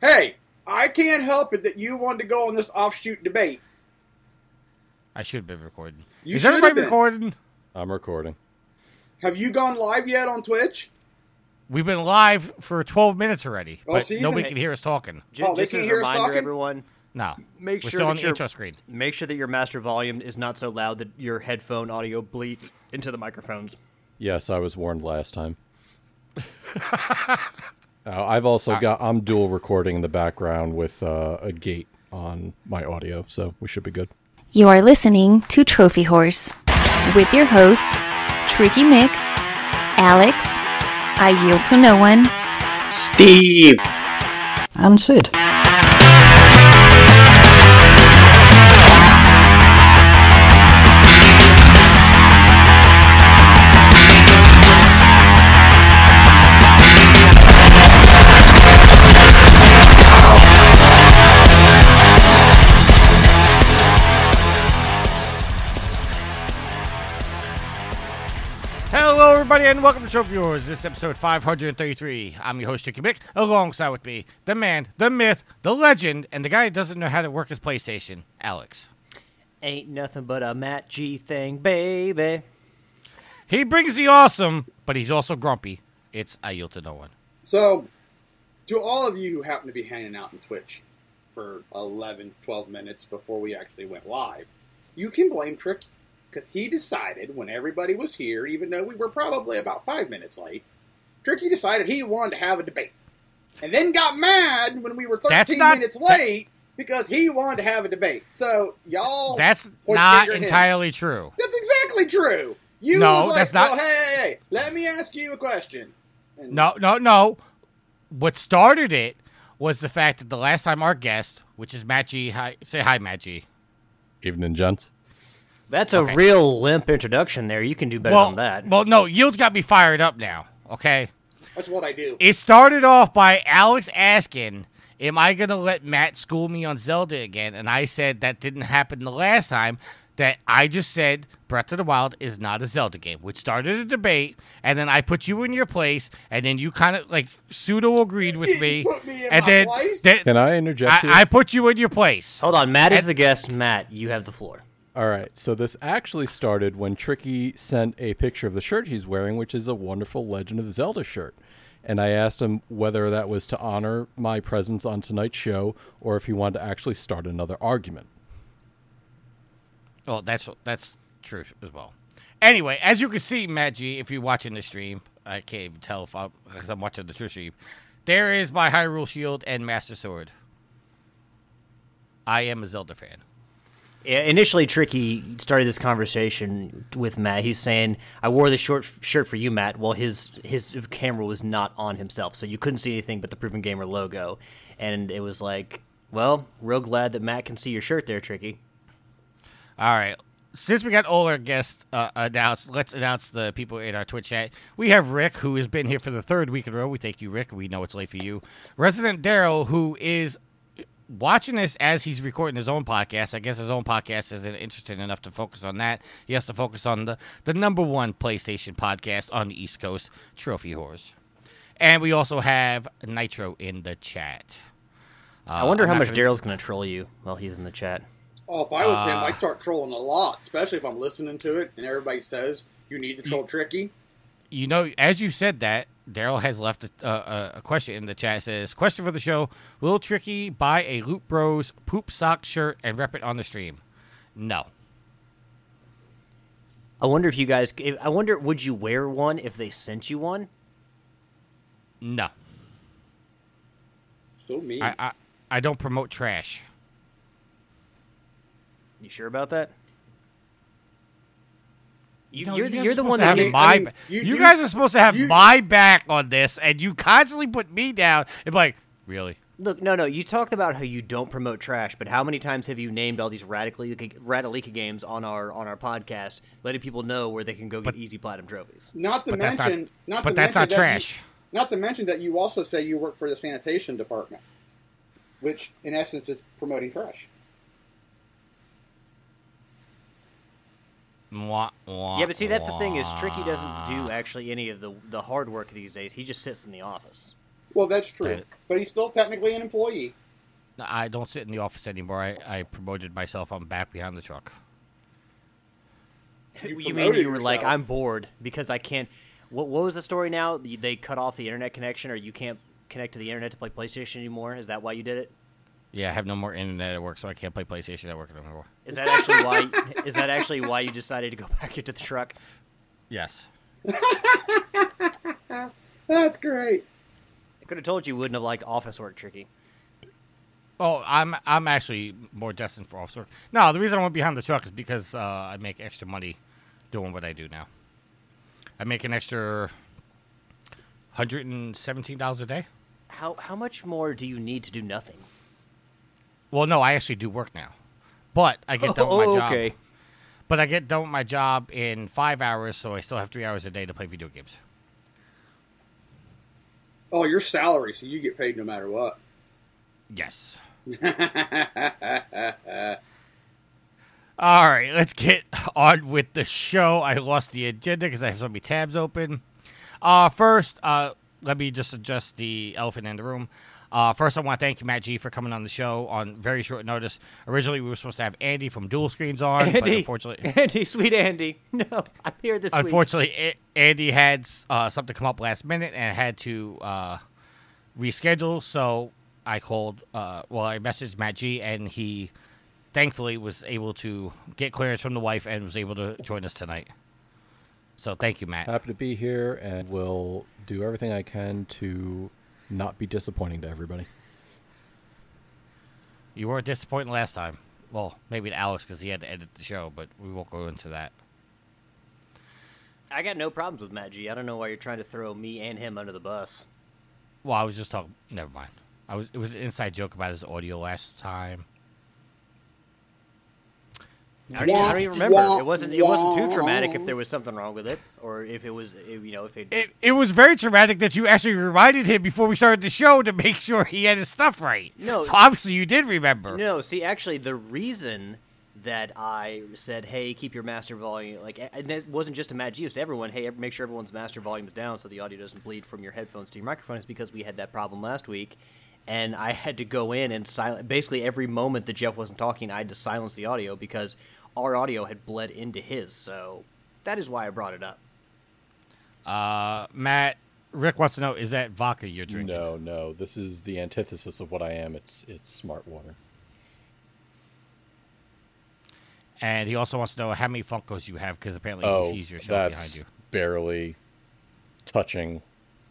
Hey, I can't help it that you wanted to go on this offshoot debate. I should have been recording. You Is should have everybody been. recording? I'm recording. Have you gone live yet on Twitch? We've been live for 12 minutes already, Oh, but so you nobody can- can hear us talking. J- Oh, they just can't as hear us reminder, talking? everyone, No. make We're sure still on the your intro screen. make sure that your master volume is not so loud that your headphone audio bleeds into the microphones. Yes, I was warned last time. uh, I've also got I'm dual recording in the background with uh, a gate on my audio, so we should be good. You are listening to Trophy Horse with your host, Tricky Mick, Alex, I Yield to No One, Steve. and Sid. And welcome to Trophy Horse. This is episode 533. I'm your host, Tricky Mick. Alongside with me, the man, the myth, the legend, and the guy who doesn't know how to work his PlayStation, Alex. Ain't nothing but a Matt G thing, baby. He brings the awesome, but he's also grumpy. It's I yield to no one. So, to all of you who happen to be hanging out on Twitch for 11, 12 minutes before we actually went live, you can blame Trick because he decided when everybody was here, even though we were probably about five minutes late, Tricky decided he wanted to have a debate. And then got mad when we were 13 not- minutes that- late because he wanted to have a debate. So, y'all. That's not finger at him. entirely true. That's exactly true. You No, was like, that's not- Well, hey, hey, hey, let me ask you a question. And No, no, no. What started it was the fact that the last time our guest, which is Matt G, hi, say hi, Matt G. Evening, gents. That's a Okay. real limp introduction there. You can do better well, than that. well, no, Yield's got me fired up now. Okay. That's what I do. It started off by Alex asking, Am I going to let Matt school me on Zelda again? And I said that didn't happen the last time. That I just said Breath of the Wild is not a Zelda game, which started a debate. And then I put you in your place. And then you kind of like pseudo agreed with me. me and then, then Can I interject here? I, I put you in your place. Hold on, Matt is the guest. Matt, you have the floor. All right, so this actually started when Tricky sent a picture of the shirt he's wearing, which is a wonderful Legend of Zelda shirt. And I asked him whether that was to honor my presence on tonight's show or if he wanted to actually start another argument. Well, that's that's true as well. Anyway, as you can see, Matt if you're watching the stream, I can't even tell if I'm because I'm watching the Twitch stream. There is my Hyrule Shield and Master Sword. I am a Zelda fan. Initially, Tricky started this conversation with Matt. He's saying, "I wore this short shirt for you, Matt." Well, his his camera was not on himself, so you couldn't see anything but the Proven Gamer logo. And it was like, "Well, real glad that Matt can see your shirt there, Tricky." All right. Since we got all our guests uh, announced, let's announce the people in our Twitch chat. We have Rick, who has been here for the third week in a row. We thank you, Rick. We know it's late for you. Resident Daryl, who is watching this as he's recording his own podcast. I guess his own podcast isn't interesting enough to focus on that. He has to focus on the, the number one PlayStation podcast on the East Coast, Trophy Horse. And we also have Nitro in the chat. Uh, I wonder I'm how much gonna- Daryl's going to troll you while he's in the chat. Oh, if I was him, Uh, I'd start trolling a lot, especially if I'm listening to it and everybody says you need to troll Tricky. you know, as you said that, Daryl has left a, uh, a question in the chat. It says, "Question for the show: Will Tricky buy a Loot Bros poop sock shirt and rep it on the stream?" No. I wonder if you guys. if- I wonder, would you wear one if they sent you one? No. So mean. I, I I don't promote trash. You sure about that? You, No, you're, you the, you're the one to that mean- my. I mean, ba- you you guys are supposed to have you- my back on this, and you constantly put me down. And be like, really? Look, no, no. You talked about how you don't promote trash, but how many times have you named all these radically Ratalaika games on our on our podcast, letting people know where they can go get easy platinum trophies? not to But that's not- mention, not, but to that's mention not that trash. You, not to mention that you also say you work for the sanitation department, which in essence is promoting trash. Mwah, mwah, Yeah, but see, that's the thing is Tricky doesn't do actually any of the the hard work these days. He just sits in the office. Well, that's true, Right. but he's still technically an employee. I don't sit in the office anymore. I, I promoted myself. I'm back behind the truck. You You, mean promoted you were like. I'm bored because I can't. What, what was the story now? They cut off the internet connection, or you can't connect to the internet to play PlayStation anymore. Is that why you did it? Yeah, I have no more internet at work, so I can't play PlayStation at work anymore. Is that actually why? is that actually why you decided to go back into the truck? Yes. That's great. I could have told you you wouldn't have liked office work, Tricky. Oh, I'm I'm actually more destined for office work. No, the reason I went behind the truck is because uh, I make extra money doing what I do now. I make an extra hundred and seventeen dollars a day. How how much more do you need to do nothing? Well, no, I actually do work now, but I get done with my Oh, job. okay. But I get done with my job in five hours, so I still have three hours a day to play video games. Oh, your salary, so you get paid no matter what. Yes. All right, let's get on with the show. I lost the agenda because I have so many tabs open. Uh, first, uh, let me just adjust the elephant in the room. Uh, first, I want to thank you, Matt G, for coming on the show on very short notice. Originally, we were supposed to have Andy from Dual Screens on, but Andy, unfortunately, Andy, sweet Andy. No, I'm here this week. unfortunately, A- Andy had uh, something come up last minute and had to uh, reschedule. So I called. Uh, well, I messaged Matt G, and he thankfully was able to get clearance from the wife and was able to join us tonight. So thank you, Matt. Happy to be here and will do everything I can to not be disappointing to everybody. You were disappointing last time. Well, maybe to Alex because he had to edit the show, but we won't go into that. I got no problems with Matt G. I don't know why you're trying to throw me and him under the bus. Well, I was just talking. Never mind. I was. It was an inside joke about his audio last time. I don't, even, I don't even remember. It wasn't. It wasn't too traumatic if there was something wrong with it, or if it was, if, you know, if it. It, it was very traumatic that you actually reminded him before we started the show to make sure he had his stuff right. No, so obviously you did remember. No, see, actually, the reason that I said, "Hey, keep your master volume," like, and it wasn't just to Matt G, to everyone. Hey, make sure everyone's master volume is down so the audio doesn't bleed from your headphones to your microphone. Is because we had that problem last week, and I had to go in and silent. Basically, every moment that Jeff wasn't talking, I had to silence the audio because our audio had bled into his. So that is why I brought it up. Uh, Matt, Rick wants to know: Is that vodka you're drinking? No, no, this is the antithesis of what I am. It's it's smart water. And he also wants to know how many Funkos you have because apparently Oh, he sees your show behind that's you. barely touching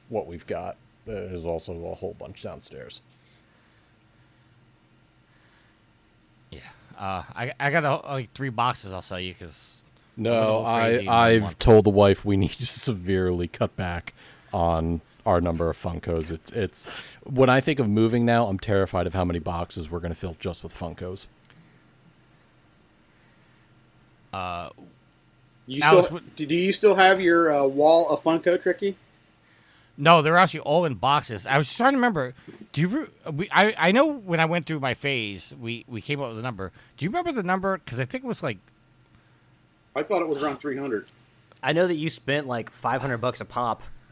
what we've got. There's also a whole bunch downstairs. Yeah. Uh, I I got uh, like three boxes. I'll sell you because No, go crazy in I one I've month. told the wife we need to severely cut back on our number of Funkos. It's it's when I think of moving now, I'm terrified of how many boxes we're going to fill just with Funkos. Uh, You Alex, still, what- do you still have your uh, wall of Funko, Tricky? No, they're actually all in boxes. I was trying to remember. Do you? Re- we, I I know when I went through my phase, we we came up with a number. Do you remember the number? Because I think it was like I thought it was around 300. I know that you spent like 500 bucks a pop.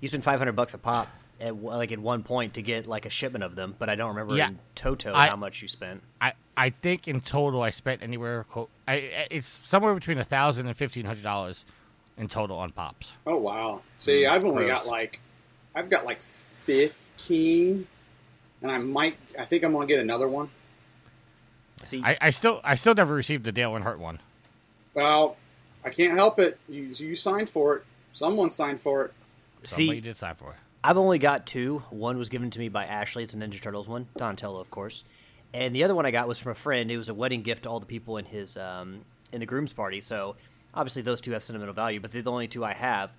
you spent 500 bucks a pop at like at one point to get like a shipment of them, but I don't remember Yeah. in toto I- how much you spent. I I think in total I spent anywhere. I I- it's somewhere between a thousand and fifteen hundred dollars in total on pops. Oh wow! See, I've only gross. got like, I've got like 15, and I might. I think I'm gonna get another one. See, I, I still I still never received the Dale and Earnhardt one. Well, I can't help it. You you signed for it. Someone signed for it. Somebody see, did sign for it. I've only got two. One was given to me by Ashley. It's a Ninja Turtles one, Donatello, of course. And the other one I got was from a friend. It was a wedding gift to all the people in his um, in the groom's party. So obviously those two have sentimental value, but they're the only two I have.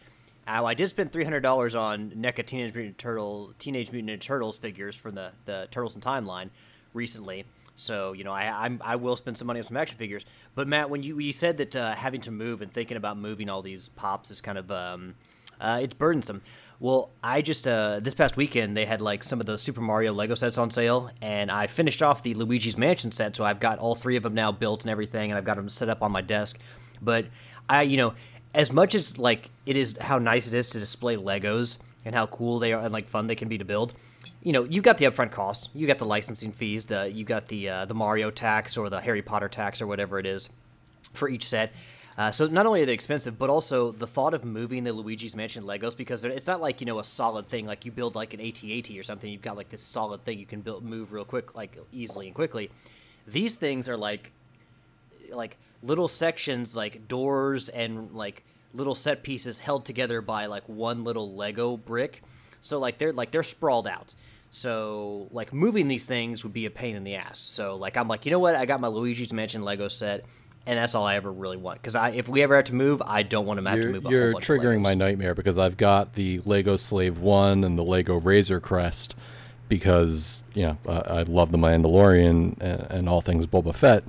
I did spend three hundred dollars on NECA Teenage Mutant Turtle Teenage Mutant Ninja Turtles figures from the the Turtles and Timeline recently. So you know I I'm, I will spend some money on some action figures. But Matt, when you you said that uh, having to move and thinking about moving all these pops is kind of um, uh, it's burdensome. Well, I just uh, this past weekend they had like some of the Super Mario Lego sets on sale, and I finished off the Luigi's Mansion set, so I've got all three of them now built and everything, and I've got them set up on my desk. But I, you know, as much as like it is how nice it is to display Legos, and how cool they are and like fun they can be to build. You know, you've got the upfront cost, you got the licensing fees, the you got the uh, the Mario tax or the Harry Potter tax or whatever it is for each set. Uh, so not only are they expensive, but also the thought of moving the Luigi's Mansion Legos because it's not like you know a solid thing like you build like an AT-AT or something. You've got like this solid thing you can build move real quick, like easily and quickly. These things are like like little sections like doors and like little set pieces held together by like one little lego brick. So like they're like they're sprawled out. So like moving these things would be a pain in the ass. So like i'm like you know what? I got my luigi's mansion lego set and that's all i ever really want. Because i if we ever have to move i don't want to have to move a you're whole bunch of triggering my nightmare because I've got the Lego Slave One and the Lego Razor Crest because you know I, I love the Mandalorian and, and all things Boba Fett,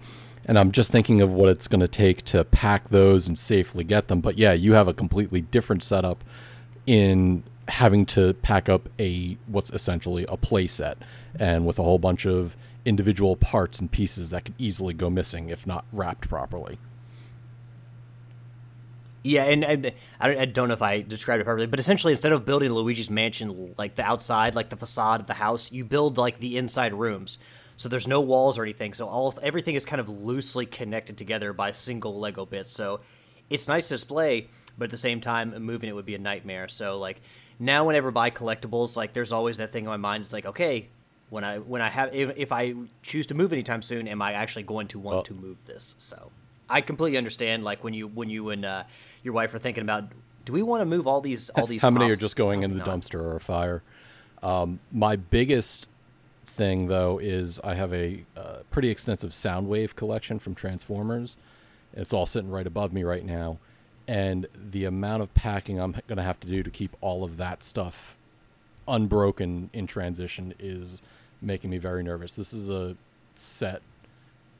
and I'm just thinking of what it's going to take to pack those and safely get them. But yeah, you have a completely different setup in having to pack up a what's essentially a play set and with a whole bunch of individual parts and pieces that could easily go missing if not wrapped properly. Yeah, and, and I, don't, know if I described it perfectly, but essentially, instead of building Luigi's mansion like the outside, like the facade of the house, you build like the inside rooms. So there's no walls or anything. So all everything is kind of loosely connected together by single Lego bits. So it's nice to display, but at the same time, moving it would be a nightmare. So like now, whenever I buy collectibles, like there's always that thing in my mind. It's like, okay, when I when I have if, if I choose to move anytime soon, am I actually going to want Well- to move this? So I completely understand. Like when you when you and uh, your wife are thinking about, do we want to move all these all these? How many are just going in the not. dumpster or a fire? Um, my biggest thing, though, is I have a uh, pretty extensive Soundwave collection from Transformers. It's all sitting right above me right now. And the amount of packing I'm going to have to do to keep all of that stuff unbroken in transition is making me very nervous. This is a set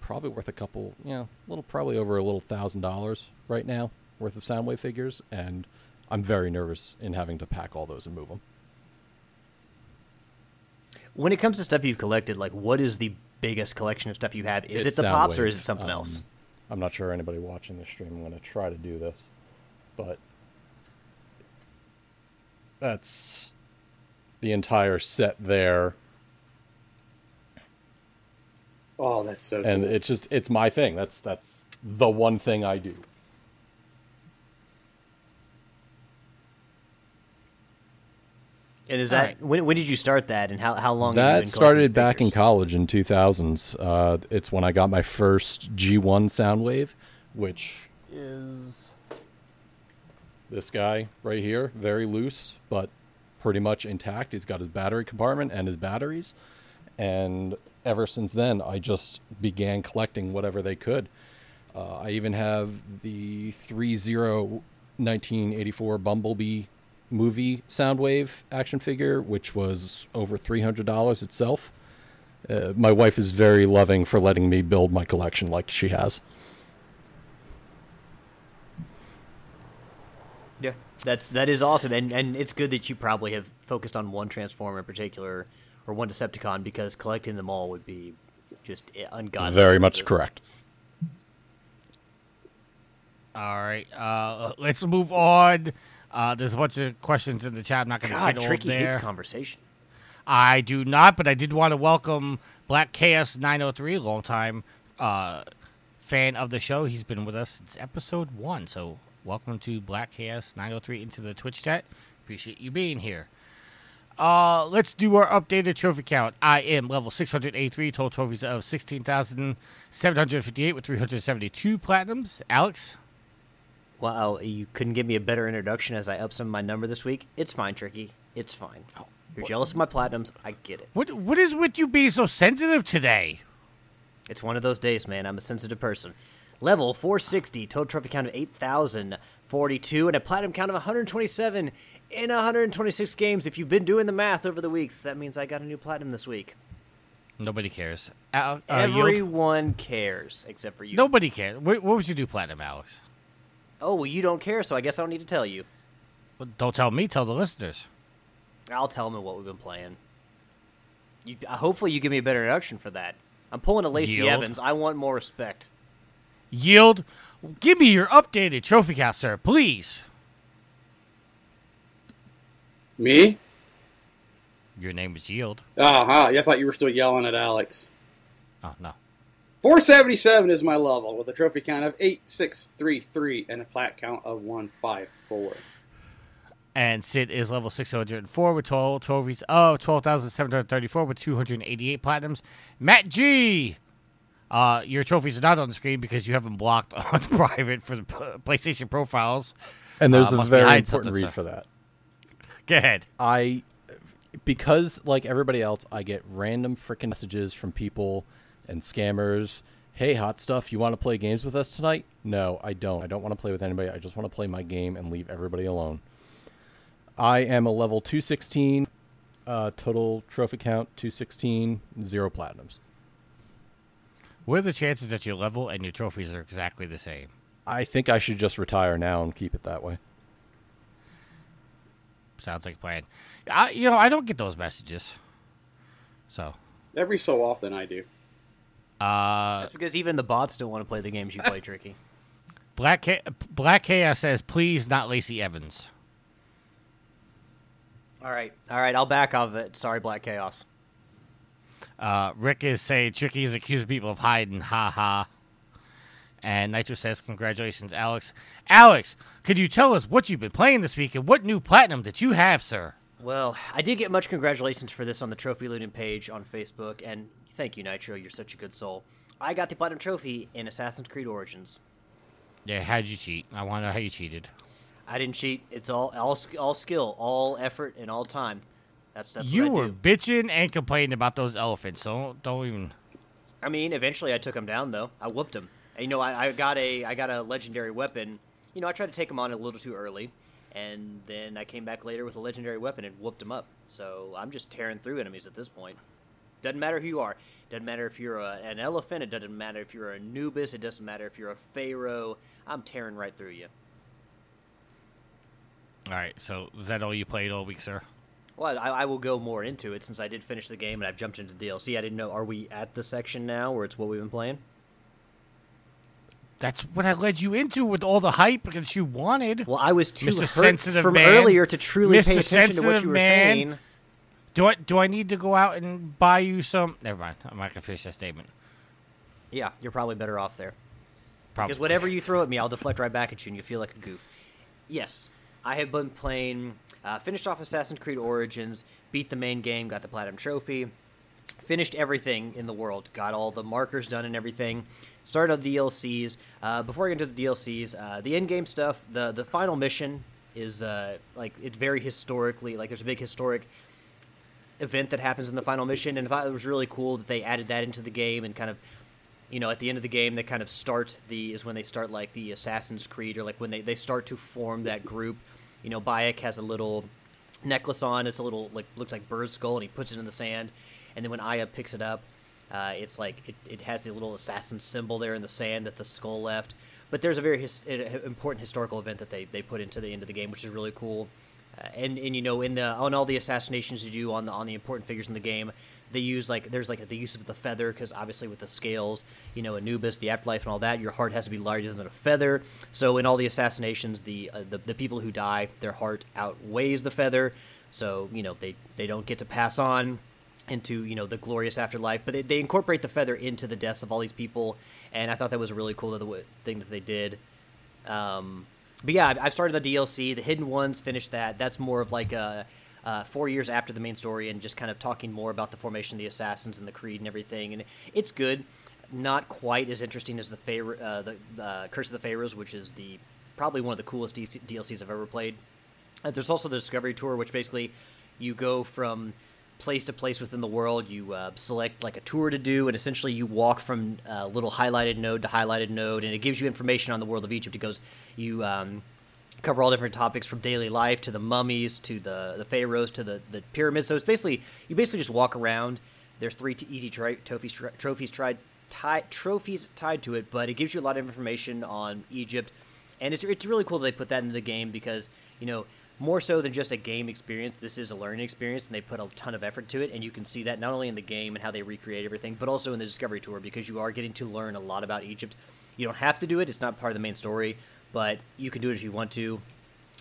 probably worth a couple, you know, a little probably over a little thousand dollars right now worth of Soundwave figures, and I'm very nervous in having to pack all those and move them. When it comes to stuff you've collected, like what is the biggest collection of stuff you have? Is It's it the pops or is it something Um, else? I'm not sure anybody watching the stream. I'm going to try to do this, but that's the entire set there, Oh, that's so and cool. it's just it's my thing. That's that's the one thing I do. And is that right. when, when did you start that, and how how long? have you been That started back in college in 2000s. Uh, it's when I got my first G1 Soundwave, which is this guy right here, very loose, but pretty much intact. He's got his battery compartment and his batteries. And ever since then, I just began collecting whatever they could. Uh, I even have the 30 1984 Bumblebee movie Soundwave action figure, which was over $300 itself. Uh, my wife is very loving for letting me build my collection like she has. Yeah, that's that is awesome, and and it's good that you probably have focused on one Transformer in particular or one Decepticon because collecting them all would be just ungodly. very much correct. All right, uh, let's move on. Uh, there's a bunch of questions in the chat. I'm not going to get all tricky hates there. conversation. I do not, but I did want to welcome Black Chaos 903, a long time uh, fan of the show. He's been with us since episode one. So welcome to Black Chaos 903 into the Twitch chat. Appreciate you being here. Uh, let's do our updated trophy count. I am level 683, total trophies of 16,758 with 372 platinums. Alex, Wow, you couldn't give me a better introduction as I up some of my number this week. It's fine, Tricky. It's fine. You're jealous of my platinums. I get it. what what is with you being so sensitive today? It's one of those days, man. I'm a sensitive person. Level 460, total trophy count of 8,042, and a platinum count of 127 in 126 games. If you've been doing the math over the weeks, that means I got a new platinum this week. Nobody cares. Al- uh? Everyone cares except for you. Nobody cares. What, what would you do, platinum, Alex? Oh, well, you don't care, so I guess I don't need to tell you. Well, don't tell me. Tell the listeners. I'll tell them what we've been playing. You, uh, hopefully, you give me a better introduction for that. I'm pulling a Lacey Yield. Evans. I want more respect. Yield. Give me your updated trophy count, sir, please. Me? Your name is Yield. Uh huh. I thought you were still yelling at Alex. Oh no. 477 is my level with a trophy count of 8633 and a plat count of 154. And Sid is level 604 with total trophies of 12,734 with 288 platinums. Matt G! Uh, your trophies are not on the screen because you haven't blocked on private for the PlayStation profiles. And there's Uh, a very important something, read sir. for that. Go ahead. I because like everybody else, I get random freaking messages from people and scammers. Hey, hot stuff, you want to play games with us tonight? No, I don't. I don't want to play with anybody. I just want to play my game and leave everybody alone. I am a level 216, uh, total trophy count 216, zero platinums. What are the chances that your level and your trophies are exactly the same? I think I should just retire now and keep it that way. Sounds like a plan. I, you know, I don't get those messages. So, Every so often I do. Uh, That's because even the bots don't want to play the games you play, Tricky. Black Cha- Black Chaos says, please not Lacey Evans. All right, all right, I'll back off it. Sorry, Black Chaos. Uh, Rick is saying Tricky is accusing people of hiding. Ha ha. And Nitro says, congratulations, Alex. Alex, could you tell us what you've been playing this week and what new platinum that you have, sir? Well, I did get much congratulations for this on the trophy looting page on Facebook, and thank you, Nitro. You're such a good soul. I got the platinum trophy in Assassin's Creed Origins. Yeah, how'd you cheat? I want to know how you cheated. I didn't cheat. It's all all all skill, all effort, and all time. That's that's you what I were bitching and complaining about those elephants, so don't even. I mean, eventually I took him down though. I whooped him. And, you know, I, I got a I got a legendary weapon. You know, I tried to take him on a little too early, and then I came back later with a legendary weapon and whooped him up. So I'm just tearing through enemies at this point. Doesn't matter who you are. Doesn't matter if you're a, an elephant. It doesn't matter if you're a Anubis. It doesn't matter if you're a pharaoh. I'm tearing right through you. All right, so is that all you played all week, sir? Well, I, I will go more into it since I did finish the game and I've jumped into the DLC. I didn't know. Are we at the section now where it's what we've been playing? That's what I led you into with all the hype because you wanted. Well, I was too Mr. hurt Sensitive from Man. earlier to truly pay Mr. attention to what you were Man. saying. Do I do I need to go out and buy you some? Never mind. I'm not gonna finish that statement. Yeah, you're probably better off there. Probably. Because whatever you throw at me, I'll deflect right back at you, and you feel like a goof. Yes, I have been playing. Uh, finished off Assassin's Creed Origins, beat the main game, got the platinum trophy, finished everything in the world, got all the markers done and everything. Started the DLCs. Uh, before I get into the DLCs, uh, the end game stuff, the the final mission is uh, like it's very historically like there's a big historic event that happens in the final mission, and I thought it was really cool that they added that into the game and kind of, you know, at the end of the game they kind of start the is when they start like the Assassin's Creed or like when they they start to form that group. You know, Bayek has a little necklace on. It's a little like looks like bird skull, and he puts it in the sand. And then when Aya picks it up, uh, it's like it, it has the little assassin symbol there in the sand that the skull left. But there's a very his, important historical event that they, they put into the end of the game, which is really cool. Uh, and and you know in the on all the assassinations you do on the on the important figures in the game, they use like there's like the use of the feather because obviously with the scales, you know Anubis, the afterlife, and all that, your heart has to be larger than a feather. So in all the assassinations, the uh, the, the people who die, their heart outweighs the feather. So you know they they don't get to pass on into you know the glorious afterlife but they, they incorporate the feather into the deaths of all these people and i thought that was a really cool thing that they did um, but yeah I've, started the dlc the hidden ones finished that. That's more of like a uh, four years after the main story and just kind of talking more about the formation of the assassins and the creed and everything. And it's good. Not quite as interesting as the Pharaoh, uh, the uh, curse of the pharaohs which is the probably one of the coolest dlcs i've ever played. Uh, there's also the discovery tour which basically you go from place to place within the world. You uh, select like a tour to do, and essentially you walk from uh, little highlighted node to highlighted node, and it gives you information on the world of Egypt. It goes, you um, cover all different topics from daily life to the mummies to the the pharaohs to the the pyramids. So it's basically you basically just walk around. There's three t- easy tri- trophies tri- trophies tried ti- trophies tied to it, but it gives you a lot of information on Egypt, and it's it's really cool that they put that into the game because you know more so than just a game experience, this is a learning experience, and they put a ton of effort to it. And you can see that not only in the game and how they recreate everything, but also in the Discovery Tour because you are getting to learn a lot about Egypt. You don't have to do it; it's not part of the main story, but you can do it if you want to.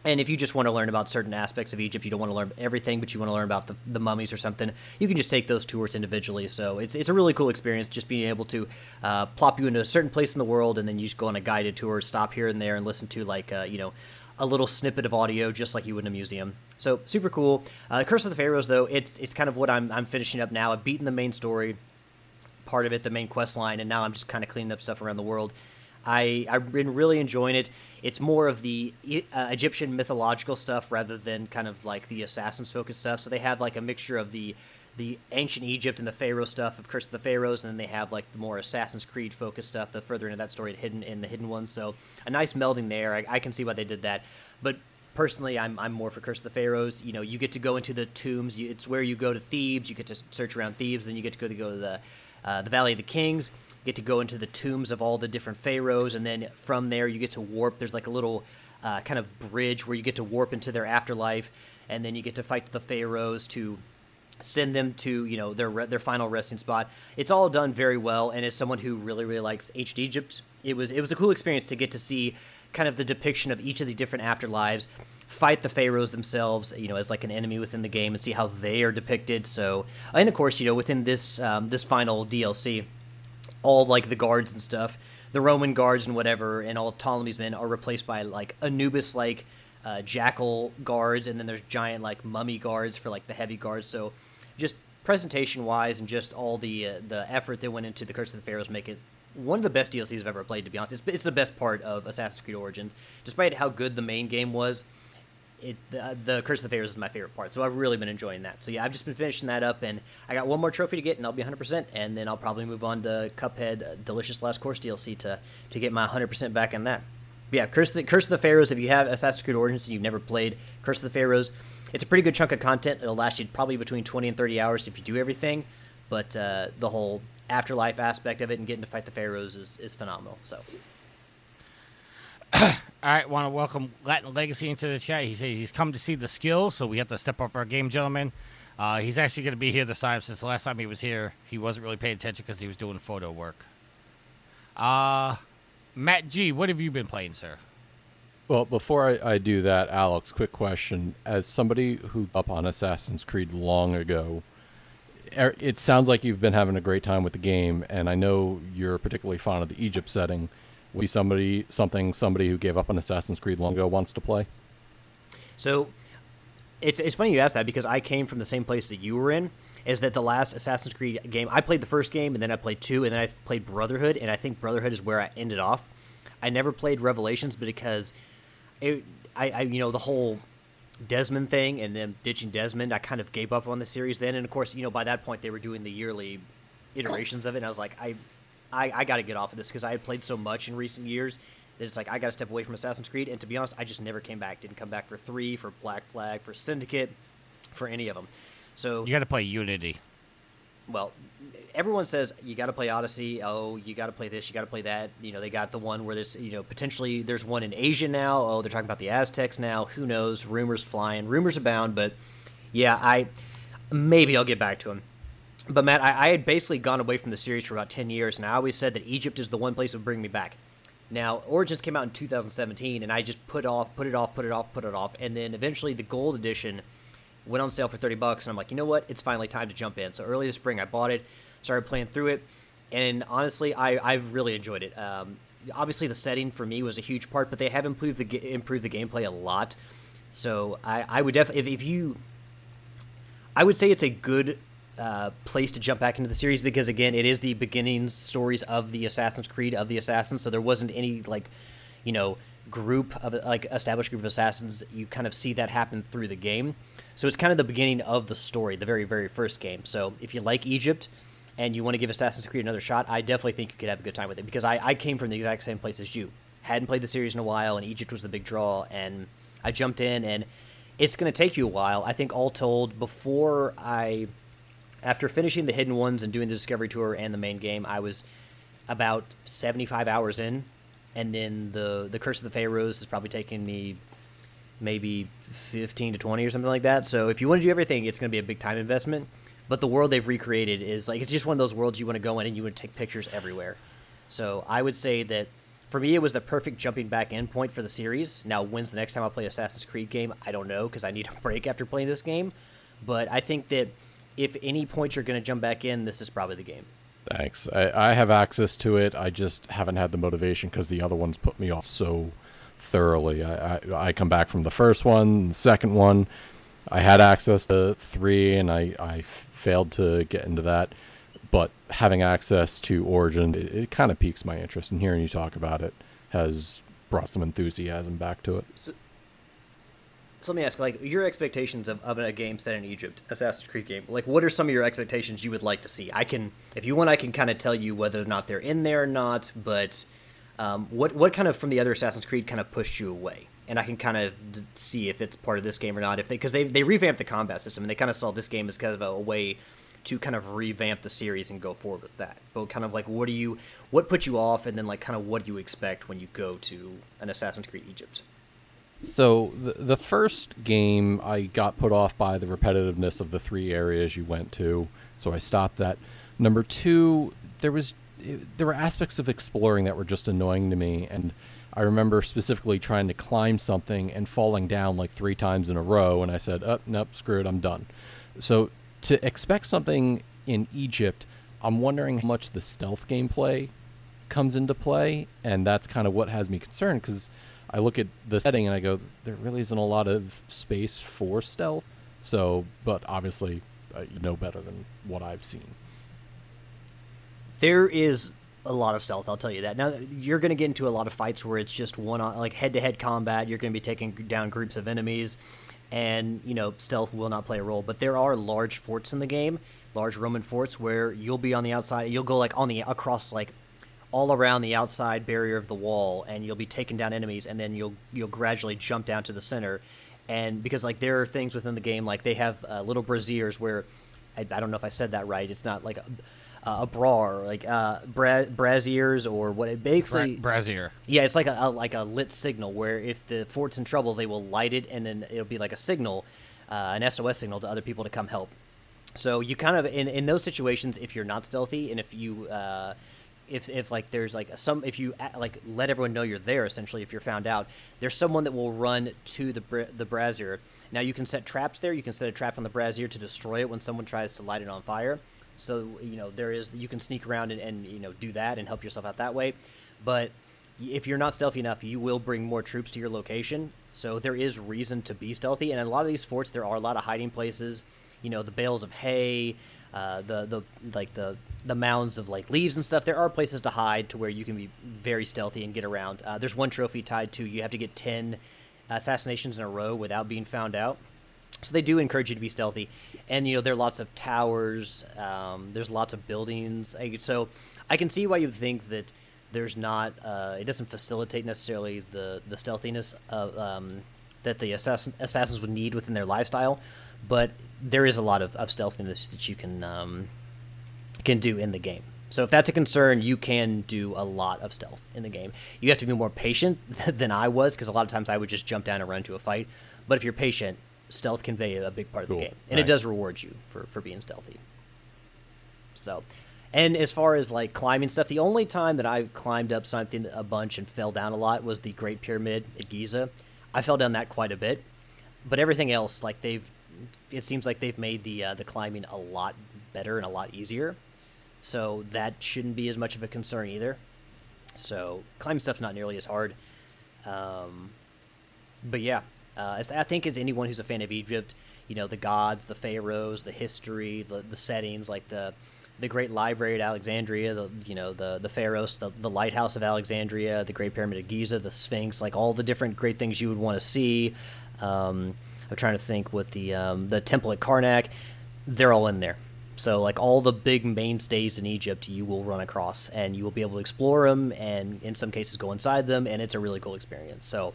And if you just want to learn about certain aspects of Egypt, you don't want to learn everything, but you want to learn about the, the mummies or something, you can just take those tours individually. So it's, it's a really cool experience just being able to uh, plop you into a certain place in the world and then you just go on a guided tour, stop here and there and listen to, like, uh, you know, a little snippet of audio just like you would in a museum. So super cool. Uh, Curse of the Pharaohs, though, it's, it's kind of what I'm, I'm finishing up now. I've beaten the main story part of it, the main quest line, and now I'm just kind of cleaning up stuff around the world. I I've been really enjoying it. It's more of the uh, Egyptian mythological stuff rather than kind of like the assassins focused stuff. So they have like a mixture of the the ancient Egypt and the Pharaoh stuff of Curse of the Pharaohs, and then they have like the more Assassin's Creed focused stuff, the further into that story hidden in the hidden ones. So a nice melding there. I, I can see why they did that, but personally, I'm, I'm more for Curse of the Pharaohs. You know, you get to go into the tombs. You, it's where you go to Thebes. You get to search around Thebes. Then you get to go to go to the uh, the Valley of the Kings. You Get to go into the tombs of all the different pharaohs, and then from there you get to warp. There's like a little uh, kind of bridge where you get to warp into their afterlife, and then you get to fight the pharaohs to send them to you know their their final resting spot. It's all done very well, and as someone who really really likes ancient Egypt, it was it was a cool experience to get to see kind of the depiction of each of the different afterlives fight the pharaohs themselves, you know, as like an enemy within the game and see how they are depicted. So, and of course, you know, within this um, this final DLC, all like the guards and stuff, the Roman guards and whatever, and all of Ptolemy's men are replaced by like Anubis like uh, jackal guards, and then there's giant like mummy guards for like the heavy guards. So, just presentation wise and just all the uh, the effort that went into the Curse of the Pharaohs make it one of the best DLCs I've ever played. To be honest, it's, it's the best part of Assassin's Creed Origins, despite how good the main game was it the, the Curse of the Pharaohs is my favorite part. So I've really been enjoying that. So yeah, I've just been finishing that up, and I got one more trophy to get, and I'll be 100%, and then I'll probably move on to Cuphead uh, Delicious Last Course DLC to to get my 100% back in that. But yeah, Curse of, the, Curse of the Pharaohs. If you have Assassin's Creed Origins and you've never played Curse of the Pharaohs, it's a pretty good chunk of content. It'll last you probably between 20 and 30 hours if you do everything. But uh, the whole afterlife aspect of it and getting to fight the pharaohs is, is phenomenal. So All right, want to welcome Latin Legacy into the chat. He says he's come to see the skill, so we have to step up our game, gentlemen. Uh, he's actually going to be here this time since the last time he was here, he wasn't really paying attention because he was doing photo work. Uh, Matt G, what have you been playing, sir? Well, before I, I do that, Alex, quick question. As somebody who up on Assassin's Creed long ago, er, it sounds like you've been having a great time with the game, and I know you're particularly fond of the Egypt setting would be somebody something somebody who gave up on Assassin's Creed long ago wants to play? So it's it's funny you ask that because I came from the same place that you were in. Is that the last Assassin's Creed game? I played the first game and then I played two and then I played Brotherhood and I think Brotherhood is where I ended off. I never played Revelations because it, I, I you know the whole Desmond thing and then ditching Desmond. I kind of gave up on the series then, and of course you know by that point they were doing the yearly iterations of it. And I was like I I, I got to get off of this because I had played so much in recent years that it's like I got to step away from Assassin's Creed. And to be honest, I just never came back. Didn't come back for three, for Black Flag, for Syndicate, for any of them. So you got to play Unity. Well, everyone says you got to play Odyssey. Oh, you got to play this. You got to play that. You know, they got the one where there's you know potentially there's one in Asia now. Oh, they're talking about the Aztecs now. Who knows? Rumors flying. Rumors abound. But yeah, I maybe I'll get back to them. But Matt, I, I, had basically gone away from the series for about ten years, and I always said that Egypt is the one place that would bring me back. Now, Origins came out in 2017, and I just put off, put it off, put it off, put it off, and then eventually the Gold Edition went on sale for 30 bucks, and I'm like, you know what? It's finally time to jump in. So early this spring, I bought it, started playing through it, and honestly, I, I've really enjoyed it. Um, obviously, the setting for me was a huge part, but they have improved the improved the gameplay a lot. So I, I would definitely, if, if you, I would say it's a good uh, place to jump back into the series because again, it is the beginning stories of the Assassin's Creed of the assassins. So there wasn't any like, you know, group of like established group of assassins. You kind of see that happen through the game. So it's kind of the beginning of the story, the very very first game. So if you like Egypt and you want to give Assassin's Creed another shot, I definitely think you could have a good time with it because I, I came from the exact same place as you. Hadn't played the series in a while, and Egypt was the big draw, and I jumped in, and it's going to take you a while. I think all told, before I after finishing the hidden ones and doing the discovery tour and the main game, I was about 75 hours in, and then the the Curse of the Pharaohs is probably taking me maybe 15 to 20 or something like that. So if you want to do everything, it's going to be a big time investment. But the world they've recreated is like it's just one of those worlds you want to go in and you want to take pictures everywhere. So I would say that for me, it was the perfect jumping back end point for the series. Now, when's the next time I play Assassin's Creed game? I don't know because I need a break after playing this game. But I think that if any point you're going to jump back in, this is probably the game. Thanks. I, I have access to it. I just haven't had the motivation because the other ones put me off so thoroughly. I, I, I come back from the first one, the second one. I had access to three, and I, I failed to get into that. But having access to Origin, it, it kind of piques my interest. And hearing you talk about it has brought some enthusiasm back to it. So, so let me ask, like, your expectations of, of a game set in Egypt, Assassin's Creed game. Like, what are some of your expectations you would like to see? I can, if you want, I can kind of tell you whether or not they're in there or not. But um, what what kind of from the other Assassin's Creed kind of pushed you away? And I can kind of d- see if it's part of this game or not. If they because they they revamped the combat system and they kind of saw this game as kind of a, a way to kind of revamp the series and go forward with that. But kind of like, what do you, what put you off, and then like kind of what do you expect when you go to an Assassin's Creed Egypt? So the the first game I got put off by the repetitiveness of the three areas you went to, so I stopped that. Number two, there was there were aspects of exploring that were just annoying to me, and I remember specifically trying to climb something and falling down like three times in a row, and I said, "Up, oh, nope, screw it, I'm done." So to expect something in Egypt, I'm wondering how much the stealth gameplay comes into play, and that's kind of what has me concerned because I look at the setting and I go, there really isn't a lot of space for stealth. So, but obviously, uh, you know better than what I've seen. There is a lot of stealth, I'll tell you that. Now, you're going to get into a lot of fights where it's just one on, like head to head combat. You're going to be taking down groups of enemies, and, you know, stealth will not play a role. But there are large forts in the game, large Roman forts, where you'll be on the outside. You'll go, like, on the, across, like, all around the outside barrier of the wall, and you'll be taking down enemies, and then you'll you'll gradually jump down to the center, and because like there are things within the game, like they have uh, little braziers where, I, I, don't know if I said that right. It's not like a, a bra like uh, bra- braziers or what it basically Bra- brazier. Yeah, it's like a, a, like a lit signal where if the fort's in trouble, they will light it, and then it'll be like a signal, uh, an SOS signal to other people to come help. So you kind of in in those situations, if you're not stealthy and if you uh, if if like there's like some if you like let everyone know you're there essentially if you're found out there's someone that will run to the the brazier now you can set traps there you can set a trap on the brazier to destroy it when someone tries to light it on fire so you know there is you can sneak around and, and you know do that and help yourself out that way but if you're not stealthy enough you will bring more troops to your location so there is reason to be stealthy and in a lot of these forts there are a lot of hiding places you know the bales of hay uh, the the like the the mounds of like leaves and stuff, there are places to hide to where you can be very stealthy and get around. Uh, there's one trophy tied to you have to get ten assassinations in a row without being found out. So they do encourage you to be stealthy, and you know there are lots of towers. Um, there's lots of buildings. So I can see why you think that there's not. Uh, it doesn't facilitate necessarily the the stealthiness of, um, that the assassin, assassins would need within their lifestyle, but there is a lot of, of stealthiness that you can um, can do in the game. So if that's a concern, you can do a lot of stealth in the game. You have to be more patient than I was because a lot of times I would just jump down and run to a fight. But if you're patient, stealth can be a big part of cool. the game, and nice. it does reward you for for being stealthy. So, and as far as like climbing stuff, the only time that I climbed up something a bunch and fell down a lot was the Great Pyramid at Giza. I fell down that quite a bit, but everything else, like they've, it seems like they've made the uh, the climbing a lot better and a lot easier. So that shouldn't be as much of a concern either. So climbing stuff's not nearly as hard. Um, but yeah, uh, I think as anyone who's a fan of Egypt, you know the gods, the pharaohs, the history, the, the settings, like the the Great Library at Alexandria, the you know the the Pharos, the, the Lighthouse of Alexandria, the Great Pyramid of Giza, the Sphinx, like all the different great things you would want to see. Um, I'm trying to think what the um, the Temple at Karnak, they're all in there. So like all the big mainstays in Egypt, you will run across, and you will be able to explore them, and in some cases go inside them, and it's a really cool experience. So,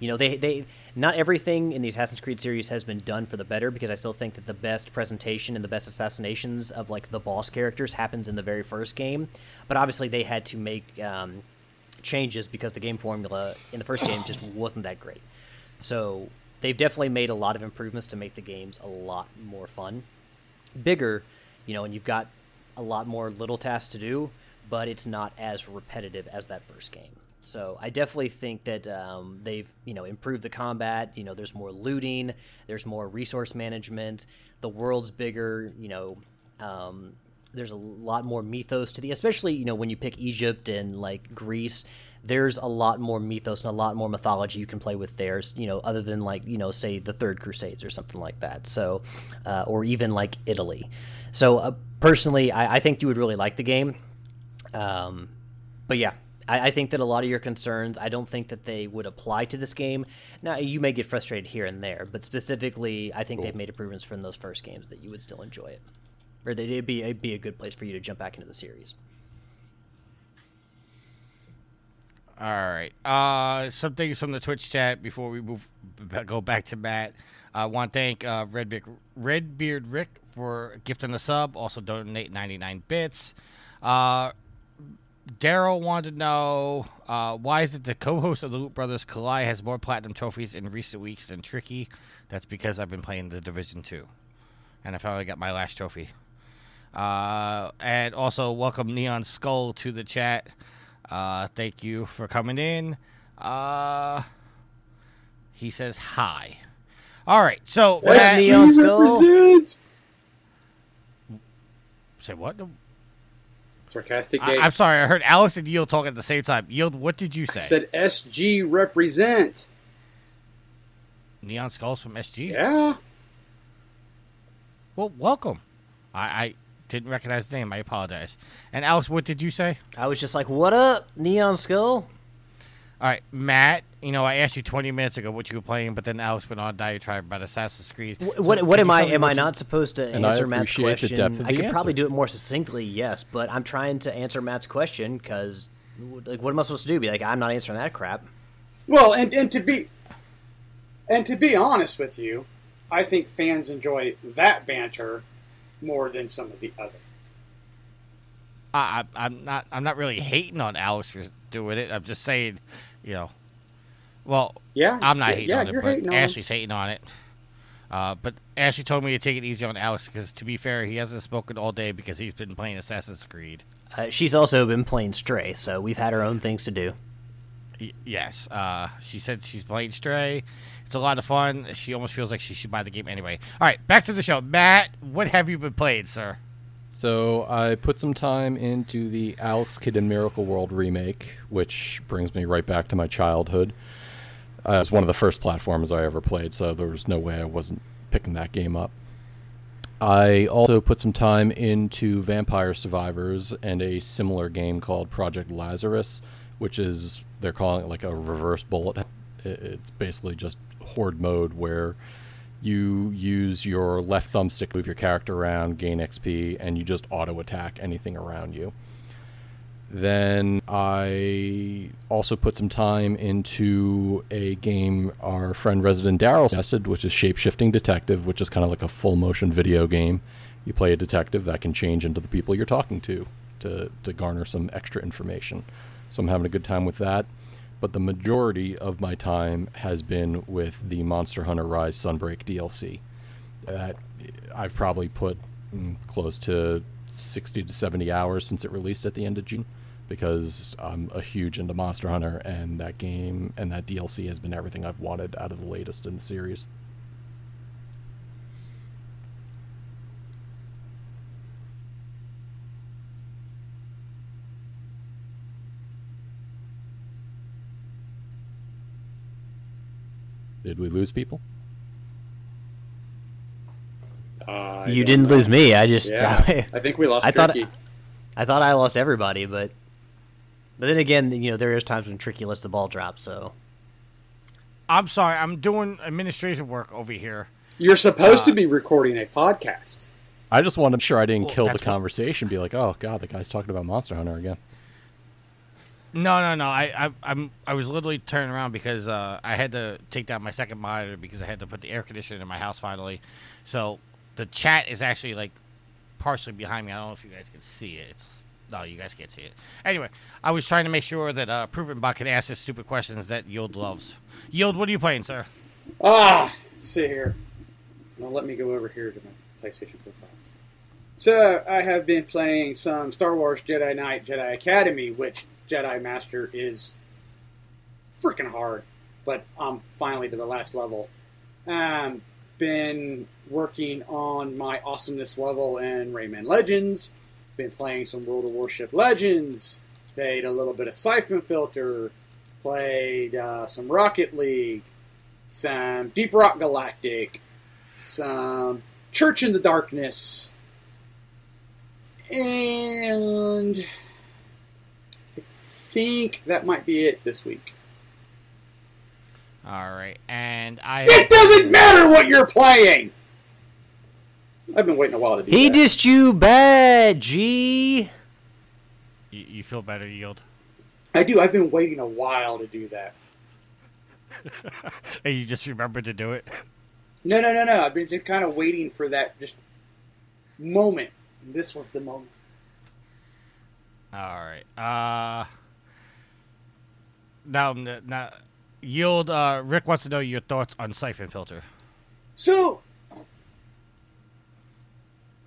you know, they they not everything in the Assassin's Creed series has been done for the better because I still think that the best presentation and the best assassinations of like the boss characters happens in the very first game, but obviously they had to make um, changes because the game formula in the first game just wasn't that great. So they've definitely made a lot of improvements to make the games a lot more fun, bigger, you know, and you've got a lot more little tasks to do, but it's not as repetitive as that first game. So I definitely think that um, they've you know improved the combat. You know, there's more looting, there's more resource management. The world's bigger. You know, um, there's a lot more mythos to the, especially you know when you pick Egypt and like Greece. There's a lot more mythos and a lot more mythology you can play with there. You know, other than like you know say the Third Crusades or something like that. So, uh, or even like Italy. So uh, personally, I, I think you would really like the game. Um, but yeah, I, I, think that a lot of your concerns, I don't think that they would apply to this game. Now, you may get frustrated here and there, but specifically, I think cool. they've made improvements from those first games that you would still enjoy it, or that it'd be it'd be a good place for you to jump back into the series. All right. Uh, some things from the Twitch chat before we move go back to Matt. I want to thank uh, Redbeard, Redbeard Rick for gifting the sub. Also donate 99 bits. Uh, Daryl wanted to know uh, why is it the co-host of the Loot Brothers Kalai has more platinum trophies in recent weeks than Tricky? That's because I've been playing the Division Two, and I finally got my last trophy. Uh, and also welcome Neon Skull to the chat. Uh, thank you for coming in. Uh, he says hi. All right, so Neon Skull. Say what? Sarcastic game. I, am sorry, I heard Alex and Yield talking at the same time. Yield, what did you say? I said SG represent. Neon Skulls from SG? Yeah. Well, welcome. I, I didn't recognize the name. I apologize. And Alex, what did you say? I was just like, what up, Neon Skull? All right, Matt. You know, I asked you 20 minutes ago what you were playing, but then Alex went on a diatribe about Assassin's Creed. What? So what, what am I? Am I not supposed to answer Matt's question? I could answer. probably do it more succinctly, yes, but I'm trying to answer Matt's question because, like, what am I supposed to do? Be like, I'm not answering that crap. Well, and and to be, and to be honest with you, I think fans enjoy that banter more than some of the other. I, I'm not. I'm not really hating on Alex for doing it. I'm just saying you know. Well, yeah, I'm not yeah, hating yeah, on it, but hating Ashley's hating on it. Uh, but Ashley told me to take it easy on Alex because, to be fair, he hasn't spoken all day because he's been playing Assassin's Creed. Uh, she's also been playing Stray, so we've had our own things to do. Y- yes, uh, she said she's playing Stray. It's a lot of fun. She almost feels like she should buy the game anyway. All right, back to the show. Matt, what have you been playing, sir? So I put some time into the Alex Kidd in Miracle World remake, which brings me right back to my childhood. Uh, it was one of the first platforms I ever played, so there was no way I wasn't picking that game up. I also put some time into Vampire Survivors and a similar game called Project Lazarus, which is they're calling it like a reverse bullet. It's basically just horde mode where you use your left thumbstick, to move your character around, gain XP, and you just auto attack anything around you. Then I also put some time into a game our friend Resident Daryl suggested, which is Shapeshifting Detective, which is kind of like a full motion video game. You play a detective that can change into the people you're talking to to, to garner some extra information. So I'm having a good time with that but the majority of my time has been with the Monster Hunter Rise Sunbreak DLC. That I've probably put mm, close to 60 to 70 hours since it released at the end of June because I'm a huge into Monster Hunter and that game and that DLC has been everything I've wanted out of the latest in the series. Did we lose people? Uh, you didn't know. lose me. I just yeah, I, I think we lost. I Tricky. thought I thought I lost everybody, but but then again, you know, there is times when Tricky lets the ball drop. So I'm sorry. I'm doing administrative work over here. You're supposed uh, to be recording a podcast. I just want to make sure I didn't well, kill the conversation. Be like, oh god, the guy's talking about Monster Hunter again. No, no, no. I, I, I'm, I was literally turning around because uh, I had to take down my second monitor because I had to put the air conditioner in my house finally. So the chat is actually like partially behind me. I don't know if you guys can see it. It's no, you guys can't see it. Anyway, I was trying to make sure that uh, Proven Bot could ask his stupid questions that Yield loves. Yield, what are you playing, sir? Ah, sit here. Now let me go over here to my PlayStation profiles. So I have been playing some Star Wars Jedi Knight Jedi Academy, which Jedi Master is freaking hard. But I'm finally to the last level. Um, been working on my awesomeness level in Rayman Legends. Been playing some World of Warship Legends. Played a little bit of Siphon Filter. Played uh, some Rocket League. Some Deep Rock Galactic. Some Church in the Darkness. And think that might be it this week. All right, and I. It doesn't matter what you're playing. I've been waiting a while to do that. He that. dissed you bad, G. You, you feel better, yield. I do. I've been waiting a while to do that. And you just remembered to do it. No, no, no, no. I've been just kind of waiting for that just moment. This was the moment. All right. Uh. Now, now, yield. Uh, Rick wants to know your thoughts on Siphon Filter. So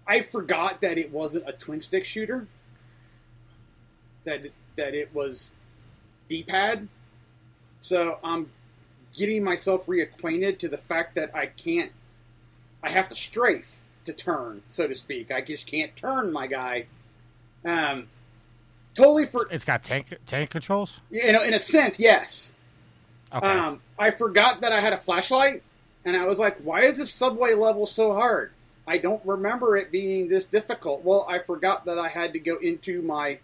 I forgot that it wasn't a twin stick shooter. That that it was D-pad. So I'm getting myself reacquainted to the fact that I can't. I have to strafe to turn, so to speak. I just can't turn my guy. Um, totally for It's got tank tank controls. you know, in a sense, yes. Okay. Um, I forgot that I had a flashlight, and I was like, "Why is this subway level so hard?" I don't remember it being this difficult. Well, I forgot that I had to go into my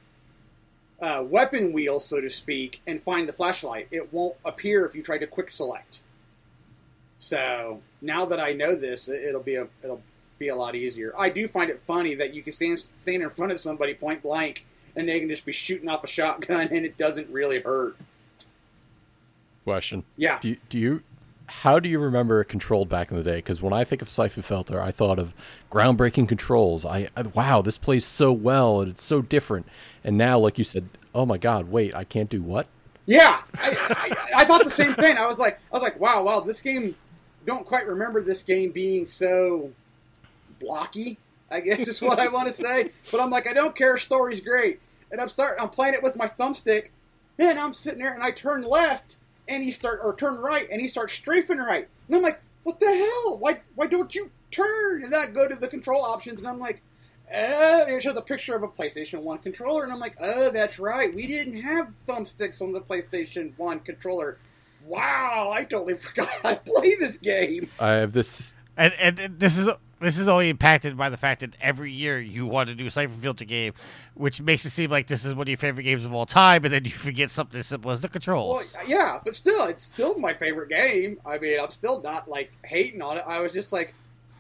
uh, weapon wheel, so to speak, and find the flashlight. It won't appear if you try to quick select. So now that I know this, it- it'll be a it'll be a lot easier. I do find it funny that you can stand stand in front of somebody point blank, and they can just be shooting off a shotgun, and it doesn't really hurt. Question. Yeah. Do you, do you how do you remember controlled back in the day? Because when I think of Siphon Filter, I thought of groundbreaking controls. I, I wow, this plays so well and it's so different. And now, like you said, oh my God, wait, I can't do what? Yeah, I, I, I thought the same thing. I was like, I was like, wow, wow, this game. Don't quite remember this game being so blocky. I guess is what I want to say. But I'm like, I don't care. Story's great, and I'm starting. I'm playing it with my thumbstick, and I'm sitting there, and I turn left, and he start or turn right, and he starts strafing right, and I'm like, what the hell? Why why don't you turn? And then I go to the control options, and I'm like. Oh, and it shows a picture of a PlayStation 1 controller, and I'm like, oh, that's right. We didn't have thumbsticks on the PlayStation 1 controller. Wow, I totally forgot how to play this game. I have this. And, and and this is this is only impacted by the fact that every year you want to do a Siphon Filter game, which makes it seem like this is one of your favorite games of all time, and then you forget something as simple as the Well, controls. yeah, but still, it's still my favorite game. I mean, I'm still not, like, hating on it. I was just like,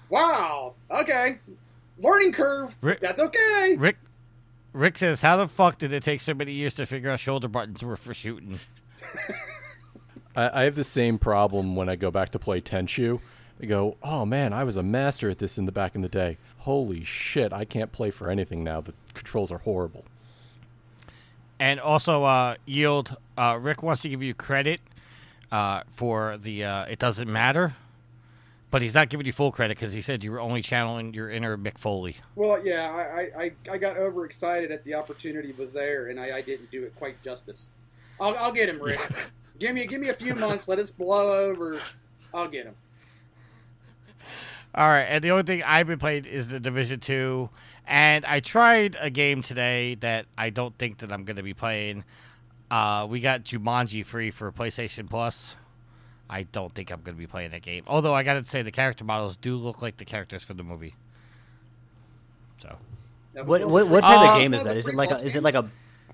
wow, okay. Learning curve. Rick- That's okay. Rick Rick says, "How the fuck did it take so many years to figure out shoulder buttons were for shooting?" I, I have the same problem when I go back to play Tenchu. I go, oh man, I was a master at this in the back in the day. Holy shit, I can't play for anything now. The controls are horrible. And also, uh, yield. Uh, Rick wants to give you credit uh, for the uh, "It doesn't matter," but he's not giving you full credit because he said you were only channeling your inner Mick Foley. Well, yeah, I, I, I got overexcited at the opportunity was there, and I, I didn't do it quite justice. I'll, I'll get him, Rick. give me give me a few months. Let us blow over. I'll get him. All right, and the only thing I've been playing is the Division Two, and I tried a game today that I don't think that I'm going to be playing. Uh, we got Jumanji free for PlayStation Plus. I don't think I'm going to be playing that game. Although I got to say the character models do look like the characters from the movie. So What what, what type Uh, of game is that? Is it like a, plus is it like a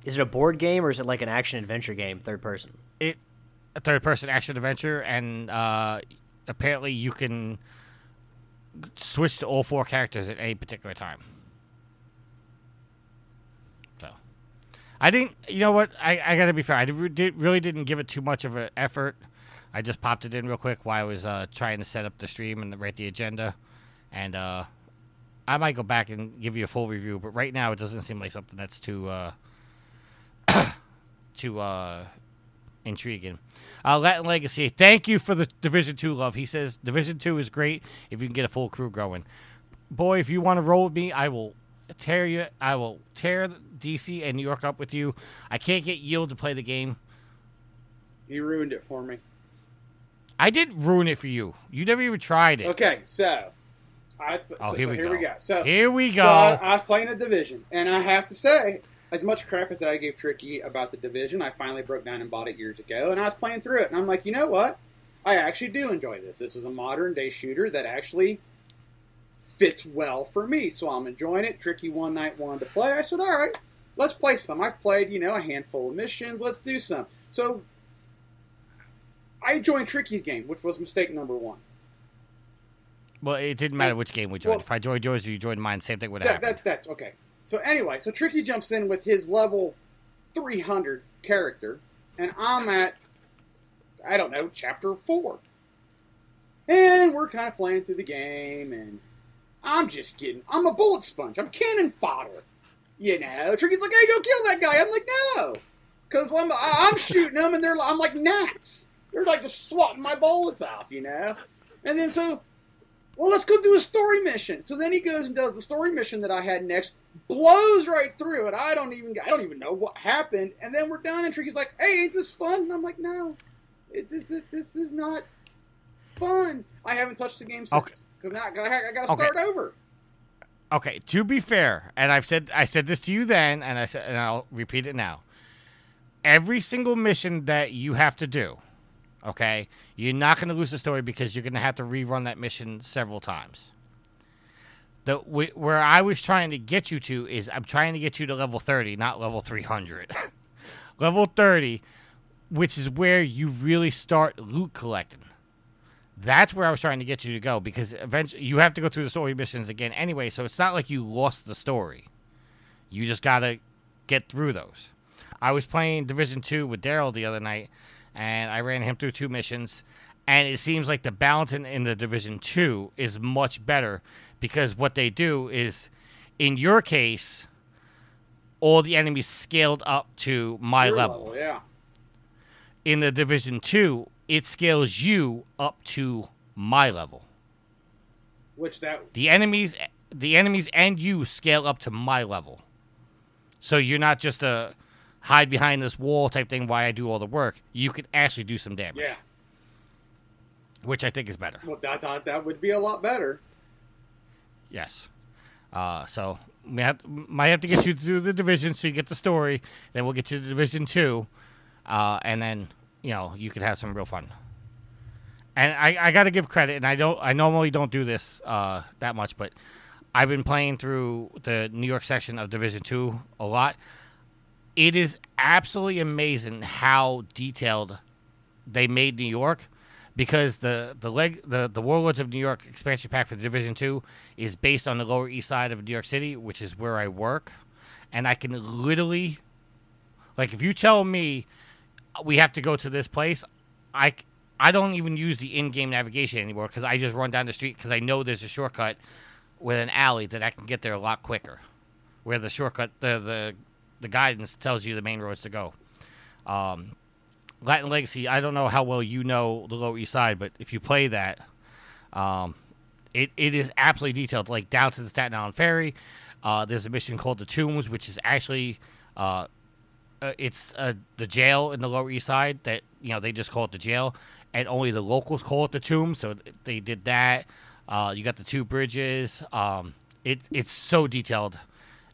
is it a board game or is it like an action adventure game, third person? it a third person action adventure and uh, apparently you can switch to all four characters at any particular time. So i didn't you know what? I, I gotta be fair. I did, really didn't give it too much of an effort. I just popped it in real quick while i was uh, trying to set up the stream and write the agenda. And uh, i might go back and give you a full review but right now it doesn't seem like something that's too uh, too uh, intriguing. Uh, Latin Legacy, thank you for the Division Two love. He says Division Two is great if you can get a full crew going. Boy, if you want to roll with me, I will tear you. I will tear DC and New York up with you. I can't get Yield to play the game. You ruined it for me. I did ruin it for you. You never even tried it. Okay, so. I was, Oh, so, here so we here go. we go. So Here we So go. I, I was playing a division, and I have to say, as much crap as I gave Tricky about the division, I finally broke down and bought it years ago, and I was playing through it, and I'm like, you know what? I actually do enjoy this. This is a modern day shooter that actually fits well for me, so I'm enjoying it. Tricky one night wanted to play. I said, all right, let's play some. I've played, you know, a handful of missions. Let's do some. So I joined Tricky's game, which was mistake number one. well, it didn't matter which game we joined. Well- if I joined yours or you joined mine, same thing would That, that's that's okay. So anyway, so Tricky jumps in with his level 300 character, and I'm at I don't know chapter four, and we're kind of playing through the game, and I'm just getting I'm a bullet sponge. I'm cannon fodder. You know, Tricky's like, "Hey, go kill that guy." I'm like, "No," because I'm I'm shooting them, and they're I'm like gnats. They're like just swatting my bullets off, you know. And then so well, let's go do a story mission. So then he goes and does the story mission that I had next, blows right through it. I don't even I don't even know what happened. And then we're done, and Tricky's like, "Hey, ain't this fun?" And I'm like, "No, it, this, this, this is not fun. I haven't touched the game since because now I gotta, I gotta Okay. start over." Okay, to be fair, and I've said I said this to you then, and I said, and I'll repeat it now. Every single mission that you have to do, okay, you're not going to lose the story because you're going to have to rerun that mission several times. The where I was trying to get you to is I'm trying to get you to level 30, not level 300. level 30, which is where you really start loot collecting. That's where I was trying to get you to go because eventually you have to go through the story missions again anyway. So it's not like you lost the story. You just gotta get through those. I was playing Division Two with Daryl the other night, and I ran him through two missions, and it seems like the balance in, in the Division Two is much better because what they do is, in your case, all the enemies scaled up to my Your level. yeah. in the division two it scales you up to my level. Which that the enemies the enemies and you scale up to my level. So you're not just a hide behind this wall type thing while i do all the work you can actually do some damage yeah. which i think is better Well, that that that would be a lot better. yes uh, so we have, might have to get you through the division so you get the story then we'll get you to division two uh, and then you know you could have some real fun and I, I got to give credit, and I don't I normally don't do this uh, that much, but I've been playing through the New York section of Division Two a lot. It is absolutely amazing how detailed they made New York, because the the leg the the Warlords of New York expansion pack for the Division Two is based on the Lower East Side of New York City, which is where I work, and I can literally, like, if you tell me we have to go to this place, I I don't even use the in-game navigation anymore because I just run down the street because I know there's a shortcut with an alley that I can get there a lot quicker. Where the shortcut, the the the guidance tells you the main roads to go. Um, Latin Legacy, I don't know how well you know the Lower East Side, but if you play that, um, it, it is absolutely detailed, like down to the Staten Island Ferry. Uh, there's a mission called the Tombs, which is actually uh, uh, it's uh, the jail in the Lower East Side that you know they just call it the jail, and only the locals call it the tomb. So they did that. Uh, you got the two bridges. Um, it it's so detailed,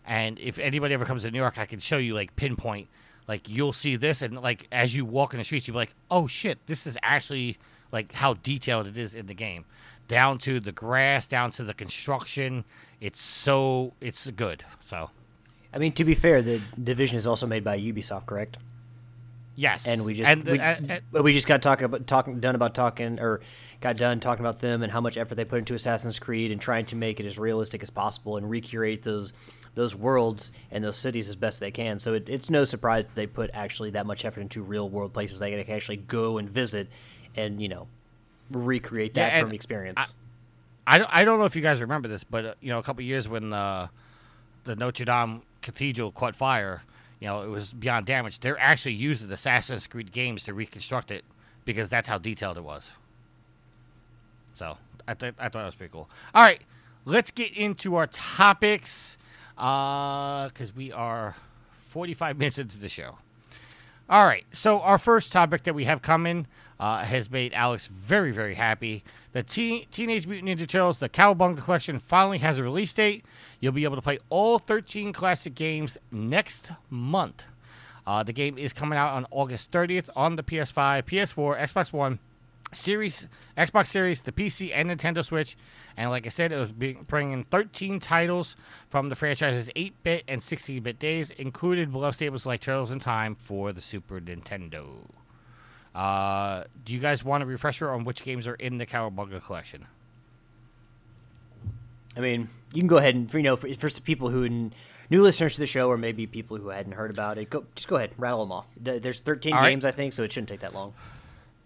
and if anybody ever comes to New York, I can show you like pinpoint. Like you'll see this, and like as you walk in the streets, you'll be like, "Oh shit, this is actually like how detailed it is in the game, down to the grass, down to the construction. It's so it's good." So I mean, to be fair, the division is also made by Ubisoft, correct? yes, And we just and the- we, uh, uh, but we just got talking about talking done about talking or got done talking about them and how much effort they put into Assassin's Creed and trying to make it as realistic as possible and recreate those those worlds and those cities as best they can. So it, it's no surprise that they put actually that much effort into real world places they can actually go and visit and you know recreate that Yeah, from experience. I, don't- I don't know if you guys remember this, but uh, you know, a couple years when uh, the Notre Dame Cathedral caught fire, you know, it was beyond damage. They're actually using Assassin's Creed games to reconstruct it because that's how detailed it was. So I th- I thought that was pretty cool. All right, let's get into our topics because we are 45 minutes into the show. All right. So our first topic that we have coming uh, has made Alex very, very happy. The Teen- Teenage Mutant Ninja Turtles, the Cowabunga Collection, finally has a release date. You'll be able to play all 13 classic games next month. Uh, the game is coming out on August 30th on the PS5, PS4, Xbox One, Series, Xbox Series, the PC, and Nintendo Switch. And like I said, it was being, bringing 13 titles from the franchise's 8-bit and 16-bit days, included beloved staples like Turtles in Time for the Super Nintendo. Uh, do you guys want a refresher on which games are in the Cowabunga collection? I mean, you can go ahead and for, you know for, for people who new listeners to the show or maybe people who hadn't heard about it, go just go ahead rattle them off. There's 13 All right. games I think, so it shouldn't take that long.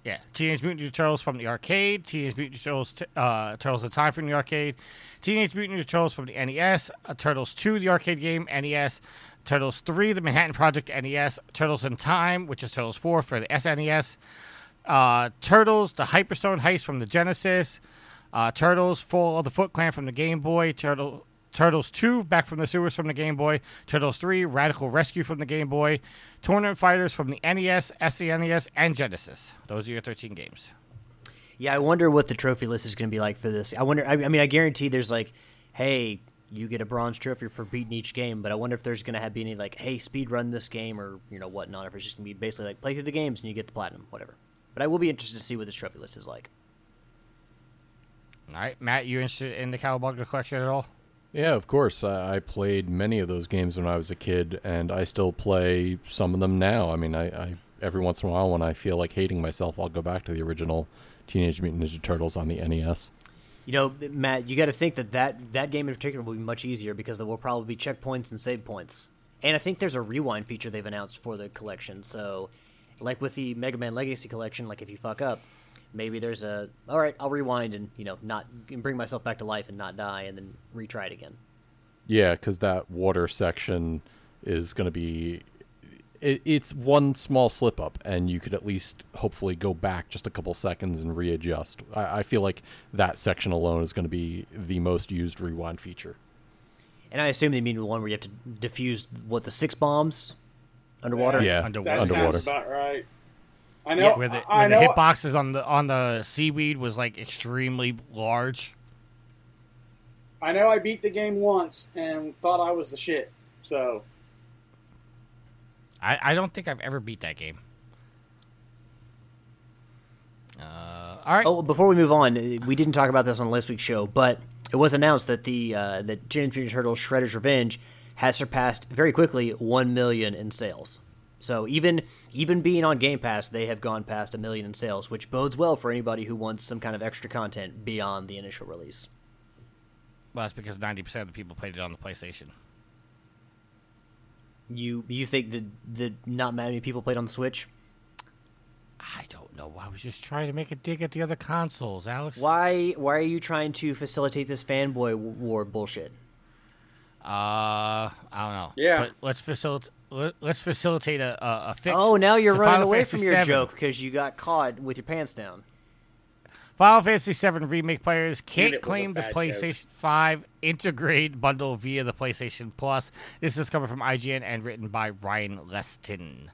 Yeah, Teenage Mutant Ninja Turtles from the arcade, Teenage Mutant Ninja Turtles, uh, Turtles in Time from the arcade, Teenage Mutant Ninja Turtles from the NES, uh, Turtles 2, the arcade game, NES, Turtles 3, the Manhattan Project, NES, Turtles in Time, which is Turtles 4 for the SNES, uh, Turtles, the Hyperstone Heist from the Genesis, uh, Turtles, Fall of the Foot Clan from the Game Boy, Turtle, Turtles 2, Back from the Sewers from the Game Boy, Turtles 3, Radical Rescue from the Game Boy, Tournament Fighters from the NES, SNES, and Genesis. Those are your 13 games. Yeah, I wonder what the trophy list is going to be like for this. I wonder. I, I mean, I guarantee there's like, hey, you get a bronze trophy for beating each game. But I wonder if there's going to have be any like, hey, speed run this game or you know whatnot. If it's just going to be basically like play through the games and you get the platinum, whatever. But I will be interested to see what this trophy list is like. All right, Matt, you interested in the Cowabunga collection at all? Yeah, of course. I, played many of those games when I was a kid, and I still play some of them now. I mean, I, I every once in a while when I feel like hating myself, I'll go back to the original Teenage Mutant Ninja Turtles on the NES. You know, Matt, you got to think that, that that game in particular will be much easier because there will probably be checkpoints and save points. And I think there's a rewind feature they've announced for the collection. So, like with the Mega Man Legacy collection, like if you fuck up, maybe there's a all right, I'll rewind and you know not bring myself back to life and not die, and then retry it again. Yeah, because that water section is going to be. It, it's one small slip up, and you could at least hopefully go back just a couple seconds and readjust. I, I feel like that section alone is going to be the most used rewind feature. And I assume they mean the one where you have to defuse what the six bombs underwater. Yeah, Underwater. That underwater. sounds about right. I know. Where the, I where the hitboxes on the on the seaweed was like extremely large. I know. I beat the game once and thought I was the shit. So I, I don't think I've ever beat that game. Uh, all right. Oh, before we move on, uh, we didn't talk about this on last week's show, but it was announced that the uh, that Teenage Mutant Turtles: Shredder's Revenge has surpassed very quickly one million in sales. So even even being on Game Pass, they have gone past a million in sales, which bodes well for anybody who wants some kind of extra content beyond the initial release. Well, that's because ninety percent of the people played it on the PlayStation. You you think that that not many people played on the Switch? I don't know. I was just trying to make a dig at the other consoles, Alex. Why why are you trying to facilitate this fanboy war bullshit? Uh, I don't know. Yeah. But let's facilitate. Let's facilitate a, a, a fix. Oh, now you're to running Final away Fantasy from your VII. joke because you got caught with your pants down. Final Fantasy VII Remake players can't it was a claim the bad PlayStation 5 Intergrade bundle via the PlayStation Plus. This is coming from IGN and written by Ryan Leston.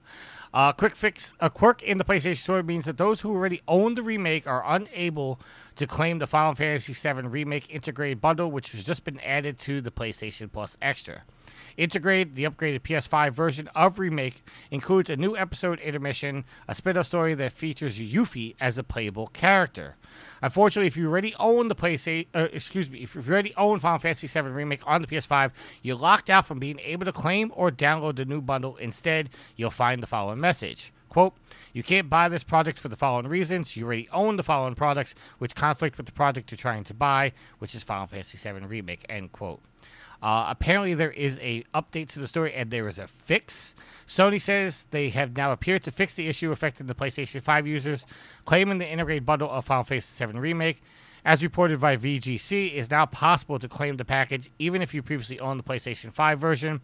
Uh, quick fix: a quirk in the PlayStation Store means that those who already own the remake are unable to claim the Final Fantasy VII Remake Intergrade bundle, which has just been added to the PlayStation Plus Extra. Intergrade, the upgraded PS5 version of Remake, includes a new episode intermission, a spin-off story that features Yuffie as a playable character. Unfortunately, if you already own the PlayStation, uh, excuse me, if you already own Final Fantasy VII Remake on the PS5, you're locked out from being able to claim or download the new bundle. Instead, you'll find the following message. Quote, you can't buy this product for the following reasons. You already own the following products, which conflict with the product you're trying to buy, which is Final Fantasy VII Remake, end quote. Uh, apparently, there is a update to the story, and there is a fix. Sony says they have now appeared to fix the issue affecting the PlayStation 5 users, claiming the Intergrade bundle of Final Fantasy VII Remake. As reported by VGC, is now possible to claim the package even if you previously owned the PlayStation 5 version.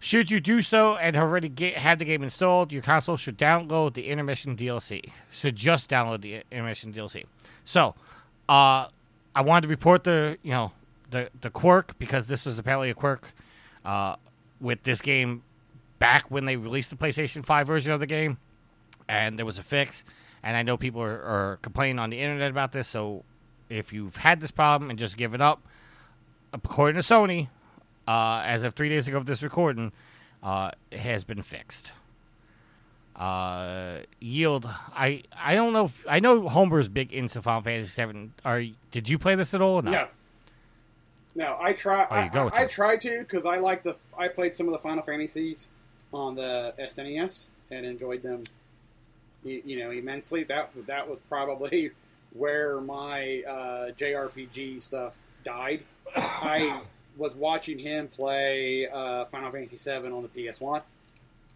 Should you do so and already get, had the game installed, your console should download the intermission DLC. Should just download the intermission DLC. So, uh, I wanted to report the you know the the quirk because this was apparently a quirk uh, with this game back when they released the PlayStation 5 version of the game, and there was a fix. And I know people are, are complaining on the internet about this. So if you've had this problem and just give it up, according to Sony, uh, as of three days ago of this recording, uh, has been fixed. Uh, yield. I I don't know. If, I know Homer's big into Final Fantasy Seven. Are did you play this at all? not? No. No, I try. Oh, you I, go I, I to. try to because I like the. I played some of the Final Fantasies on the SNES and enjoyed them. You, you know, immensely. That that was probably where my uh, JRPG stuff died. I was watching him play uh, Final Fantasy VII on the PS One,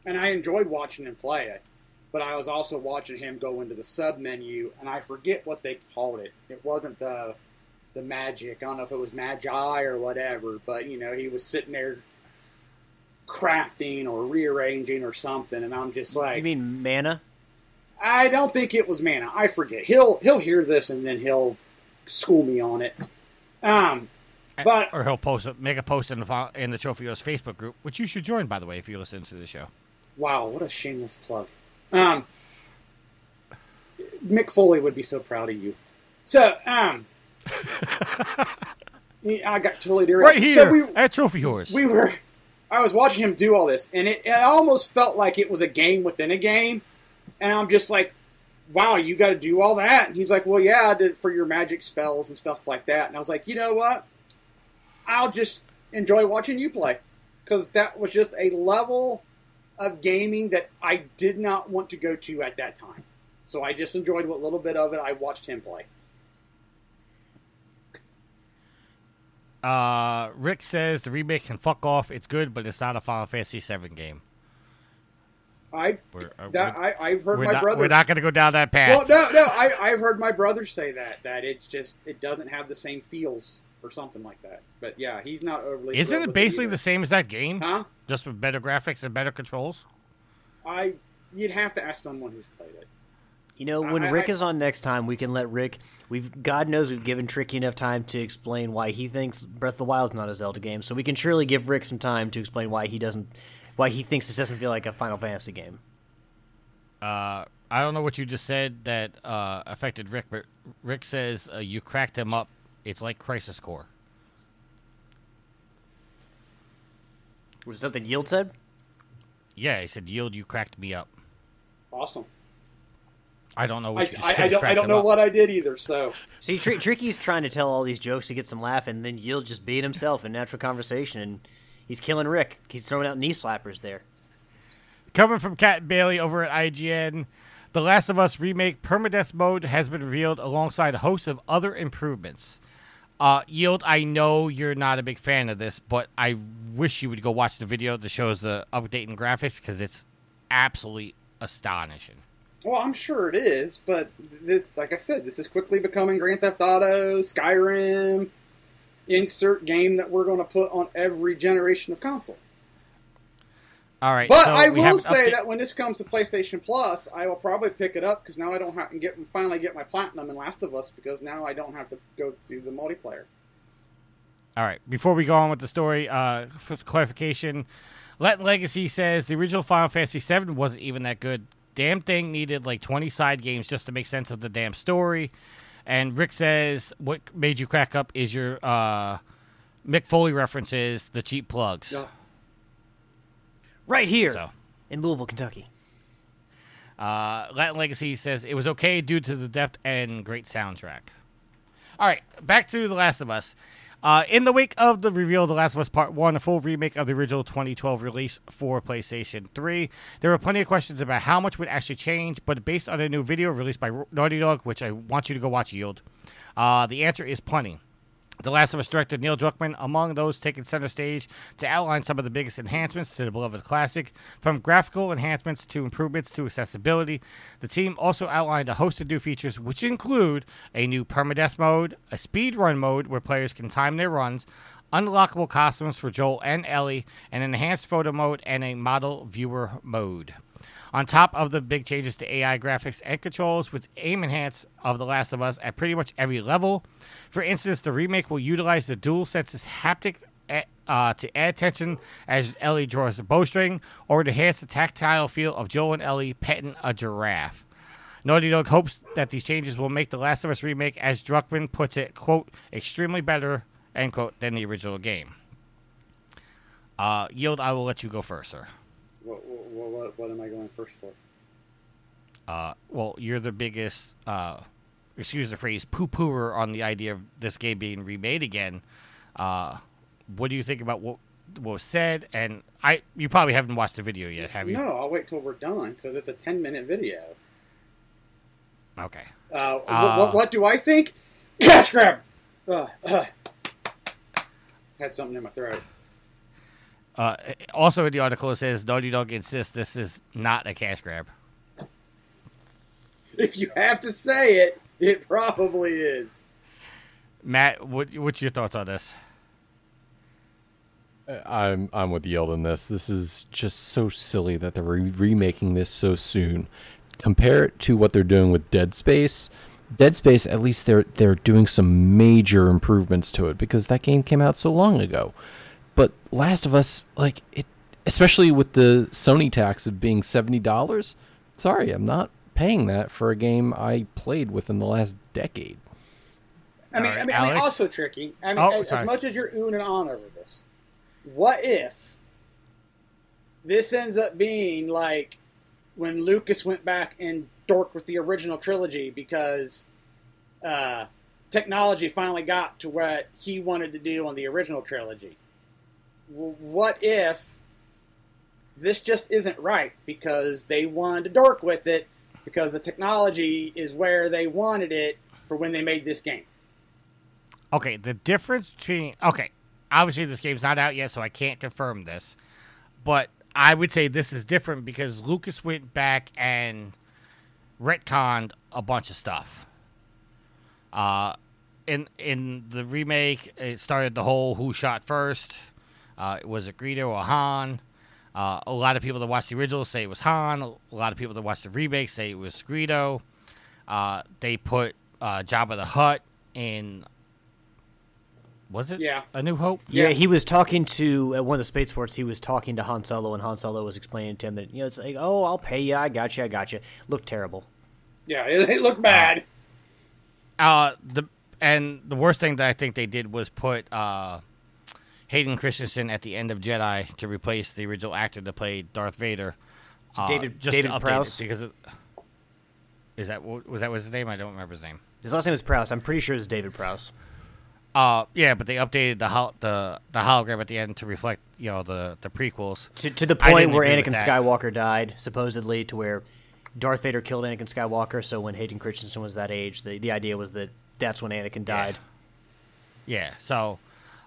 and I enjoyed watching him play it. But I was also watching him go into the sub menu, and I forget what they called it. It wasn't the the magic. I don't know if it was magi or whatever, but you know, he was sitting there crafting or rearranging or something, and I'm just like, You mean mana? I don't think it was mana. I forget. He'll he'll hear this and then he'll school me on it. Um, but or he'll post a, make a post in the fi- in the Trophy Horse Facebook group, which you should join, by the way, if you listen to the show. wow, what a shameless plug. Um, Mick Foley would be so proud of you. So, um, yeah, I got totally derailed. Right here So we, at Trophy Horse. we were I was watching him do all this and it, it almost felt like it was a game within a game and I'm just like wow you got to do all that. And he's like well yeah I did it for your magic spells and stuff like that. And I was like you know what? I'll just enjoy watching you play cuz that was just a level of gaming that I did not want to go to at that time. So I just enjoyed what little bit of it I watched him play Uh, Rick says the remake can fuck off. It's good, but it's not a Final Fantasy VII game. I uh, that, I have heard my not, brothers we're not going to go down that path. Well, no, no. I, I've heard my brother say that that it's just it doesn't have the same feels or something like that. But yeah, he's not overly. Isn't it basically either. the same as that game, Huh? just with better graphics and better controls? I you'd have to ask someone who's played it. You know, when I- I- Rick is on next time, we can let Rick. We've God knows we've given Tricky enough time to explain why he thinks Breath of the Wild is not a Zelda game. So we can surely give Rick some time to explain why he doesn't, why he thinks this doesn't feel like a Final Fantasy game. Uh, I don't know what you just said that uh, affected Rick, but Rick says uh, you cracked him up. It's like Crisis Core. Was it something Yield said? Yeah, he said, "Yield, you cracked me up." Awesome. I don't know I, what you I. I don't I don't know up. what I did either. So See, Tr- Tricky's trying to tell all these jokes to get some laugh, and then Yield just being himself in natural conversation, and he's killing Rick. He's throwing out knee slappers there. Coming from Kat Bailey over at IGN, The Last of Us remake permadeath mode has been revealed alongside a host of other improvements. Uh, Yield, I know you're not a big fan of this, but I wish you would go watch the video that shows the update in graphics because it's absolutely astonishing. Well, I'm sure it is, but this, like I said, this is quickly becoming Grand Theft Auto, Skyrim. Insert game that we're going to put on every generation of console. All right, But so I will say update- that when this comes to PlayStation Plus, I will probably pick it up because now I don't have to get finally get my platinum in Last of Us because now I don't have to go through the multiplayer. All right. Before we go on with the story, uh, for clarification, Latin Legacy says the original Final Fantasy VII wasn't even that good. Damn thing needed like 20 side games just to make sense of the damn story. And Rick says what made you crack up is your uh, Mick Foley references, the cheap plugs. Yeah. Right here So. in Louisville, Kentucky. Uh, Latin Legacy says it was okay due to the depth and great soundtrack. All right, back to The Last of Us. Uh, in the wake of the reveal of The Last of Us Part 1, a full remake of the original 2012 release for PlayStation 3, there were plenty of questions about how much would actually change, but based on a new video released by Naughty Dog, which I want you to go watch, Yield, uh, the answer is plenty. The Last of Us director Neil Druckmann, among those taking center stage to outline some of the biggest enhancements to the beloved classic, from graphical enhancements to improvements to accessibility. The team also outlined a host of new features, which include a new permadeath mode, a speed run mode where players can time their runs, unlockable costumes for Joel and Ellie, an enhanced photo mode, and a model viewer mode. On top of the big changes to AI graphics and controls with aim enhance of The Last of Us at pretty much every level. For instance, the remake will utilize the DualSense's haptic uh, to add tension as Ellie draws the bowstring, or enhance the tactile feel of Joel and Ellie petting a giraffe. Naughty Dog hopes that these changes will make The Last of Us remake, as Druckmann puts it, quote, extremely better, end quote, than the original game. Uh, Yield, I will let you go first, sir. What, what, what, what am I going first for? Uh, well, you're the biggest, uh, excuse the phrase, poo-pooer on the idea of this game being remade again. Uh, what do you think about what, what was said? And I, you probably haven't watched the video yet, have you? No, I'll wait till we're done because it's a 10 minute video. Okay. Uh, Uh, what, what do I think? Cash grab! Uh, uh. Had something in my throat. Uh, also in the article it says Naughty Dog insists this is not a cash grab. If you have to say it, it probably is. Matt, what, what's your thoughts on this? I'm I'm with Yield on this. This is just so silly that they're re- remaking this so soon. Compare it to what they're doing with Dead Space. Dead Space, at least they're they're doing some major improvements to it because that game came out so long ago. But Last of Us, like it, especially with the Sony tax of being seventy dollars. Sorry, I'm not paying that for a game I played within the last decade. I mean, All right, I mean, I mean, also tricky. I mean, Oh, as, as much as you're oohing and on over this, what if this ends up being like when Lucas went back and dorked with the original trilogy because uh, technology finally got to what he wanted to do on the original trilogy? What if this just isn't right because they wanted to dork with it because the technology is where they wanted it for when they made this game? Okay, the difference between okay, obviously this game's not out yet, so I can't confirm this, but I would say this is different because Lucas went back and retconned a bunch of stuff. Uh, in in the remake, it started the whole who shot first. Uh, was it Greedo or Han? Uh, a lot of people that watched the original say it was Han. A lot of people that watched the remake say it was Greedo. Uh, they put uh, Jabba the Hutt in. Was it? Yeah. A New Hope. Yeah, Yeah. he was talking to at one of the space ports. He was talking to Han Solo, and Han Solo was explaining to him that you know it's like, oh, I'll pay you. I got you. I got you. Looked terrible. Yeah, it, it looked bad. Uh, the and the worst thing that I think they did was put uh, Hayden Christensen at the end of Jedi to replace the original actor that played Darth Vader. Uh, David- just David to update it Prowse? because it, is that was that was his name? I don't remember his name. His last name was Prowse. I'm pretty sure it's David Prowse. Uh, yeah, but they updated the hol- the the hologram at the end to reflect you know the the prequels. To, to the point where Anakin. Skywalker died, supposedly, to where Darth Vader killed Anakin Skywalker. So when Hayden Christensen was that age, the, the idea was that that's when Anakin died. Yeah. So,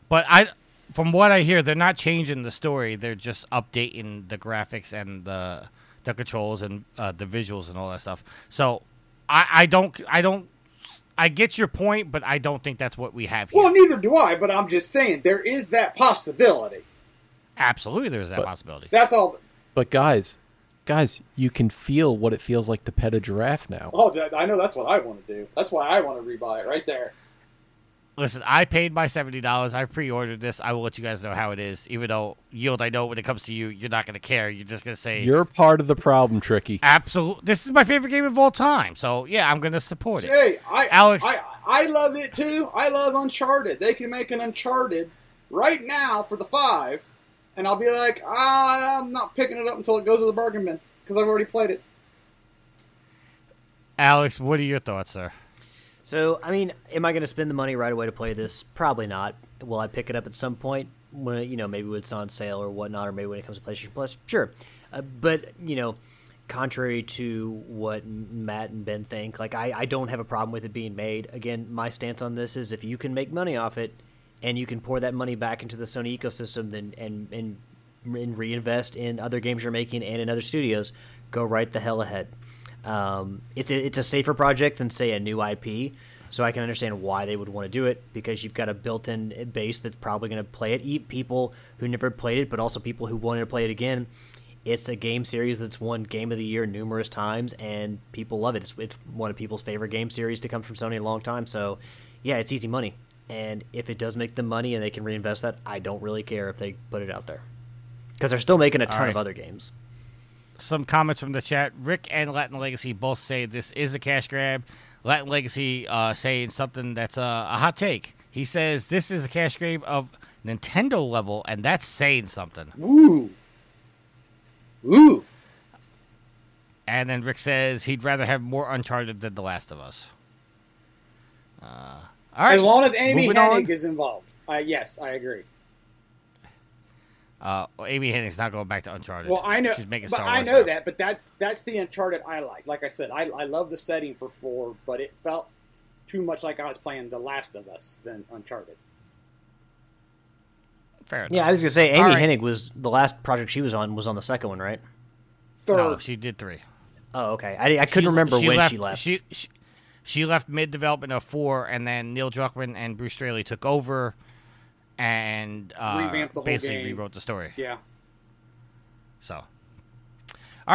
but I, from what I hear, they're not changing the story. They're just updating the graphics and the the controls and uh, the visuals and all that stuff. So, I I don't I don't I get your point, but I don't think that's what we have here. Well, neither do I, but I'm just saying there is that possibility. Absolutely, there's that But- possibility. That's all. But guys, guys, you can feel what it feels like to pet a giraffe now. Oh, I know that's what I want to do. That's why I want to rebuy it right there. Listen, I paid my seventy dollars. I pre-ordered this. I will let you guys know how it is. Even though yield, I know when it comes to you, you're not going to care. You're just going to say, You're part of the problem, Tricky. "Absolute." This is my favorite game of all time. So yeah, I'm going to support it. Hey, I, Alex- I, I love it too. I love Uncharted. They can make an Uncharted right now for the five, and I'll be like, ah, I'm not picking it up until it goes to the bargain bin because I've already played it. Alex, what are your thoughts, sir? So, I mean, am I going to spend the money right away to play this? Probably not. Will I pick it up at some point when you know maybe when it's on sale or whatnot, or maybe when it comes to PlayStation Plus? Sure, uh, but you know, contrary to what Matt and Ben think, like I, I don't have a problem with it being made. Again, my stance on this is if you can make money off it and you can pour that money back into the Sony ecosystem, then and and and reinvest in other games you're making and in other studios, go right the hell ahead. Um, it's a, it's a safer project than say a new IP, so I can understand why they would want to do it because you've got a built-in base that's probably going to play it. Eat people who never played it, but also people who wanted to play it again. It's a game series that's won Game of the Year numerous times, and people love it. It's, it's one of people's favorite game series to come from Sony in a long time. So, yeah, it's easy money. And if it does make them money and they can reinvest that, I don't really care if they put it out there. Because they're still making a ton of other games. Some comments from the chat. Rick and Latin Legacy both say this is a cash grab. Latin Legacy uh, saying something that's a, a hot take. He says this is a cash grab of Nintendo level, and that's saying something. Ooh. Ooh. And then Rick says he'd rather have more Uncharted than The Last of Us. Uh, all right. As long as Amy moving on. Hennig is involved. Uh, yes, I agree. Uh, well, Amy Hennig's not going back to Uncharted. Well, I know, She's making but Star I know now. that. But that's that's the Uncharted I like. Like I said, I I love the setting for four, but it felt too much like I was playing The Last of Us than Uncharted. Fair enough. Yeah, I was gonna say Amy All right. Hennig was the last project she was on was on the second one, right? Third, No, she did three. Oh, okay. I, I couldn't She- remember when left, she left. She, she, she left mid development of four, and then Neil Druckmann and Bruce Straley took over and uh, Revamped the whole basically game. rewrote the story. yeah. So, all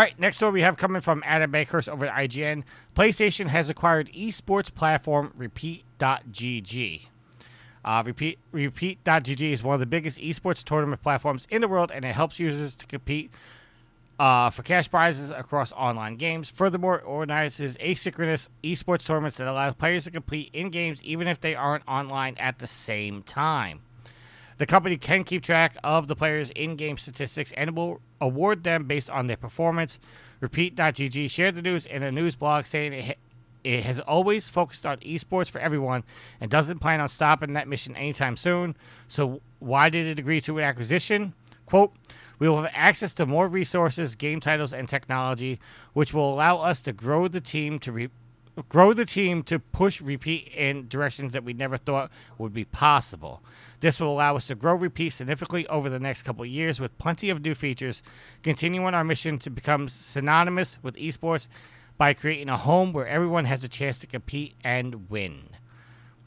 right, next story we have coming from Adam Bankhurst over at IGN. PlayStation has acquired esports platform Repeat.gg. Uh, Repeat Repeat.gg is one of the biggest esports tournament platforms in the world, and it helps users to compete uh, for cash prizes across online games. Furthermore, it organizes asynchronous esports tournaments that allow players to compete in games even if they aren't online at the same time. The company can keep track of the players' in game statistics and will award them based on their performance. Repeat.gg shared the news in a news blog saying it, it has always focused on esports for everyone and doesn't plan on stopping that mission anytime soon. So, why did it agree to an acquisition? Quote, we will have access to more resources, game titles, and technology, which will allow us to grow the team to re- grow the team to push repeat in directions that we never thought would be possible. This will allow us to grow repeat significantly over the next couple years with plenty of new features, continuing our mission to become synonymous with esports by creating a home where everyone has a chance to compete and win.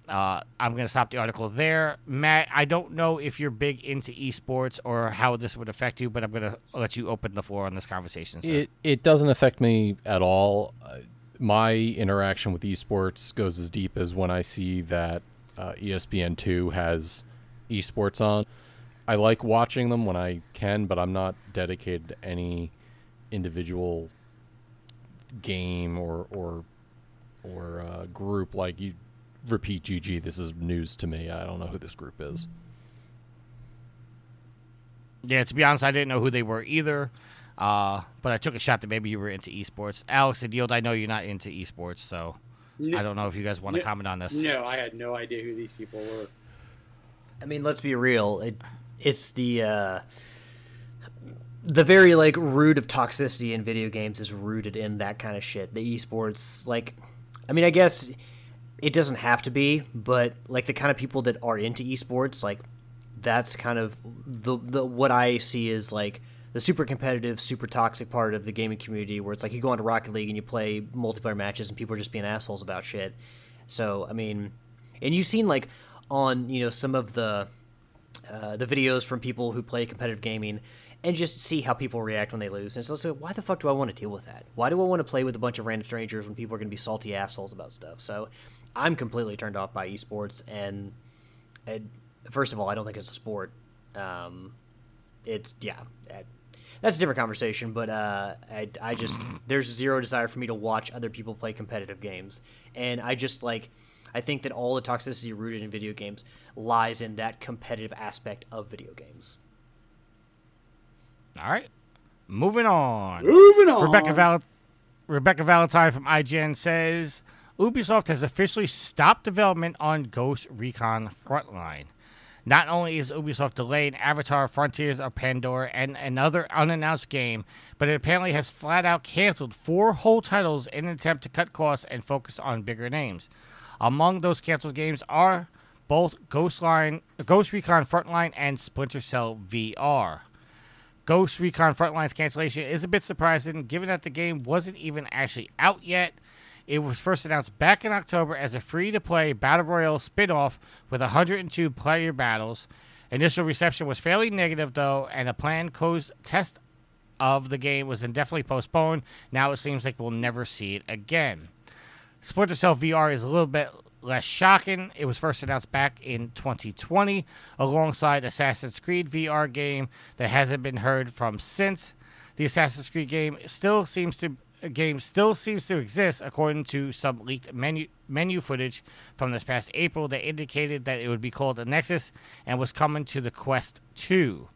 Uh, I'm going to stop the article there. Matt, I don't know if you're big into esports or how this would affect you, but I'm going to let you open the floor on this conversation. It it doesn't affect me at all. Uh, my interaction with esports goes as deep as when I see that uh, ESPN two has esports on. I like watching them when I can, but I'm not dedicated to any individual game or or or uh, group like you repeat GG. This is news to me. I don't know who this group is. Yeah, to be honest, I didn't know who they were either. Uh, but I took a shot that maybe you were into esports. Alex and Yield, I know you're not into esports, so I don't know if you guys want to No- comment on this. No, I had no idea who these people were. I mean, let's be real. It it's the uh, the very like root of toxicity in video games is rooted in that kind of shit. The esports, like, I mean, I guess it doesn't have to be, but like the kind of people that are into esports, like, that's kind of the the what I see is like the super competitive, super toxic part of the gaming community, where it's like you go into Rocket League and you play multiplayer matches, and people are just being assholes about shit. So, I mean, and you've seen like on you know some of the uh, the videos from people who play competitive gaming and just see how people react when they lose. And it's like, why the fuck do I want to deal with that? Why do I want to play with a bunch of random strangers when people are going to be salty assholes about stuff? So I'm completely turned off by esports. And, and first of all, I don't think it's a sport. Um, it's yeah. I- that's a different conversation, but uh, I, I just there's zero desire for me to watch other people play competitive games, and I just like I think that all the toxicity rooted in video games lies in that competitive aspect of video games. All right, moving on. Moving on. Rebecca Val- Rebecca Valentine from IGN says Ubisoft has officially stopped development on Ghost Recon Frontline. Not only is Ubisoft delaying Avatar Frontiers of Pandora and another unannounced game, but it apparently has flat out canceled four whole titles in an attempt to cut costs and focus on bigger names. Among those canceled games are both Ghost, Line, Ghost Recon Frontline and Splinter Cell VR. Ghost Recon Frontline's cancellation is a bit surprising given that the game wasn't even actually out yet. It was first announced back in October as a free to play Battle Royale spin off with 102 player battles. Initial reception was fairly negative, though, and a planned closed test of the game was indefinitely postponed. Now it seems like we'll never see it again. Splinter Cell VR is a little bit less shocking, it was first announced back in 2020 alongside Assassin's Creed VR game that hasn't been heard from since. The Assassin's Creed game still seems to game still seems to exist according to some leaked menu menu footage from this past April that indicated that it would be called the Nexus and was coming to the Quest 2.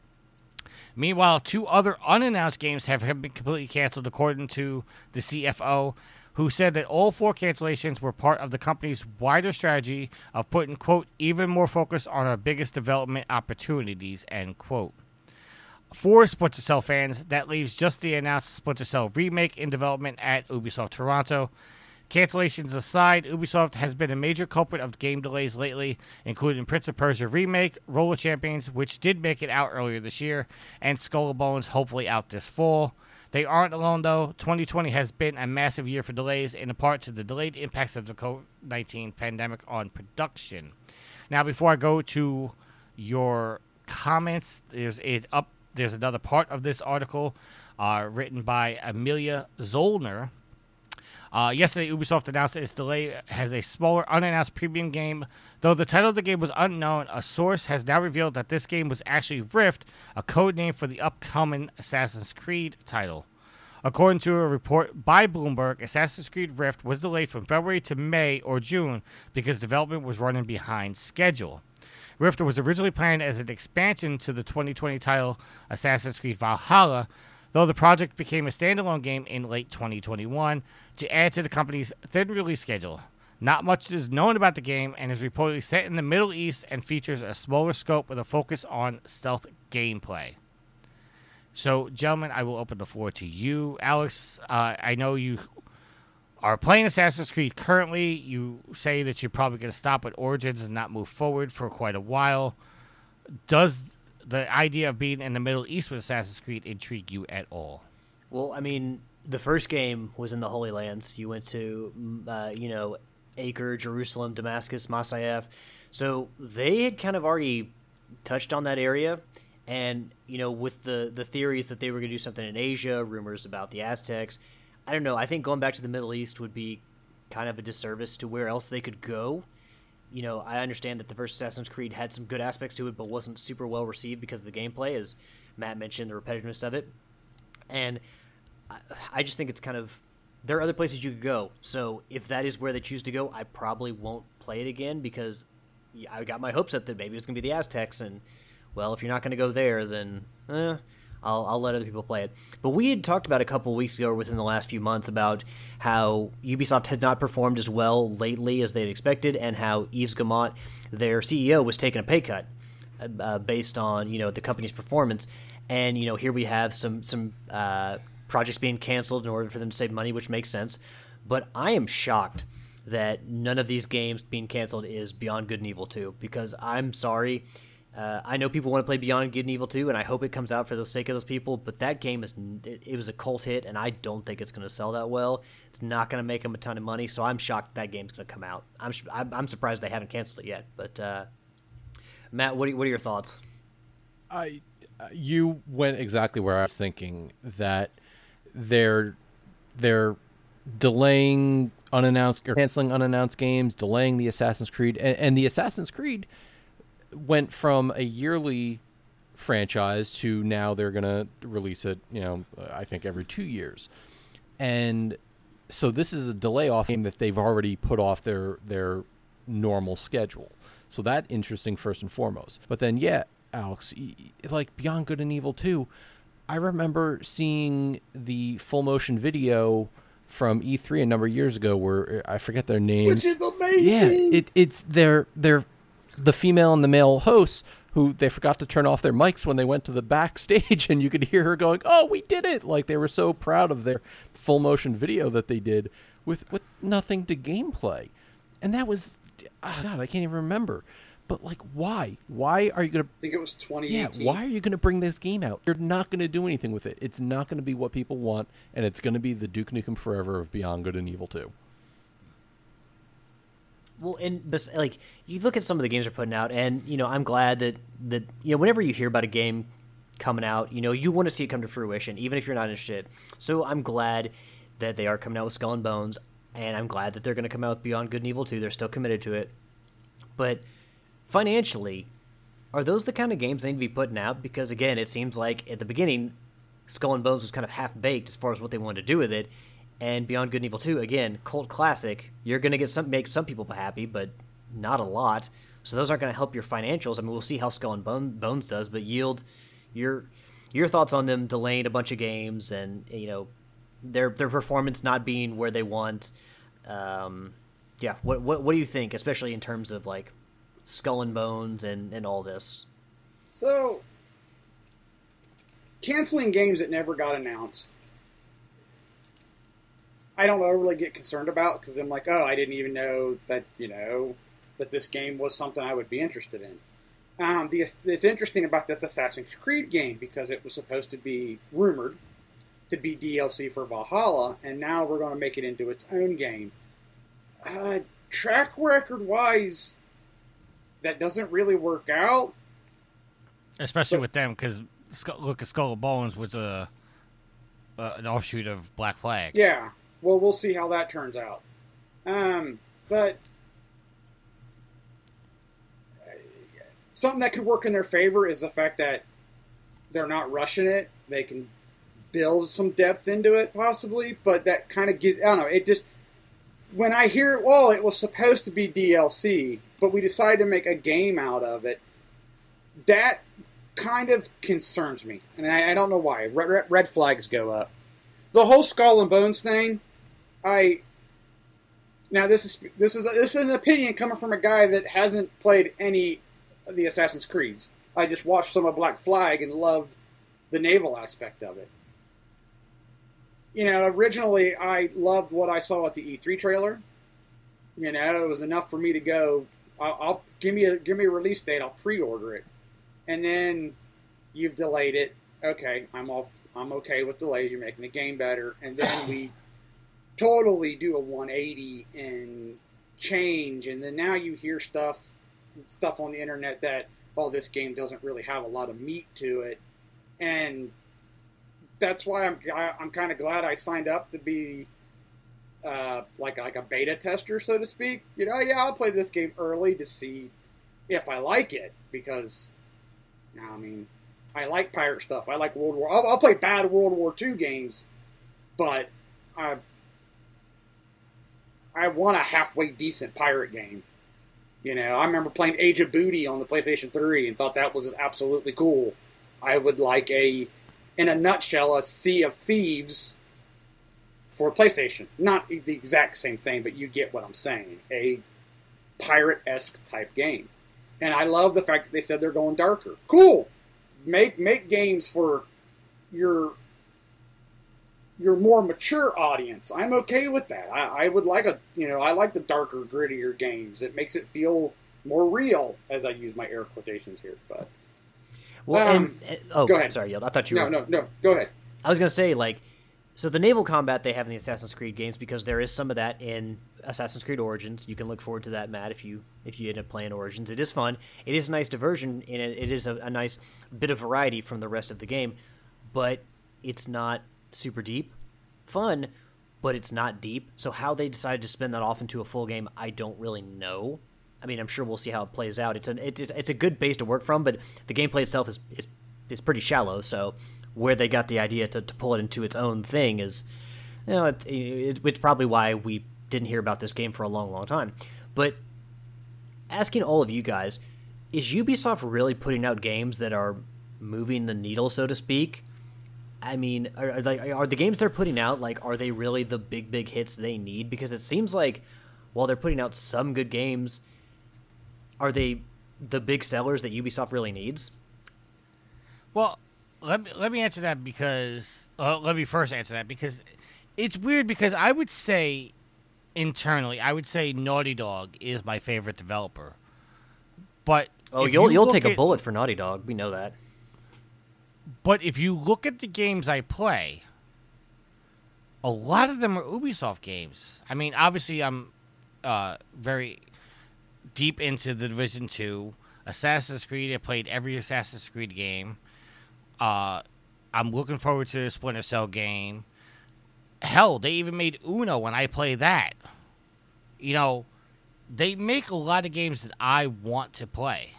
Meanwhile, two other unannounced games have been completely canceled, according to the CFO, who said that all four cancellations were part of the company's wider strategy of putting, quote, even more focus on our biggest development opportunities, end quote. For Splinter Cell fans, that leaves just the announced Splinter Cell remake in development at Ubisoft Toronto. Cancellations aside, Ubisoft has been a major culprit of game delays lately, including Prince of Persia Remake, Roller Champions, which did make it out earlier this year, and Skull and Bones hopefully out this fall. They aren't alone though. 2020 has been a massive year for delays, in part to the delayed impacts of the COVID 19 pandemic on production. Now, before I go to your comments, there's a up. There's another part of this article uh, written by Amelia Zollner. Uh, yesterday, Ubisoft announced that its delay has a smaller, unannounced premium game. Though the title of the game was unknown, a source has now revealed that this game was actually Rift, a code name for the upcoming Assassin's Creed title. According to a report by Bloomberg, Assassin's Creed Rift was delayed from February to May or June because development was running behind schedule. Rift was originally planned as an expansion to the 2020 title Assassin's Creed Valhalla, though the project became a standalone game in late 2021 to add to the company's thin release schedule. Not much is known about the game and is reportedly set in the Middle East and features a smaller scope with a focus on stealth gameplay. So, gentlemen, I will open the floor to you. Alex, uh, I know you are playing Assassin's Creed currently. You say that you're probably going to stop at Origins and not move forward for quite a while. Does the idea of being in the Middle East with Assassin's Creed intrigue you at all? Well, I mean, the first game was in the Holy Lands. You went to, uh, you know, Acre, Jerusalem, Damascus, Masyaf. So they had kind of already touched on that area. And, you know, with the, the theories that they were going to do something in Asia, rumors about the Aztecs, I don't know. I think going back to the Middle East would be kind of a disservice to where else they could go. You know, I understand that the first Assassin's Creed had some good aspects to it, but wasn't super well received because of the gameplay, as Matt mentioned, the repetitiveness of it. And I, I just think it's kind of there are other places you could go. So if that is where they choose to go, I probably won't play it again because I got my hopes up that maybe it's going to be the Aztecs, and well, if you're not going to go there, then eh, I'll, I'll let other people play it. But we had talked about a couple weeks ago, within the last few months, about how Ubisoft had not performed as well lately as they had expected, and how Yves Guillemot, their CEO, was taking a pay cut uh, based on you know the company's performance. And you know here we have some some uh, projects being canceled in order for them to save money, which makes sense. But I am shocked that none of these games being canceled is Beyond Good and Evil 2 because I'm sorry. Uh, I know people want to play Beyond Good and Evil 2, and I hope it comes out for the sake of those people. But that game is it, was a cult hit, and I don't think it's going to sell that well. It's not going to make them a ton of money, so I'm shocked that game's going to come out. I'm I'm, I'm surprised they haven't canceled it yet. But uh, Matt, what are, what are your thoughts? I you went exactly where I was thinking that they're they're delaying unannounced or canceling unannounced games, delaying the Assassin's Creed, and, and the Assassin's Creed went from a yearly franchise to now they're gonna release it. You know, I think every two years, and so this is a delay off game that they've already put off their their normal schedule. So that interesting first and foremost. But then yeah, Alex, like Beyond Good and Evil 2, I remember seeing the full motion video from E3 a number of years ago where uh, I forget their names. Which is amazing. Yeah, it, it's their their the female and the male hosts who they forgot to turn off their mics when they went to the backstage and you could hear her going, "Oh, we did it." Like they were so proud of their full motion video that they did with with nothing to gameplay. And that was oh god, I can't even remember. But like, why? Why are you gonna? I think it was 2018. Yeah, why are you gonna bring this game out? You're not gonna do anything with it. It's not gonna be what people want, and it's gonna be the Duke Nukem Forever of Beyond Good and Evil 2. Well, and like you look at some of the games they're putting out, and you know, I'm glad that that you know, whenever you hear about a game coming out, you know, you want to see it come to fruition, even if you're not interested. So I'm glad that they are coming out with Skull and Bones. and I'm glad that they're going to come out with Beyond Good and Evil 2. They're still committed to it. But financially, are those the kind of games they need to be putting out? Because again, it seems like at the beginning, Skull and Bones was kind of half baked as far as what they wanted to do with it, and Beyond Good and Evil 2, again, cult classic. You're going to get some make some people happy, but not a lot. So those aren't going to help your financials. I mean, we'll see how Skull and Bone, Bones does, but yield your your thoughts on them delaying a bunch of games and you know their their performance not being where they want. Um, yeah, what what what do you think, especially in terms of like Skull and Bones and and all this? So, canceling games that never got announced, I don't overly get concerned about because I'm like, oh, I didn't even know that you know that this game was something I would be interested in. Um, the, it's interesting about this Assassin's Creed game because it was supposed to be rumored to be DLC for Valhalla, and now we're going to make it into its own game. Uh, track record wise, that doesn't really work out. Especially But- with them, because look, at Skull of Bones was a, a an offshoot of Black Flag. Yeah. Well, we'll see how that turns out. Um, but uh, something that could work in their favor is the fact that they're not rushing it. They can build some depth into it, possibly. But that kind of gives I don't know. It just when I hear, it well, it was supposed to be DLC, but we decided to make a game out of it. That kind of concerns me, and I, I don't know why. Red, red, red flags go up. The whole Skull and Bones thing, I now this is this is this is an opinion coming from a guy that hasn't played any of the Assassin's Creeds. I just watched some of Black Flag and loved the naval aspect of it. You know, originally I loved what I saw at the E3 trailer. You know, it was enough for me to go. I'll, I'll give me a give me a release date. I'll pre-order it, and then you've delayed it. Okay, I'm off. I'm okay with delays. You're making the game better, and then we totally do a 180 and change, and then now you hear stuff stuff on the internet that oh, this game doesn't really have a lot of meat to it, and that's why I'm I, I'm kind of glad I signed up to be uh, like like a beta tester, so to speak. You know, yeah, I'll play this game early to see if I like it because, now I mean, I like pirate stuff. I like World War. I'll, I'll play bad World War II games, but I I want a halfway decent pirate game. You know, I remember playing Age of Booty on the PlayStation 3 and thought that was absolutely cool. I would like a, in a nutshell, a Sea of Thieves for PlayStation. Not the exact same thing, but you get what I'm saying. A pirate esque type game. And I love the fact that they said they're going darker. Cool. Make make games for your your more mature audience. I'm okay with that. I, I would like a you know I like the darker, grittier games. It makes it feel more real, as I use my air quotations here. But Well, Um, and, oh, go ahead. sorry, Yield. I thought you no, were. no, no. Go ahead. I was gonna say like, so the naval combat they have in the Assassin's Creed games because there is some of that in Assassin's Creed Origins. You can look forward to that, Matt, if you if you end up playing Origins. It is fun. It is a nice diversion, and it, it is a, a nice bit of variety from the rest of the game. But it's not super deep. Fun, but it's not deep. So how they decided to spin that off into a full game, I don't really know. I mean, I'm sure we'll see how it plays out. It's an it, it's- a good base to work from, but the gameplay itself is is, is pretty shallow. So where they got the idea to, to pull it into its own thing is, you know, it, it, it's probably why we didn't hear about this game for a long, long time. But asking all of you guys, is Ubisoft really putting out games that are moving the needle, so to speak? I mean, are, are the games they're putting out like are they really the big big hits they need? Because it seems like while they're putting out some good games, are they the big sellers that Ubisoft really needs? Well, let me let me answer that because uh, let me first answer that because it's weird because I would say internally I would say Naughty Dog is my favorite developer, but Oh, you'll you you'll look take a bullet for Naughty Dog. We know that. But if you look at the games I play, a lot of them are Ubisoft games. I mean, obviously, I'm uh, very deep into the Division Two, Assassin's Creed. I played every Assassin's Creed game. Uh, I'm looking forward to the Splinter Cell game. hell, they even made Uno when I play that. You know, they make a lot of games that I want to play.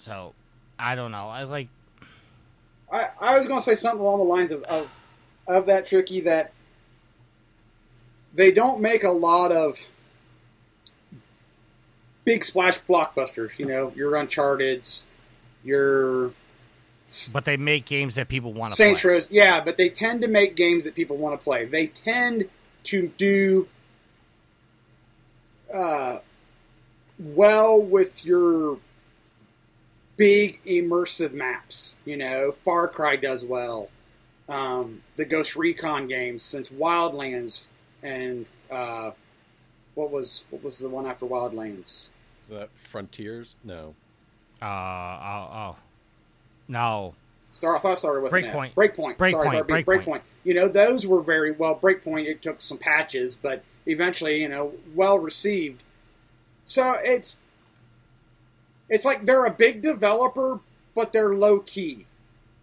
So, I don't know. I like I, I was going to say something along the lines of, of of that tricky that they don't make a lot of big splash blockbusters. You know, your Uncharted's, your but they make games that people want to play. Saints Yeah, but they tend to make games that people want to play. They tend to do uh, well with your big immersive maps. You know, Far Cry does well. Um, the Ghost Recon games, since Wildlands and uh, what was what was the one after Wildlands? Is that Frontiers? No. Uh oh oh. No. Star, I thought it started with an F. Breakpoint. Breakpoint. Breakpoint, Sorry, sorry, Breakpoint. Breakpoint. You know, those were very well. Breakpoint. It took some patches, but eventually, you know, well received. So it's it's like they're a big developer, but they're low key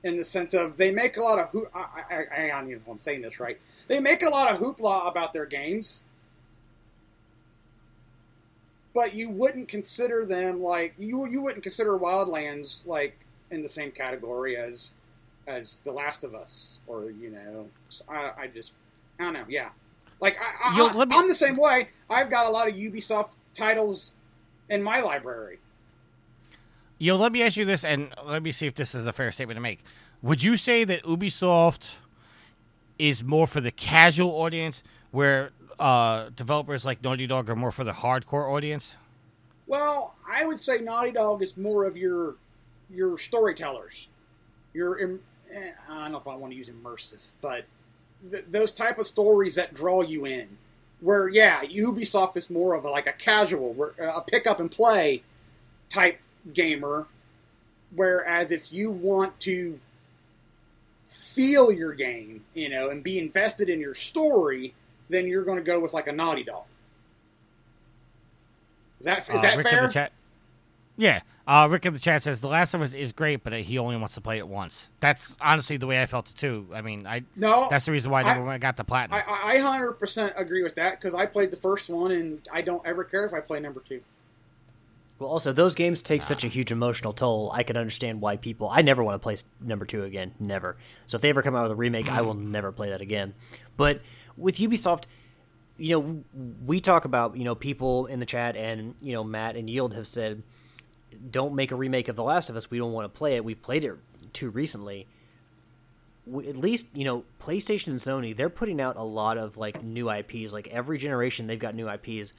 in the sense of they make a lot of hoop. I, I, I, hang on, you know, I'm saying this right. They make a lot of hoopla about their games, but you wouldn't consider them like you you wouldn't consider Wildlands like in the same category as as The Last of Us or you know. So I, I just I don't know. Yeah, like I, I, Yo, me- I'm the same way. I've got a lot of Ubisoft titles in my library. Yo, let me ask you this, and let me see if this is a fair statement to make. Would you say that Ubisoft is more for the casual audience, where uh, developers like Naughty Dog are more for the hardcore audience? Well, I would say Naughty Dog is more of your your storytellers. Your im- eh, I don't know if I want to use immersive, but th- those type of stories that draw you in. Where yeah, Ubisoft is more of a, like a casual, a pick up and play type gamer. Whereas if you want to feel your game, you know, and be invested in your story, then you're going to go with like a Naughty Dog. Is that is Uh, that Rick in fair? the chat. Yeah, uh, Rick in the chat says The Last of Us is great, but he only wants to play it once. That's honestly the way I felt it too. I mean, I No, that's the reason why I I- got the platinum. I, I 100% agree with that because I played the first one and I don't ever care if I play number two. Well, also those games take such a huge emotional toll. I can understand why people. I never want to play number two again, never. So if they ever come out with a remake, I will never play that again. But with Ubisoft, you know, we talk about you know people in the chat, and you know Matt and Yield have said, don't make a remake of The Last of Us. We don't want to play it. We played it too recently. W- At least you know PlayStation and Sony, they're putting out a lot of like new IPs. Like every generation, they've got new IPs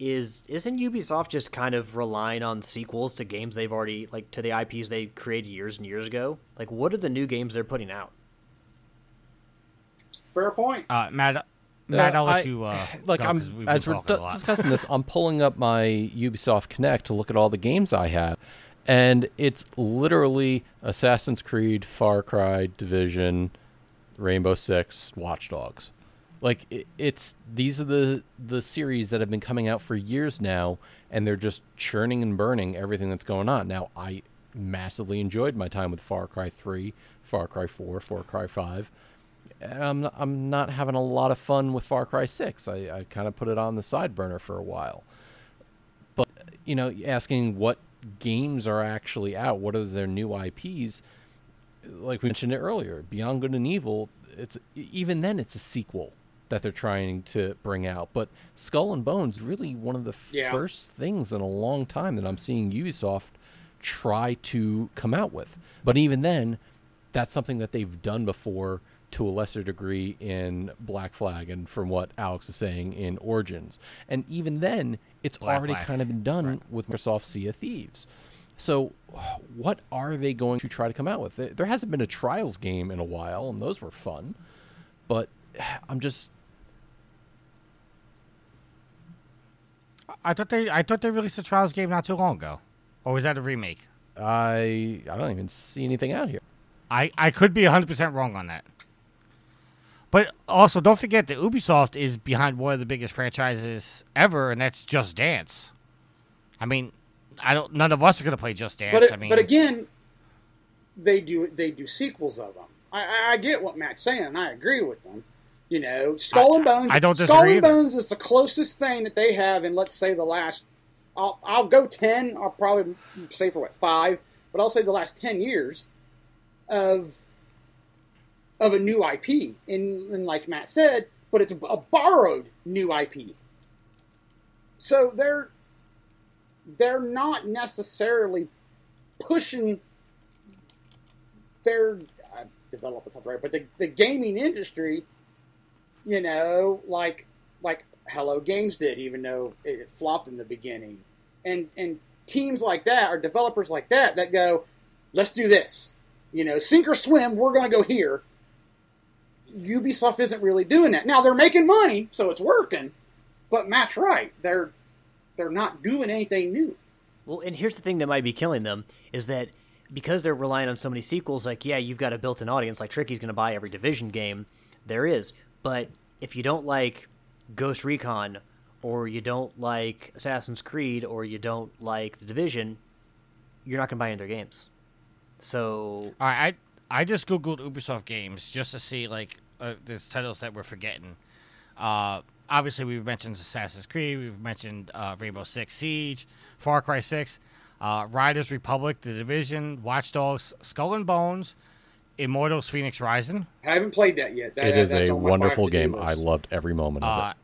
is isn't Ubisoft just kind of relying on sequels to games they've already like to the IPs they created years and years ago? Like what are the new games they're putting out? Fair point. uh, Matt, Matt, I'll let I- you. Uh, like go, 'cause I'm we've as we're talking a d- lot. discussing this, I'm pulling up my Ubisoft Connect to look at all the games I have, and it's literally Assassin's Creed, Far Cry, Division, Rainbow Six, Watch Dogs. Like it, it's these are the the series that have been coming out for years now, and they're just churning and burning everything that's going on. Now I massively enjoyed my time with Far Cry Three, Far Cry Four, Far Cry Five. I'm not, I'm not having a lot of fun with Far Cry 6. I, I kind of put it on the side burner for a while. But, you know, asking what games are actually out, what are their new IPs, like we mentioned it earlier, Beyond Good and Evil, it's even then it's a sequel that they're trying to bring out. But Skull and Bones really one of the Yeah. first things in a long time that I'm seeing Ubisoft try to come out with. But even then, that's something that they've done before to a lesser degree in Black Flag and from what Alex is saying in Origins. And even then, it's Black already Flag. kind of been done with Microsoft Sea of Thieves. So, what are they going to try to come out with? There hasn't been a Trials game in a while, and those were fun. But I'm just I thought they, I thought they released a Trials game not too long ago, or was that a remake? I I don't even see anything out here. I, I could be 100% wrong on that. But also, don't forget that Ubisoft is behind one of the biggest franchises ever, and that's Just Dance. I mean, I don't. None of us are going to play Just Dance. But it, I mean, but again, they do they do sequels of them. I, I- I get what Matt's saying, and I agree with them. You know, Skull and Bones. I don't Skull and. Bones is the closest thing that they have in, let's say, the last. I'll, I'll go ten. I'll probably say for what five, but I'll say the last ten years of of a new IP. And, and like Matt said, but it's a, borrowed new IP. So they're they're not necessarily pushing their uh, development's not right, but the, the gaming industry, you know, like like Hello Games did, even though it flopped in the beginning, and and teams like that or developers like that that go, let's do this, you know, sink or swim, we're going to go here. Ubisoft isn't really doing that now. They're making money, so it's working. But Matt's right; they're they're not doing anything new. Well, and here's the thing that might be killing them is that because they're relying on so many sequels, like, yeah, you've got a built in audience, like Tricky's going to buy every Division game. There is. But if you don't like Ghost Recon, or you don't like Assassin's Creed, or you don't like The Division, you're not going to buy any of their games. So, All right, I I just googled Ubisoft games just to see like uh, there's titles that we're forgetting. Uh, obviously we've mentioned Assassin's Creed, we've mentioned uh, Rainbow Six Siege, Far Cry Six, uh, Riders Republic, The Division, Watch Dogs, Skull and Bones, Immortals: Phoenix Rising. I haven't played that yet. That, It is that's a wonderful game. I loved every moment of Uh, it.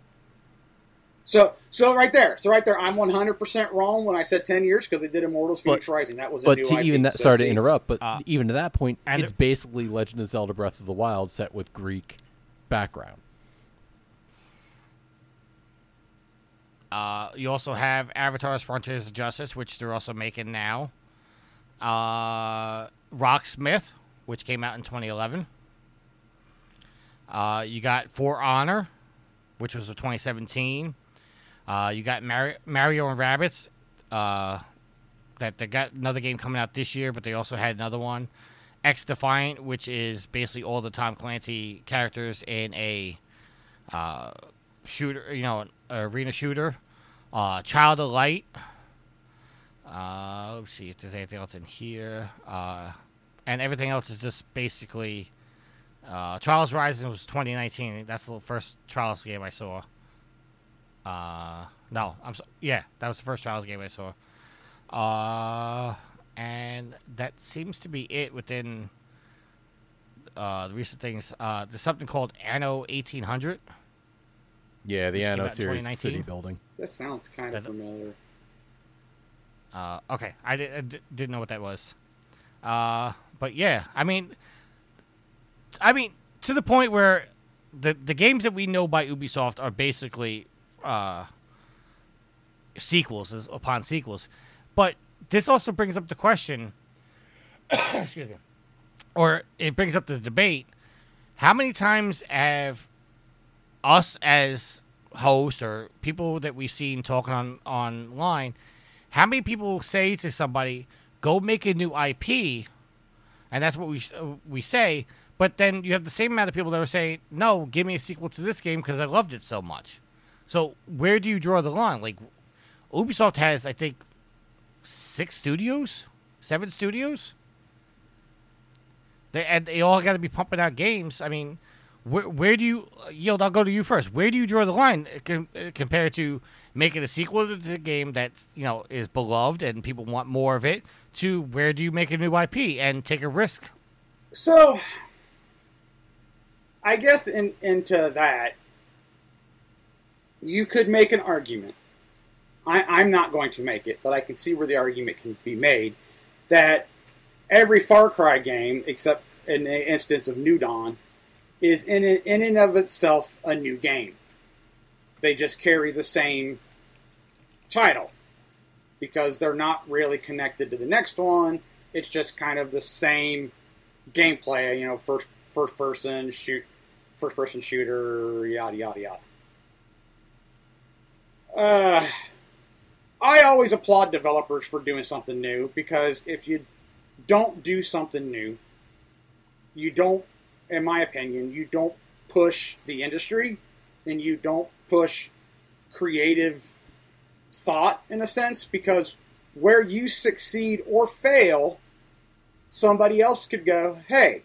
So, so right there, so right there, I'm 100 percent wrong when I said 10 years because they did Immortals: Phoenix Rising. That was a But new to IP. even that, So sorry to see, interrupt, but Uh, even to that point, and it's it- basically Legend of Zelda: Breath of the Wild set with Greek background. Uh, you also have Avatar's Frontiers of Justice, which they're also making now. Uh, Rocksmith, which came out in 2011. Uh, you got For Honor, which was of 2017. Uh, you got Mar- Mario and Rabbids. Uh, that they got another game coming out this year, but they also had another one. X Defiant, which is basically all the Tom Clancy characters in a uh, shooter, you know, an arena shooter. Uh, Child of Light. Uh, let's see if there's anything else in here. Uh, and everything else is just basically. Uh, Trials Rising was 2019. That's the first Trials game I saw. Uh, no, I'm so, yeah, that was the first Trials game I saw. Uh, and that seems to be it within uh, the recent things. Uh, there's something called Anno 1800. Yeah, the Anno series city building. that sounds kind of That- familiar. Uh, okay, I, did, I didn't know what that was. Uh, but yeah, I mean, I mean to the point where the the games that we know by Ubisoft are basically uh, sequels upon sequels. But this also brings up the question. excuse me, or it brings up the debate: How many times have us as hosts or people that we've seen talking on online? How many people say to somebody, "Go make a new IP," and that's what we uh, we say. But then you have the same amount of people that are saying, "No, give me a sequel to this game because I loved it so much." So where do you draw the line? Like, Ubisoft has, I think, six studios, seven studios. They and they all got to be pumping out games. I mean, where where do you yield? I'll go to you first. Where do you draw the line uh, com- uh, compared to making a sequel to the game that you know is beloved and people want more of it? To where do you make a new IP and take a risk? So, I guess in, into that, you could make an argument. I, I'm not going to make it, but I can see where the argument can be made that every Far Cry game, except in the instance of New Dawn, is in in and of itself a new game. They just carry the same title because they're not really connected to the next one. It's just kind of the same gameplay, you know, first first person shoot, first person shooter, yada yada yada. Uh, I always applaud developers for doing something new because if you don't do something new, you don't, in my opinion, you don't push the industry and you don't push creative thought in a sense because where you succeed or fail somebody else could go, hey,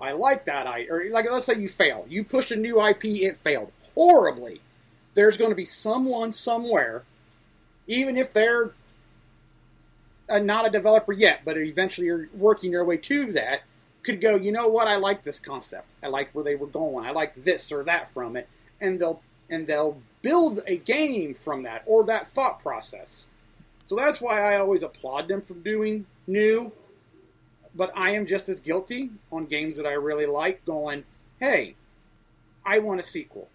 I like that I or like let's say you fail. You push a new IP, it failed horribly. There's going to be someone somewhere, even if they're uh, not a developer yet, but eventually you're working your way to that, could go, you know what, I like this concept. I liked where they were going. I like this or that from it. And they'll and they'll build a game from that or that thought process. So that's why I always applaud them for doing new. But I am just as guilty on games that I really like going, hey, I want a sequel.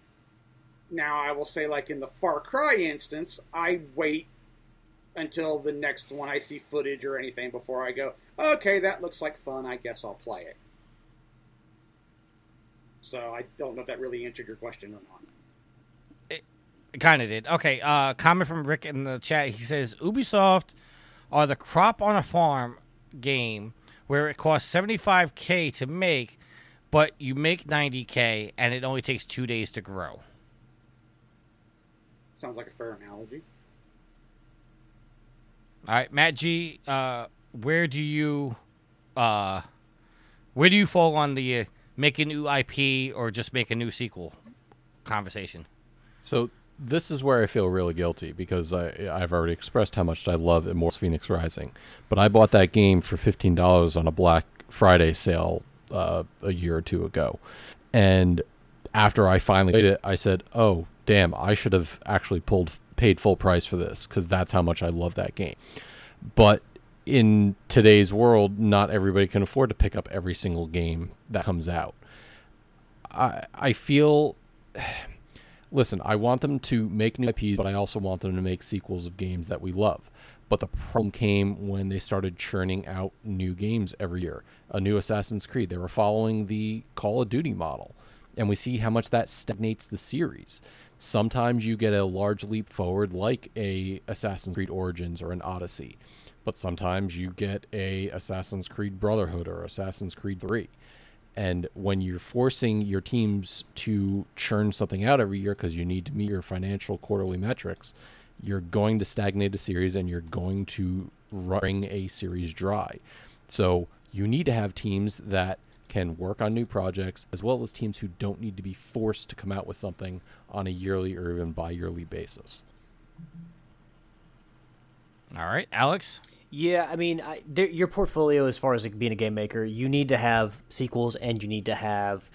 Now, I will say, like in the Far Cry instance, I wait until the next one I see footage or anything before I go, okay, that looks like fun. I guess I'll play it. So I don't know if that really answered your question or not. It kind of did. Okay, uh, comment from Rick in the chat. He says Ubisoft are the crop on a farm game where it costs 75k to make, but you make 90k and it only takes two days to grow. Sounds like a fair analogy. All right, Matt G, uh, where do you, uh, where do you fall on the uh, make a new IP or just make a new sequel conversation? So this is where I feel really guilty because I, I've already expressed how much I love Immortals Phoenix Rising, but I bought that game for fifteen dollars on a Black Friday sale uh, a year or two ago, and after I finally played it, I said, "Oh, damn! I should have actually pulled paid full price for this because that's how much I love that game." But in today's world, not everybody can afford to pick up every single game that comes out. I I feel listen, I want them to make new IPs, but I also want them to make sequels of games that we love. But the problem came when they started churning out new games every year. A new Assassin's Creed. They were following the Call of Duty model. And we see how much that stagnates the series. Sometimes you get a large leap forward like a Assassin's Creed Origins or an Odyssey. But sometimes you get a Assassin's Creed Brotherhood or Assassin's Creed 3. And when you're forcing your teams to churn something out every year because you need to meet your financial quarterly metrics, you're going to stagnate a series and you're going to wring a series dry. So you need to have teams that can work on new projects as well as teams who don't need to be forced to come out with something on a yearly or even bi yearly basis. All right, Alex. Yeah, I mean, I, there, your portfolio as far as like, being a game maker, you need to have sequels and you need to have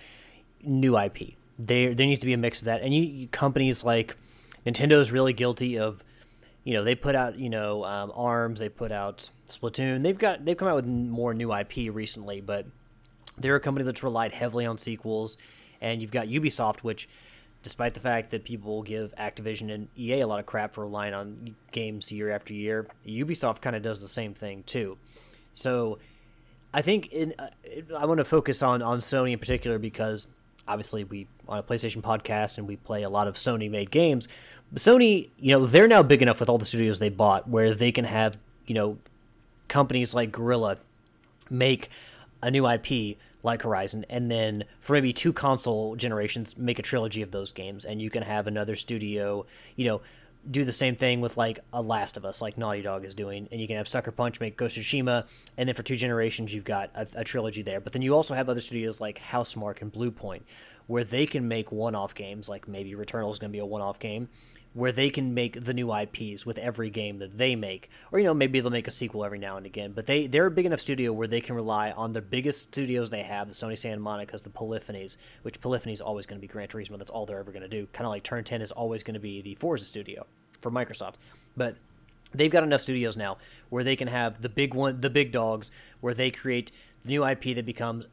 new IP. There, there needs to be a mix of that. And you, you companies like Nintendo is really guilty of, you know, they put out, you know, um, Arms, they put out Splatoon. They've got they've come out with more new IP recently, but they're a company that's relied heavily on sequels. And you've got Ubisoft, which despite the fact that people give Activision and EA a lot of crap for relying on games year after year, Ubisoft kind of does the same thing too. So I think in, uh, I want to focus on on Sony in particular because obviously we on a PlayStation podcast and we play a lot of Sony made games. But Sony, you know, they're now big enough with all the studios they bought where they can have, you know, companies like Guerrilla make a new IP like Horizon, and then for maybe two console generations, make a trilogy of those games, and you can have another studio, you know, do the same thing with like a Last of Us, like Naughty Dog is doing, and you can have Sucker Punch make Ghost of Tsushima, and then for two generations you've got a, a trilogy there. But then you also have other studios like Housemarque and Bluepoint, where they can make one-off games, like maybe Returnal is going to be a one-off game, where they can make the new IPs with every game that they make, or you know maybe they'll make a sequel every now and again. But they they're a big enough studio where they can rely on the biggest studios they have, the Sony Santa Monica's, the Polyphonies, which Polyphony is always going to be Gran Turismo. That's all they're ever going to do. Kind of like Turn Ten is always going to be the Forza studio for Microsoft, but they've got enough studios now where they can have the big one, the big dogs, where they create the new IP that becomes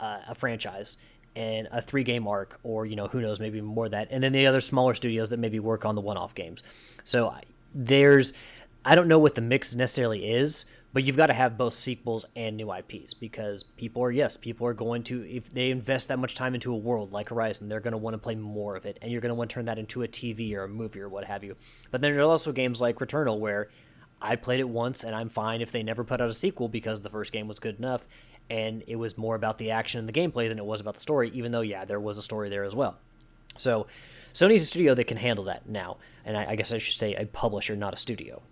uh, a franchise and a three game arc, or you know who knows, maybe more that, and then the other smaller studios that maybe work on the one off games. So there's, I don't know what the mix necessarily is, but you've got to have both sequels and new IPs because people are yes, people are going to if they invest that much time into a world like Horizon, they're going to want to play more of it, and you're going to want to turn that into a TV or a movie or what have you. But then there's also games like Returnal where I played it once and I'm fine if they never put out a sequel because the first game was good enough and it was more about the action and the gameplay than it was about the story, even though, yeah, there was a story there as well. So, Sony's a studio that can handle that now, and I, I guess I should say a publisher, not a studio.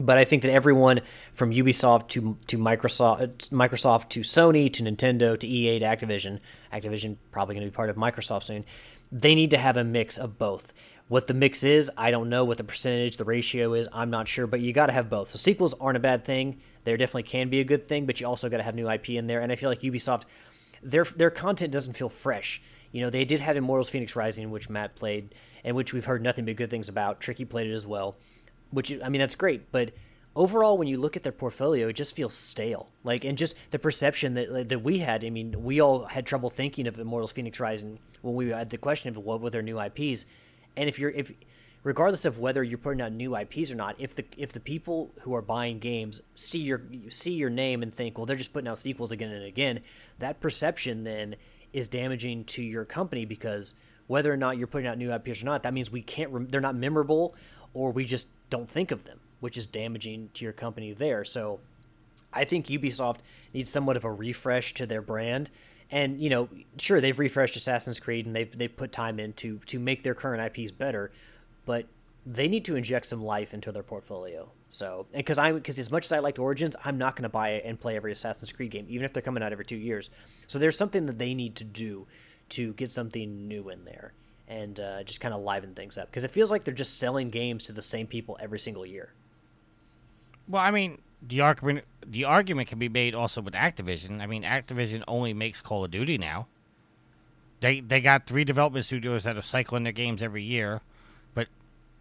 But I think that everyone from Ubisoft to to Microsoft, Microsoft to Sony to Nintendo to EA to Activision, Activision probably going to be part of Microsoft soon. They need to have a mix of both. What the mix is, I don't know. What the percentage, the ratio is, I'm not sure. But you got to have both. So sequels aren't a bad thing. There definitely can be a good thing, but you also got to have new IP in there. And I feel like Ubisoft, their their content doesn't feel fresh. You know, they did have Immortals: Phoenix Rising, which Matt played, and which we've heard nothing but good things about. Tricky played it as well which I mean that's great, but overall when you look at their portfolio, it just feels stale. Like and just the perception that that we had. I mean, we all had trouble thinking of Immortals: Phoenix Rising when we had the question of what were their new IPs, and if you're if regardless of whether you're putting out new IPs or not, if the if the people who are buying games see your see your name and think, well, they're just putting out sequels again and again, that perception then is damaging to your company because whether or not you're putting out new IPs or not, that means we can't. Rem- they're not memorable, or we just don't think of them, which is damaging to your company there. So I think Ubisoft needs somewhat of a refresh to their brand. And you know, sure they've refreshed Assassin's Creed and they've they've put time into to make their current IPs better, but they need to inject some life into their portfolio. So, because I because as much as I liked Origins, I'm not going to buy it and play every Assassin's Creed game, even if they're coming out every two years. So there's something that they need to do to get something new in there and uh, just kind of liven things up because it feels like they're just selling games to the same people every single year. Well, I mean, the argument the argument can be made also with Activision. I mean, Activision only makes Call of Duty now. They they got three development studios that are cycling their games every year,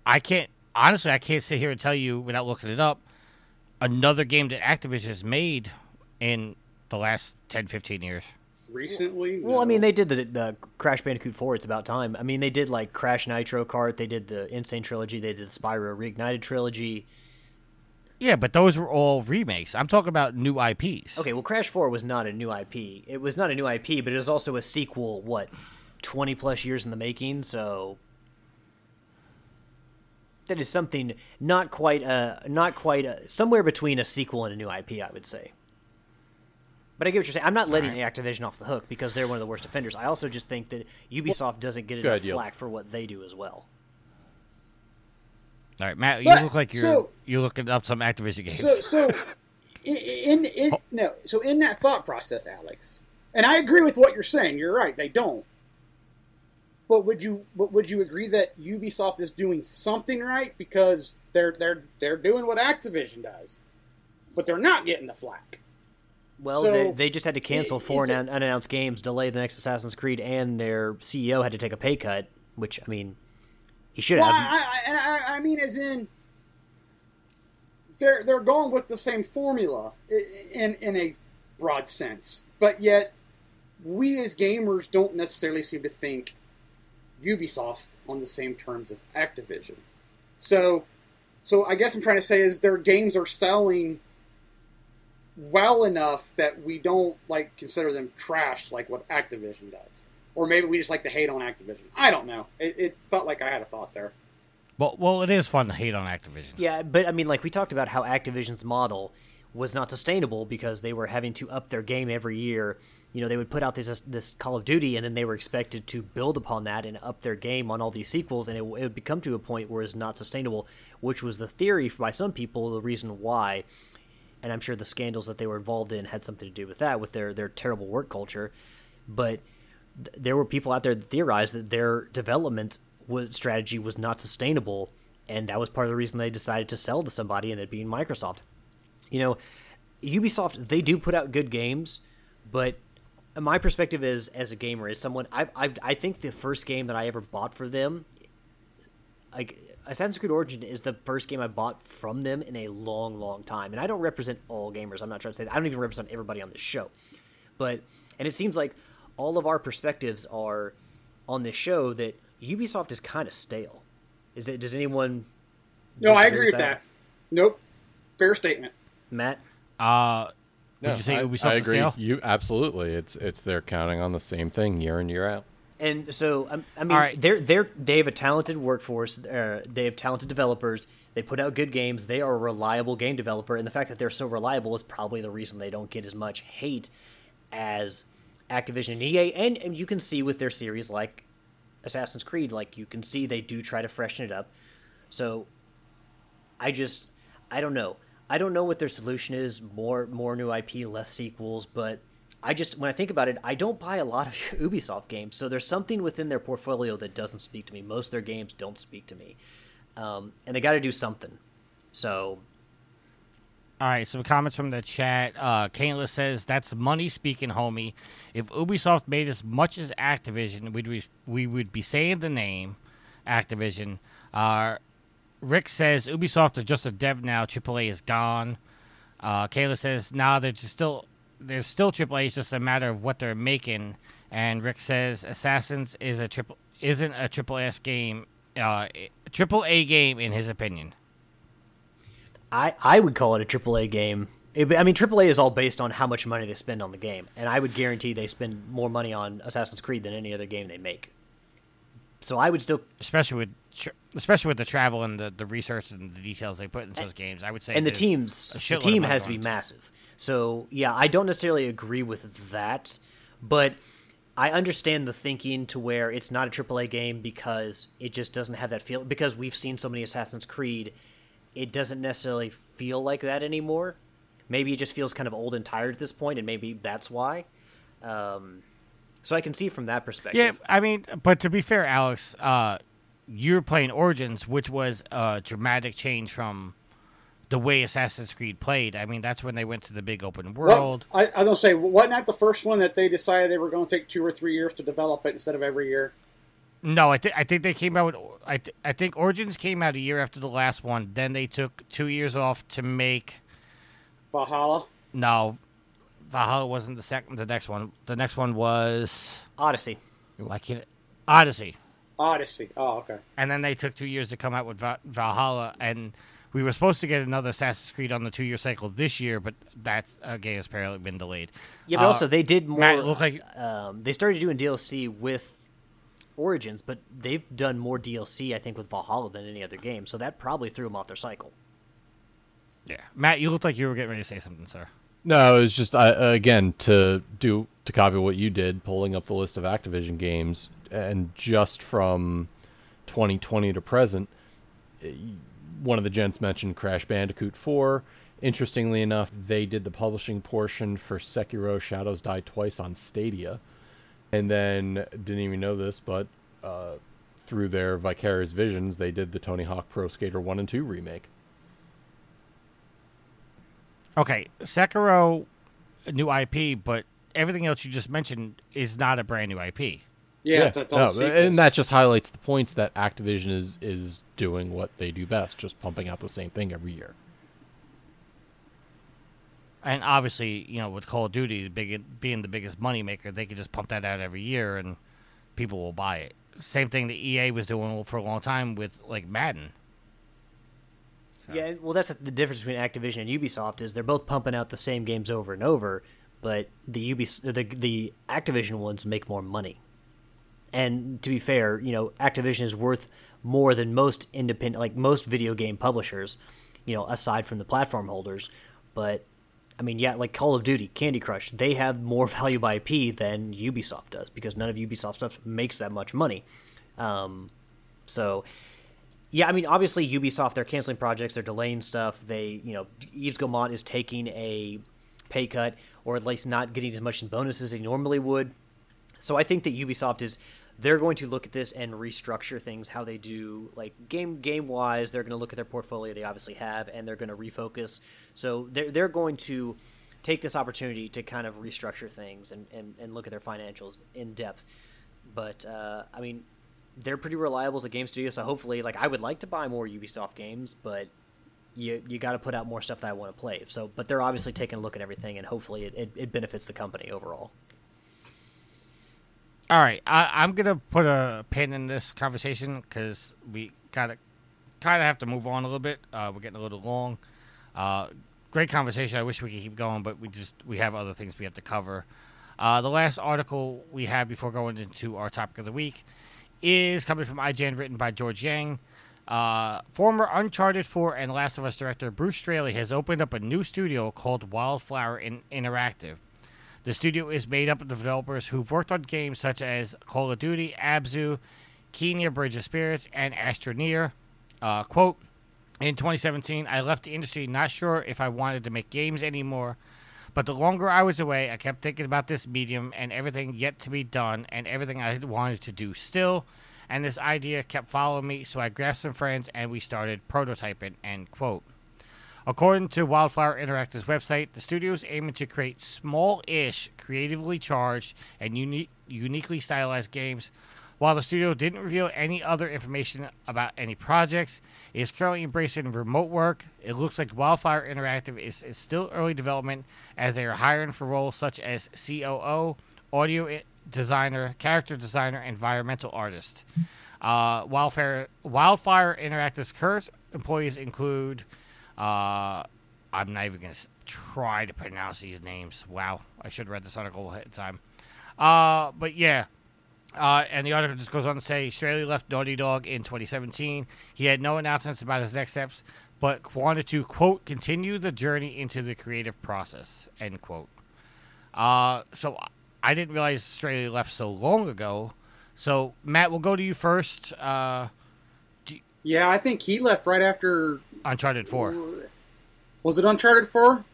I can't honestly I can't sit here and tell you without looking it up another game that Activision has made in the last 10 15 years. Recently, Well, I mean, they did the, the Crash Bandicoot 4. It's about time. I mean, they did like Crash Nitro Kart. They did the Insane Trilogy. They did the Spyro Reignited Trilogy. Yeah, but those were all remakes. I'm talking about new IPs. Okay, well, Crash 4 was not a new IP. It was not a new IP, but it was also a sequel, what, 20 plus years in the making? So. That is something not quite a, not quite a, somewhere between a sequel and a new IP, I would say. But I get what you're saying. I'm not letting Activision off the hook because they're one of the worst offenders. I also just think that Ubisoft doesn't get enough ahead, Yul. flack for what they do as well. All right, Matt, you But, look like you're so- you're looking up some Activision games. So, so in, in, in no, so in that thought process, Alex, and I agree with what you're saying. You're right; they don't. But would you, but would you agree that Ubisoft is doing something right because they're they're they're doing what Activision does, but they're not getting the flack. Well, So, they, they just had to cancel four it- unan- unannounced games, delay the next Assassin's Creed, and their CEO had to take a pay cut. Which I mean, he should Well, have. I, I, I, I mean, as in, they're they're going with the same formula in in a broad sense, but yet we as gamers don't necessarily seem to think Ubisoft on the same terms as Activision. So, so I guess I'm trying to say is their games are selling well enough that we don't like consider them trash like what Activision does, or maybe we just like to hate on Activision. I don't know. It, it felt like I had a thought there. well, well, it is fun to hate on Activision. Yeah, but I mean, like we talked about how Activision's model was not sustainable because they were having to up their game every year. You know, they would put out this this Call of Duty, and then they were expected to build upon that and up their game on all these sequels, and it, it would become to a point where it's not sustainable, which was the theory by some people, the reason why. And I'm sure the scandals that they were involved in had something to do with that, with their their terrible work culture. But th- there were people out there that theorized that their development was, strategy was not sustainable, and that was part of the reason they decided to sell to somebody, and it being Microsoft. You know, Ubisoft they do put out good games, but my perspective is as a gamer is someone I I I think the first game that I ever bought for them, like Assassin's Creed Origin is the first game I bought from them in a long, long time. And I don't represent all gamers. I'm not trying to say that. I don't even represent everybody on this show. But and it seems like all of our perspectives are on this show that Ubisoft is kind of stale. Is it? Does anyone? No, I agree with that. Nope. Fair statement. Matt. Uh, would No, you say I, Ubisoft I agree. stale? You absolutely. It's it's they're counting on the same thing year in year out. And so, um, I mean, All right. they're they're they have a talented workforce. Uh, they have talented developers. They put out good games. They are a reliable game developer, and the fact that they're so reliable is probably the reason they don't get as much hate as Activision and EA. And, and you can see with their series like Assassin's Creed, like you can see they do try to freshen it up. So, I just I don't know. I don't know what their solution is. More more new IP, less sequels, but I just when I think about it, I don't buy a lot of Ubisoft games. So there's something within their portfolio that doesn't speak to me. Most of their games don't speak to me, um, and they got to do something. So All right, some comments from the chat. Uh, Kainless says, "That's money speaking, homie. If Ubisoft made as much as Activision, we'd be, we would be saying the name Activision." Uh, Rick says, "Ubisoft are just a dev now. AAA is gone." Uh, Kayla says, "Nah, they're just still there's still AAA. It's just a matter of what they're making." And Rick says, "Assassins is a triple isn't a triple S game, uh, triple A game in his opinion." I I would call it a AAA game. It, I mean, AAA is all based on how much money they spend on the game, and I would guarantee they spend more money on Assassin's Creed than any other game they make. So I would still especially with especially with the travel and the, the research and the details they put into those games. I would say, and the teams the team has to be massive. So yeah i don't necessarily agree with that but i understand the thinking to where it's not a aaa game because it just doesn't have that feel because we've seen so many assassin's creed it doesn't necessarily feel like that anymore. Maybe it just feels kind of old and tired at this point and maybe that's why. Um, so i can see from that perspective. Yeah, I mean, but to be fair, Alex, uh, you're playing Origins, which was a dramatic change from the way Assassin's Creed played. I mean, that's when they went to the big open world. Well, I, I was gonna say, wasn't that the first one that they decided they were going to take two or three years to develop it instead of every year? No, I, th- I think they came out. With, I th- I think Origins came out a year after the last one. Then they took two years off to make. Valhalla. No, Valhalla wasn't the second. The next one. The next one was odyssey like you know, Odyssey. Odyssey. Oh, okay. and then they took two years to come out with Va- Valhalla, and we were supposed to get another Assassin's Creed on the two-year cycle this year, but that uh, game has apparently been delayed. yeah but Uh, also they did more Matt, it looked like um, they started doing DLC with Origins, but they've done more DLC, I think, with Valhalla than any other game. So that probably threw them off their cycle. yeah, Matt, you looked like you were getting ready to say something, sir. No, it was just uh, again to do to copy what you did, pulling up the list of Activision games, and just from 2020 to present, eh, one of the gents mentioned Crash Bandicoot 4. Interestingly enough, they did the publishing portion for Sekiro: Shadows Die Twice on Stadia, and then didn't even know this, but uh, through their Vicarious Visions, they did the Tony Hawk Pro Skater 1 and 2 remake. Okay, Sekiro, a new IP, but everything else you just mentioned is not a brand new IP. Yeah, that's, that's all no, and that just highlights the points that Activision is is doing what they do best, just pumping out the same thing every year. And obviously, you know, with Call of Duty big, being the biggest moneymaker, they could just pump that out every year and people will buy it. Same thing that EA was doing for a long time with like Madden. Yeah, well, that's the difference between Activision and Ubisoft is they're both pumping out the same games over and over, but the Ubis the the Activision ones make more money. And to be fair, you know, Activision is worth more than most independent, like most video game publishers, you know, aside from the platform holders. But I mean, yeah, like Call of Duty, Candy Crush, they have more value by IP than Ubisoft does because none of Ubisoft stuff makes that much money. Um, so, yeah, I mean, obviously Ubisoft, they're canceling projects, they're delaying stuff. They, you know, Yves Guillemot is taking a pay cut or at least not getting as much in bonuses as he normally would. So I think that Ubisoft is they're going to look at this and restructure things how they do like game game wise they're going to look at their portfolio they obviously have and they're going to refocus so they're, they're going to take this opportunity to kind of restructure things and, and, and look at their financials in depth but uh, i mean they're pretty reliable as a game studio so hopefully like i would like to buy more ubisoft games but you you got to put out more stuff that i want to play so but they're obviously taking a look at everything and hopefully it, it, it benefits the company overall All right, I, I'm gonna put a pin in this conversation because we gotta kind of have to move on a little bit. Uh, we're getting a little long. Uh, great conversation. I wish we could keep going, but we just we have other things we have to cover. Uh, the last article we have before going into our topic of the week is coming from IGN, written by George Yang. Uh, former Uncharted 4 and Last of Us director Bruce Straley has opened up a new studio called Wildflower in- Interactive. The studio is made up of developers who've worked on games such as Call of Duty, Abzu, Kena Bridge of Spirits, and Astroneer. Uh, quote, In 2017, I left the industry not sure if I wanted to make games anymore, but the longer I was away, I kept thinking about this medium and everything yet to be done and everything I wanted to do still, and this idea kept following me, so I grabbed some friends and we started prototyping, end quote. According to Wildflower Interactive's website, the studio is aiming to create small-ish, creatively charged, and uni- uniquely stylized games. While the studio didn't reveal any other information about any projects, it is currently embracing remote work. It looks like Wildfire Interactive is, is still early development as they are hiring for roles such as COO, audio designer, character designer, environmental artist. Uh, Wildfire Wildfire Interactive's current employees include. Uh, I'm not even gonna try to pronounce these names. Wow, I should have read this article ahead of time. Uh, but yeah, uh, and the article just goes on to say Straley left Naughty Dog in 2017. He had no announcements about his next steps, but wanted to quote continue the journey into the creative process end quote. Uh, so I didn't realize Straley left so long ago. So Matt, we'll go to you first. Uh, Yeah, I think he left right after. Uncharted Four. Was it Uncharted Four?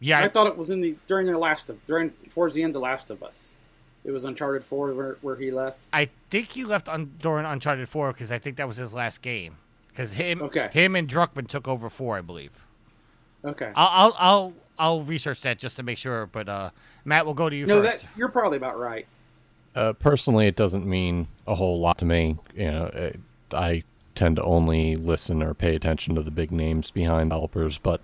Yeah, I thought it was in the during the last of during towards the end of Last of Us. It was Uncharted Four where, where he left. I think he left on during Uncharted Four because I think that was his last game. Because him, Okay. him and Druckmann took over four, I believe. Okay. I'll, I'll, I'll, I'll research that just to make sure. But uh, Matt, we'll go to you no, first. that you're probably about right. Uh, personally, it doesn't mean a whole lot to me. You know, uh, I tend to only listen or pay attention to the big names behind developers, but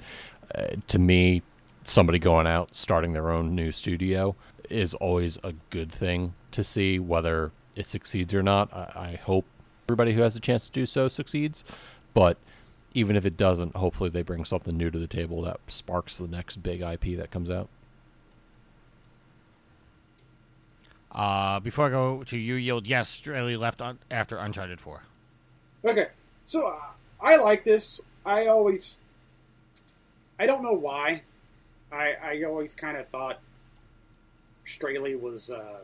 uh, to me, somebody going out starting their own new studio is always a good thing to see whether it succeeds or not. I, I hope everybody who has a chance to do so succeeds, but even if it doesn't, hopefully they bring something new to the table that sparks the next big IP that comes out. Uh, before I go to you, yield. Yes, Straley left on after Uncharted Four. Okay, so uh, I like this. I always, I don't know why. I I always kind of thought Straley was, uh,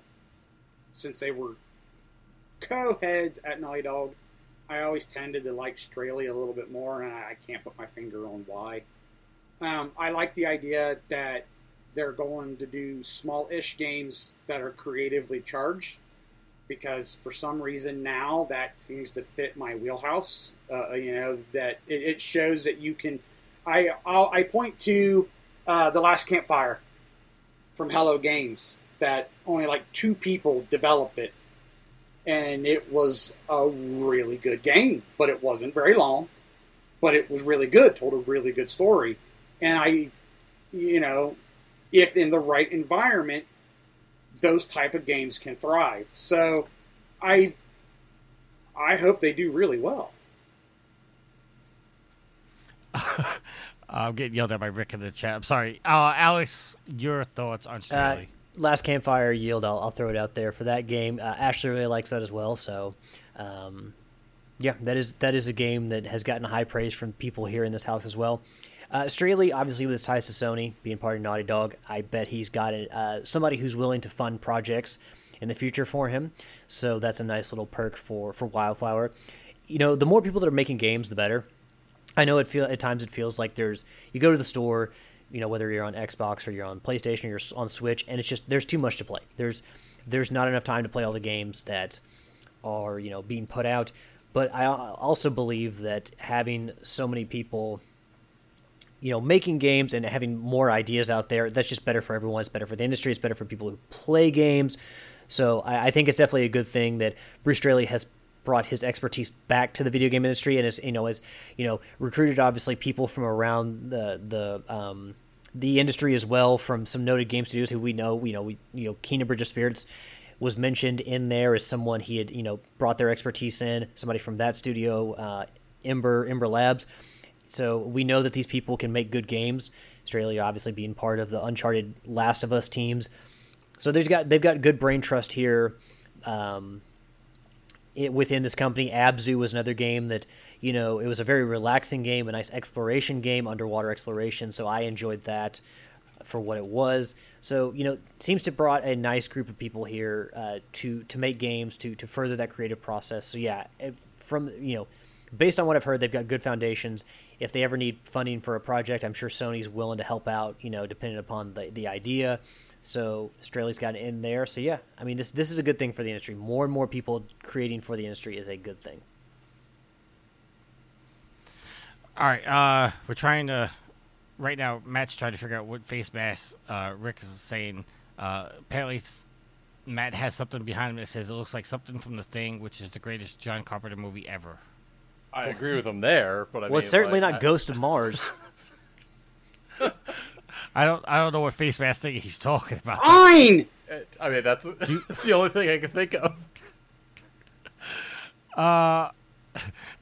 since they were co-heads at Naughty Dog, I always tended to like Straley a little bit more, and I, can't put my finger on why. Um, I like the idea that they're going to do small-ish games that are creatively charged because for some reason now that seems to fit my wheelhouse. Uh, you know that it, it shows that you can. I I'll, I point to uh, the last campfire from Hello Games that only like two people developed it, and it was a really good game, but it wasn't very long, but it was really good. Told a really good story, and I, you know, if in the right environment, those type of games can thrive. So I I hope they do really well. I'm getting yelled at by Rick in the chat. I'm sorry, uh, Alex. Your thoughts on Uh, last campfire yield. I'll, I'll throw it out there for that game. Uh, Ashley really likes that as well. So, um, yeah, that is that is a game that has gotten high praise from people here in this house as well. Uh, Straley, obviously with his ties to Sony, being part of Naughty Dog, I bet he's got uh, somebody who's willing to fund projects in the future for him. So that's a nice little perk for for Wildflower. You know, the more people that are making games, the better. I know it feel at times it feels like there's you go to the store, you know whether you're on Xbox or you're on PlayStation or you're on Switch, and it's just there's too much to play. There's there's not enough time to play all the games that are you know being put out. But I also believe that having so many people, you know, making games and having more ideas out there, that's just better for everyone. It's better for the industry. It's better for people who play games. So I, I think it's definitely a good thing that Bruce Straley has brought his expertise back to the video game industry and has you know has you know recruited obviously people from around the the um, the industry as well from some noted game studios who we know you know we you know Kingdom Bridge of Spirits was mentioned in there as someone he had you know brought their expertise in somebody from that studio uh, Ember Ember Labs. So we know that these people can make good games. Straley obviously being part of the Uncharted Last of Us teams. So they've got they've got good brain trust here. Um, it, within this company. Abzu was another game that you know it was a very relaxing game, a nice exploration game, underwater exploration. So I enjoyed that for what it was. So you know, seems to brought a nice group of people here uh, to to make games to to further that creative process. So yeah, if, from you know. based on what I've heard, they've got good foundations. If they ever need funding for a project, I'm sure Sony's willing to help out. You know, depending upon the the idea. So Straley's got in there. So yeah, I mean this this is a good thing for the industry. More and more people creating for the industry is a good thing. All right, uh, we're trying to. Right now, Matt's trying to figure out what face mask uh, Rick is saying. Uh, apparently, Matt has something behind him that says it looks like something from The Thing, which is the greatest John Carpenter movie ever. I agree with him there, but I well, mean, it's certainly like, not I- Ghost of Mars. I don't, I don't know what face mask thing he's talking about. Fine. I mean, that's that's the only thing I can think of. Uh,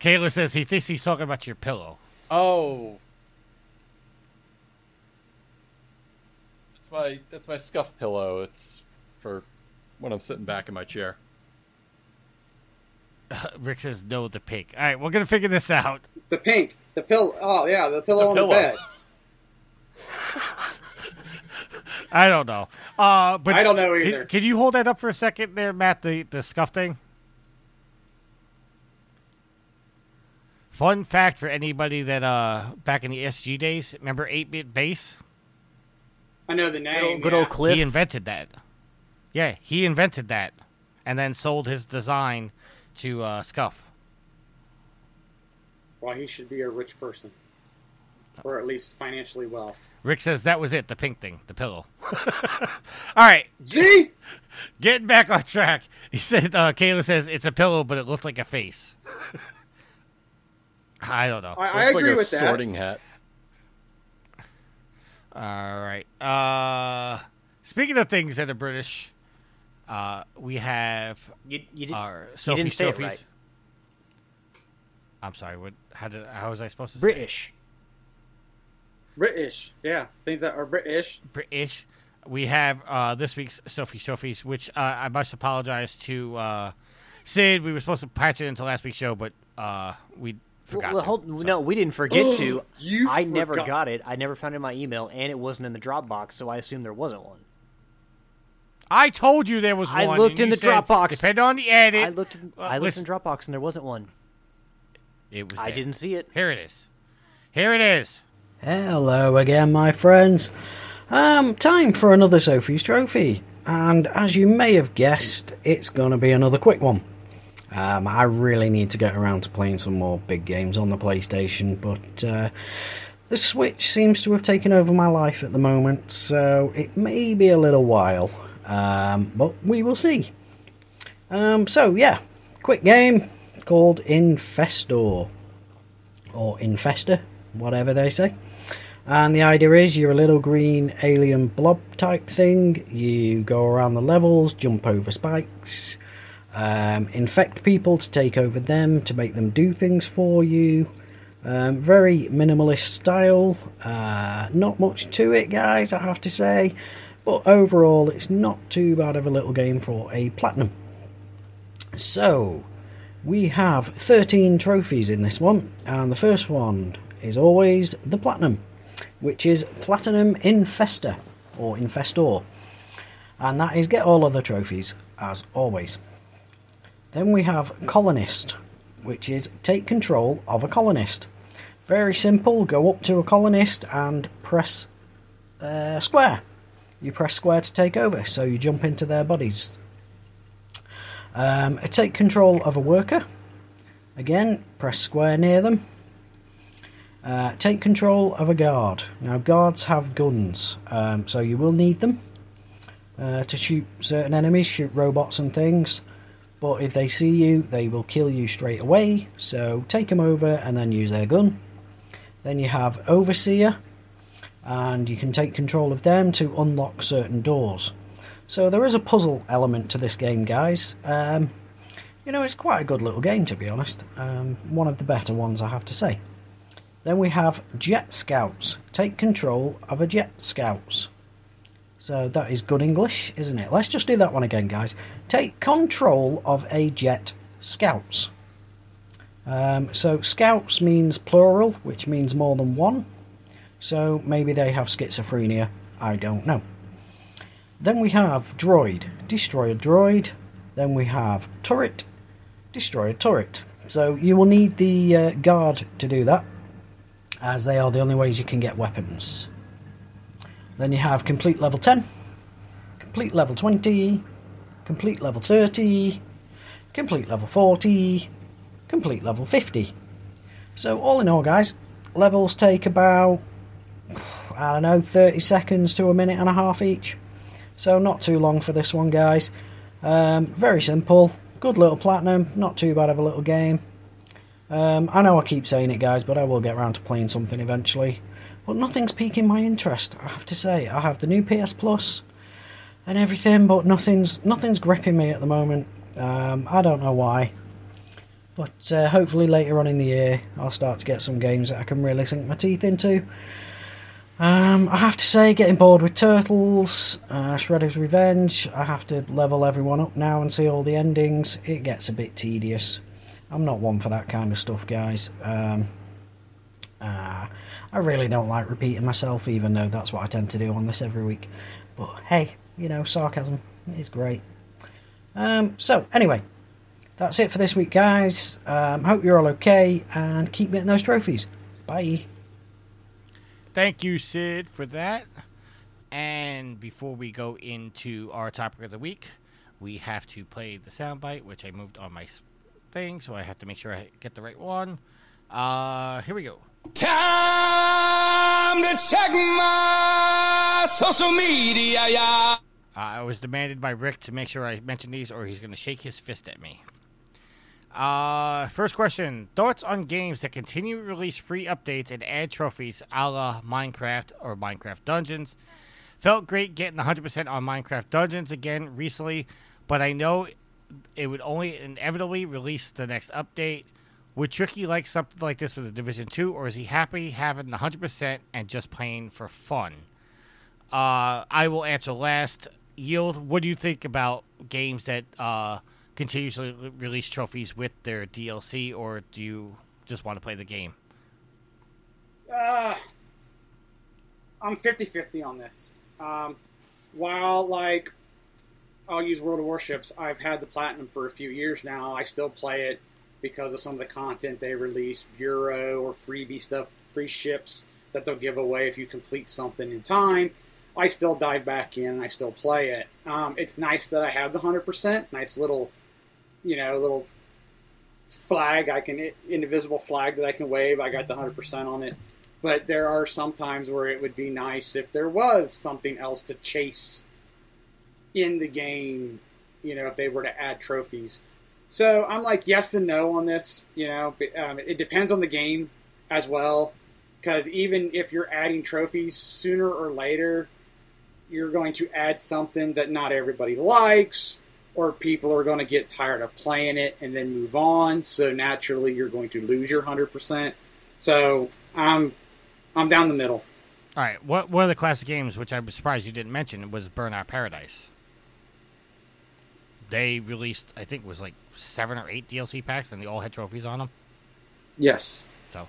Kayla says he thinks he's talking about your pillow. Oh, that's my that's my scuff pillow. It's for when I'm sitting back in my chair. Rick says no, the pink. All right, we're gonna figure this out. The pink. The pill. Oh yeah, the pillow The on pillow. the bed. I don't know. Uh, but I don't know can- either. Can, you hold that up for a second, there, Matt? The the scuff thing. Fun fact for anybody that uh back in the SG days, remember eight bit bass? I know the good name. old, good yeah. old Cliff. He invented that. Yeah, he invented that, and then sold his design to uh, Scuff. Why he should be a rich person, or at least financially well. Rick says that was it, the pink thing, the pillow. All right, See, getting back on track. He said, uh, Kayla says it's a pillow, but it looked like a face. I don't know. I, I Looks agree like a with that. sorting hat. All right. Uh, speaking of things that are British, uh, we have You, you, did, our you Sophie didn't say it right. I'm sorry. What? How did? How was I supposed to say? British. British. Yeah, things that are British. British. We have uh, this week's Sophie Sophie's, which uh, I must apologize to uh, Sid. We were supposed to patch it into last week's show, but uh, we forgot. Well, to, hold, so- no, we didn't forget to. You I never got it. I never found it in my email, and it wasn't in the Dropbox, so I assume there wasn't one. I told you there was one. I looked in the said, Dropbox. Depending on the edit. I looked. In, Uh, I looked in Dropbox, and there wasn't one. It was. I there. didn't see it. Here it is. Here it is. Hello again, my friends. Um, time for another Sophie's Trophy, and as you may have guessed, it's going to be another quick one. Um, I really need to get around to playing some more big games on the PlayStation, but uh, the Switch seems to have taken over my life at the moment, so it may be a little while, um, but we will see. Um, so yeah, quick game called Infestor or Infester, whatever they say. And the idea is you're a little green alien blob type thing. You go around the levels, jump over spikes, um, infect people to take over them, to make them do things for you. Um, very minimalist style. Uh, not much to it, guys, I have to say. But overall, it's not too bad of a little game for a platinum. So, we have 13 trophies in this one, and the first one is always the platinum, which is Platinum Infester or Infestor, and that is get all other trophies as always. Then we have Colonist, which is take control of a colonist. Very simple, go up to a colonist and press uh, square. You press square to take over, so you jump into their bodies. Um, take control of a worker. Again, press square near them. Uh, take control of a guard. Now, guards have guns, um, so you will need them uh, to shoot certain enemies, shoot robots and things. But if they see you, they will kill you straight away. So take them over and then use their gun. Then you have Overseer, and you can take control of them to unlock certain doors. So there is a puzzle element to this game, guys. Um, you know, it's quite a good little game, to be honest. Um, one of the better ones, I have to say. Then we have Jet Scouts. Take control of a Jet Scouts. So that is good English, isn't it? Let's just do that one again, guys. Take control of a Jet Scouts. Um, so Scouts means plural, which means more than one. So maybe they have schizophrenia. I don't know. Then we have droid, destroy a droid. Then we have turret, destroy a turret. So you will need the uh, guard to do that, as they are the only ways you can get weapons. Then you have complete level 10, complete level 20, complete level 30, complete level 40, complete level 50. So, all in all, guys, levels take about, I don't know, 30 seconds to a minute and a half each. So, not too long for this one, guys. Um, very simple. Good little platinum. Not too bad of a little game. Um, I know I keep saying it, guys, but I will get around to playing something eventually. But nothing's piquing my interest, I have to say. I have the new PS Plus and everything, but nothing's nothing's gripping me at the moment. Um, I don't know why. But uh, hopefully later on in the year, I'll start to get some games that I can really sink my teeth into. Um, I have to say, getting bored with Turtles, uh, Shredder's Revenge, I have to level everyone up now and see all the endings. It gets a bit tedious. I'm not one for that kind of stuff, guys. Um, uh, I really don't like repeating myself, even though that's what I tend to do on this every week. But hey, you know, sarcasm is great. Um, so, anyway, that's it for this week, guys. Um, hope you're all okay and keep getting those trophies. Bye. Thank you, Sid, for that. And before we go into our topic of the week, we have to play the soundbite, which I moved on my thing, so I have to make sure I get the right one. Uh, here we go. Time to check my social media, yeah. Uh, I was demanded by Rick to make sure I mention these, or he's going to shake his fist at me. Uh, first question: Thoughts on games that continue to release free updates and add trophies, a la Minecraft or Minecraft Dungeons? Felt great getting 100% on Minecraft Dungeons again recently, but I know it would only inevitably release the next update. Would Tricky like something like this with the Division 2, or is he happy having the 100% and just playing for fun? Uh, I will answer last. Yield, what do you think about games that uh, continuously release trophies with their DLC, or do you just want to play the game? Uh, I'm 50 50 on this. Um, while, like, I'll use World of Warships, I've had the Platinum for a few years now. I still play it because of some of the content they release, Bureau or freebie stuff, free ships that they'll give away if you complete something in time. I still dive back in and I still play it. Um, it's nice that I have the 100%. Nice little, you know, little flag I can, indivisible flag that I can wave. I got the 100% on it. But there are some times where it would be nice if there was something else to chase in the game, you know, if they were to add trophies. So I'm like yes and no on this. You know, um, it depends on the game as well. Because even if you're adding trophies, sooner or later, you're going to add something that not everybody likes, or people are going to get tired of playing it and then move on. So naturally, you're going to lose your hundred percent. So I'm I'm down the middle. All right, what one of the classic games, which I'm surprised you didn't mention, was Burnout Paradise. They released, I think, it was like seven or eight DLC packs, and they all had trophies on them. Yes. So,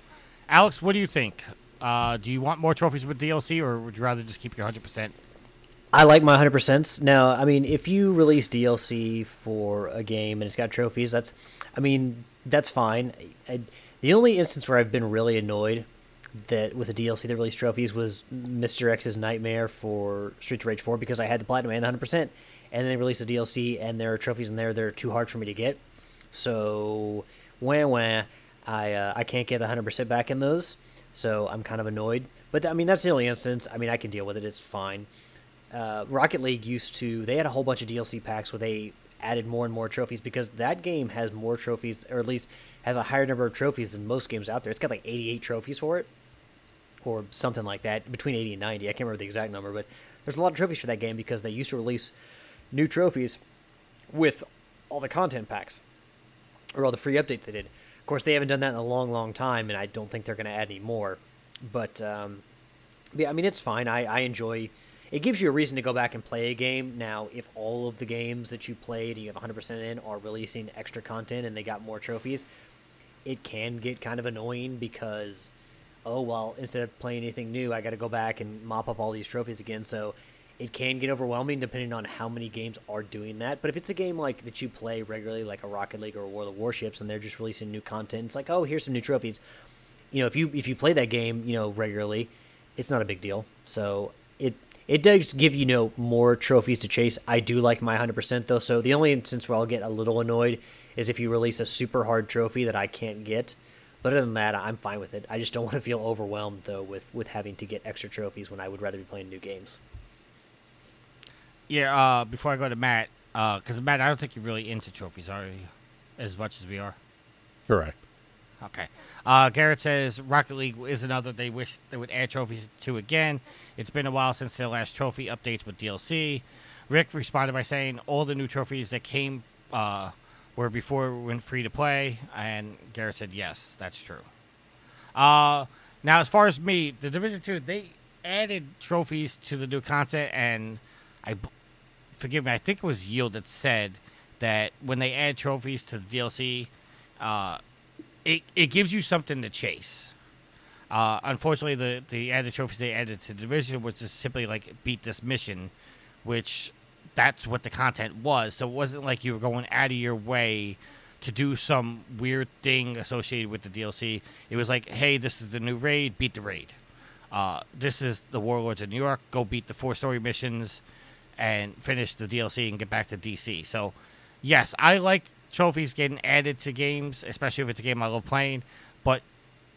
Alex, what do you think? Uh, do you want more trophies with DLC, or would you rather just keep your hundred percent? I like my 100%. Now, I mean, if you release DLC for a game and it's got trophies, that's, I mean, that's fine. I, the only instance where I've been really annoyed that with a DLC that released trophies was Mr. X's Nightmare for Streets of Rage 4 because I had the Platinum and the 100%, and then they released a DLC and there are trophies in there that are too hard for me to get. So, wah wah, I, uh, I can't get the 100% back in those, so I'm kind of annoyed. But, I mean, that's the only instance. I mean, I can deal with it, it's fine uh, Rocket League used to they had a whole bunch of DLC packs where they added more and more trophies because that game has more trophies or at least has a higher number of trophies than most games out there. It's got like 88 trophies for it or something like that, between 80 and 90. I can't remember the exact number, but there's a lot of trophies for that game because they used to release new trophies with all the content packs or all the free updates they did. Of course, they haven't done that in a long, long time, and I don't think they're going to add any more. But um, yeah, I mean, it's fine. I, I enjoy it gives you a reason to go back and play a game. Now, if all of the games that you played and you have 100% in are releasing extra content and they got more trophies, it can get kind of annoying because, oh, well, instead of playing anything new, I got to go back and mop up all these trophies again. So it can get overwhelming depending on how many games are doing that. But if it's a game like that you play regularly, like a Rocket League or a War of Warships, and they're just releasing new content, it's like, oh, here's some new trophies. You know, if you if you play that game, you know, regularly, it's not a big deal. So it it does give you, you know more trophies to chase. I do like my 100% though. So the only instance where I'll get a little annoyed is if you release a super hard trophy that I can't get. But other than that, I'm fine with it. I just don't want to feel overwhelmed though with with having to get extra trophies when I would rather be playing new games. Yeah. Uh, before I go to Matt, because Matt, I don't think you're really into trophies, are you? As much as we are. Correct. Okay. Uh, Garrett says Rocket League is another they wish they would add trophies to again. It's been a while since their last trophy updates with DLC. Rick responded by saying all the new trophies that came uh, were before it went free to play, and Garrett said yes, that's true. Uh, now as far as me, the Division Two, they added trophies to the new content, and I forgive me, I think it was Yield that said that when they add trophies to the DLC, uh, it, it gives you something to chase. Uh, unfortunately, the the added trophies they added to the division was just simply like beat this mission, which that's what the content was. So it wasn't like you were going out of your way to do some weird thing associated with the DLC. It was like, hey, this is the new raid, beat the raid. Uh, this is the Warlords of New York, go beat the four story missions and finish the DLC and get back to DC. So, yes, I like trophies getting added to games, especially if it's a game I love playing. But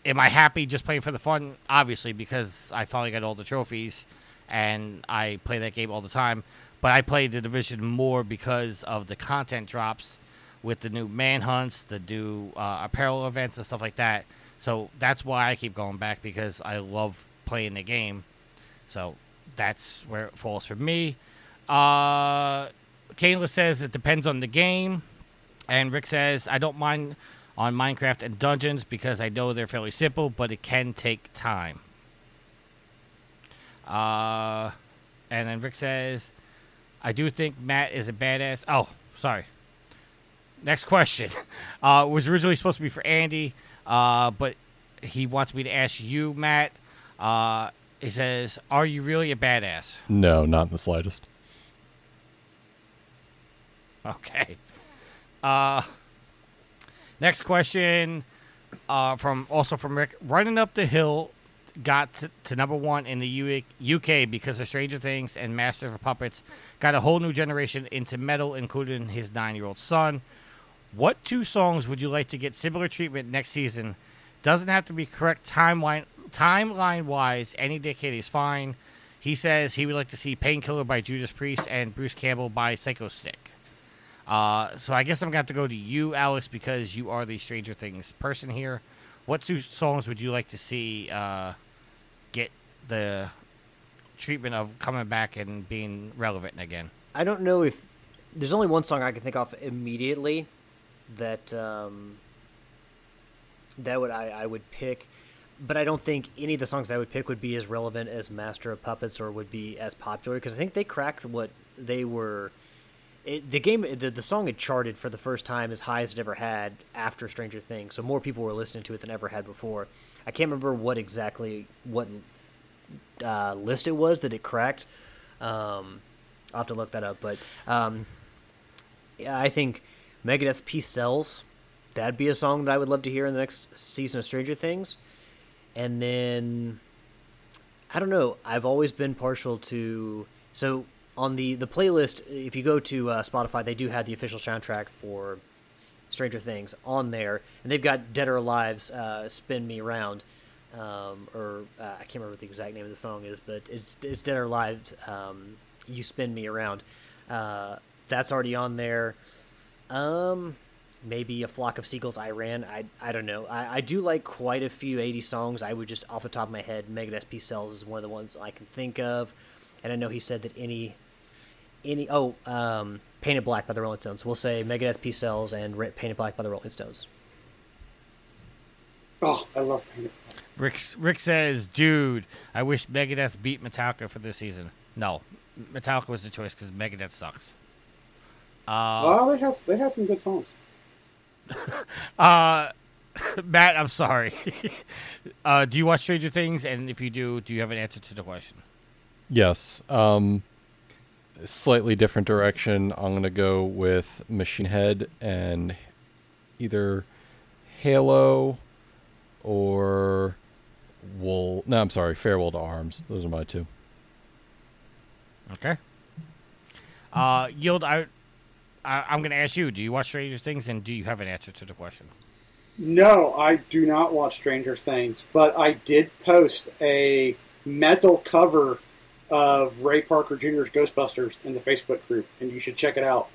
am I happy just playing for the fun? Obviously, because I finally got all the trophies and I play that game all the time. But I play the division more because of the content drops with the new manhunts, the new uh, apparel events, and stuff like that. So that's why I keep going back because I love playing the game. So that's where it falls for me. Uh, Kayla says it depends on the game. And Rick says, I don't mind on Minecraft and dungeons because I know they're fairly simple, but it can take time. Uh, and then Rick says, I do think Matt is a badass. Oh, sorry. Next question. Uh, was originally supposed to be for Andy, uh, but he wants me to ask you, Matt. Uh, he says, Are you really a badass? No, not in the slightest. Okay. Uh, next question uh, from also from Rick. Running up the hill got to, to number one in the U- UK because of Stranger Things and Master of Puppets. Got a whole new generation into metal, including his nine-year-old son. What two songs would you like to get similar treatment next season? Doesn't have to be correct timeline timeline wise. Any decade is fine. He says he would like to see Painkiller by Judas Priest and Bruce Campbell by Psycho Stick. Uh, so I guess I'm gonna have to go to you, Alex, because you are the Stranger Things person here. What two songs would you like to see uh, get the treatment of coming back and being relevant again? I don't know if there's only one song I can think of immediately that um, that would I, I would pick, but I don't think any of the songs I would pick would be as relevant as Master of Puppets or would be as popular because I think they cracked what they were. It, the game, the, the song had charted for the first time as high as it ever had after Stranger Things, so more people were listening to it than ever had before. I can't remember what exactly what uh, list it was that it cracked. Um, I'll have to look that up, but um, yeah, I think Megadeth Peace Sells. That'd be a song that I would love to hear in the next season of Stranger Things. And then I don't know. I've always been partial to so on the the playlist. If you go to uh, Spotify, they do have the official soundtrack for Stranger Things on there, and they've got Dead or Alive's uh, "Spin Me Around," um, or uh, I can't remember what the exact name of the song is, but it's it's Dead or Alive's um, "You Spin Me Around." Uh, that's already on there. Um, maybe a flock of seagulls. I ran. I I don't know. I, I do like quite a few '80s songs. I would just off the top of my head, Megadeth Peace Sells is one of the ones I can think of, and I know he said that any any oh um, Painted Black by the Rolling Stones. We'll say Megadeth Peace Sells and Painted Black by the Rolling Stones. Oh, I love Painted Rick Rick says, "Dude, I wish Megadeth beat Metallica for this season." No, Metallica was the choice because Megadeth sucks. Uh, well, they have they have some good songs. uh, Matt, I'm sorry. uh, do you watch Stranger Things? And if you do, do you have an answer to the question? Yes. Um, slightly different direction. I'm going to go with Machine Head and either Halo or Wool. No, I'm sorry, Farewell to Arms. Those are my two. Okay. Uh, Yield, I, I I'm going to ask you. Do you watch Stranger Things, and do you have an answer to the question? No, I do not watch Stranger Things, but I did post a metal cover of Ray Parker Jr.'s Ghostbusters in the Facebook group, and you should check it out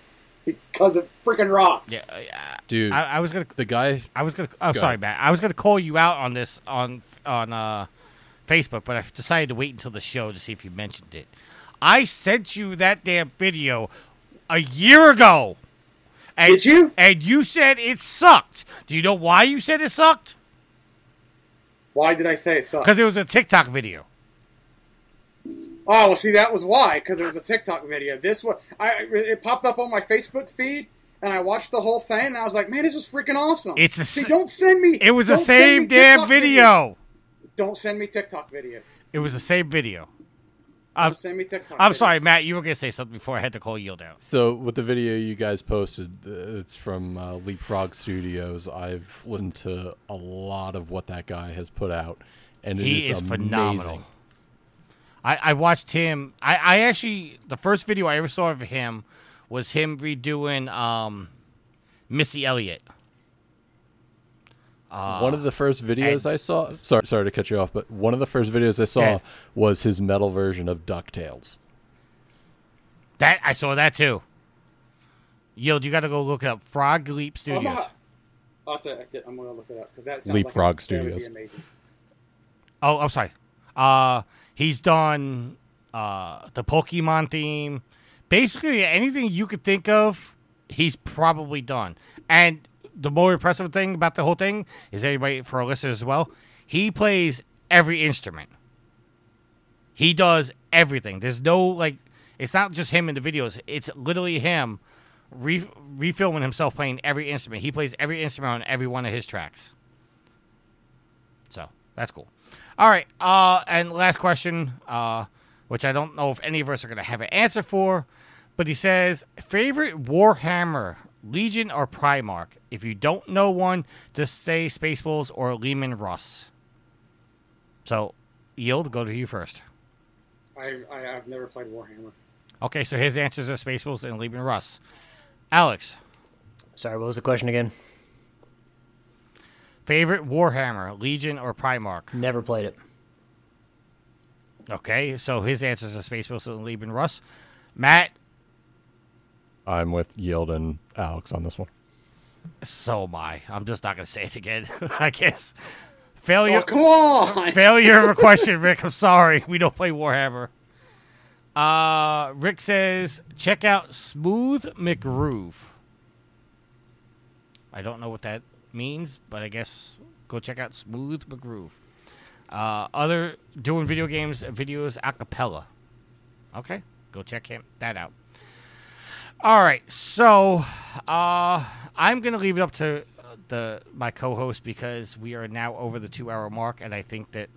because it freaking rocks. Yeah, uh, Dude, I, I was gonna. the guy. I was gonna. Oh, Go sorry, ahead. Matt. I was gonna call you out on this on on uh, Facebook, but I decided to wait until the show to see if you mentioned it. I sent you that damn video a year ago. And, Did you? And you said it sucked. Do you know why you said it sucked? Why did I say it sucked? Because it was a TikTok video. Oh, well, see, that was why, because it was a TikTok video. This was, I, it popped up on my Facebook feed, and I watched the whole thing, and I was like, man, this is freaking awesome. It's a see, s- don't send me. It was the same damn TikTok video. videos. Don't send me TikTok videos. It was the same video. Don't I'm, send me TikTok. I'm sorry. Matt. You were gonna say something before I had to call Yield out. So with the video you guys posted, uh, it's from uh, Leapfrog Studios. I've listened to a lot of what that guy has put out, and it He is is amazing. phenomenal. I, I watched him. I, I actually the first video I ever saw of him was him redoing um, Missy Elliott. one of the first videos and- I saw. Sorry, sorry to cut you off, but one of the first videos I saw Okay. was his metal version of Ducktales. That I saw that too. Yield, you got to go look up Frog Leap I'm, Studios. not- Oh, that's it, that's it. I'm going to look it up, because that sounds Leapfrog like that would be Studios. amazing. Oh, I'm sorry. Uh, he's done uh, the Pokemon theme. Basically, anything you could think of, he's probably done. And the more impressive thing about the whole thing is, everybody for our listeners as well, he plays every instrument. He does everything. There's no like, it's not just him in the videos. It's literally him re- refilming himself playing every instrument. He plays every instrument on every one of his tracks. So that's cool. All right. Uh, and last question, uh, which I don't know if any of us are going to have an answer for, but he says favorite Warhammer, Legion or Primarch? If you don't know one, just say Space Wolves or Leman Russ. So, Yield, go to you first. I, I, I've never played Warhammer. Okay, so his answers are Space Wolves and Leman Russ. Alex, Sorry, what was the question again? Favorite Warhammer, Legion or Primarch? Never played it. Okay, so his answers are Space Wolves and Leman Russ. Matt, I'm with Yield and Alex on this one. So am I. I'm just not going to say it again. I guess. Failure. Oh, come on! Failure of a question, Rick. I'm sorry. We don't play Warhammer. Uh, Rick says, check out Smooth McGroove. I don't know what that means, but I guess go check out Smooth McGroove. Uh, other doing video games videos a cappella. Okay, go check him that out. All right, so uh, I'm gonna leave it up to uh, the my co-host because we are now over the two-hour mark, and I think that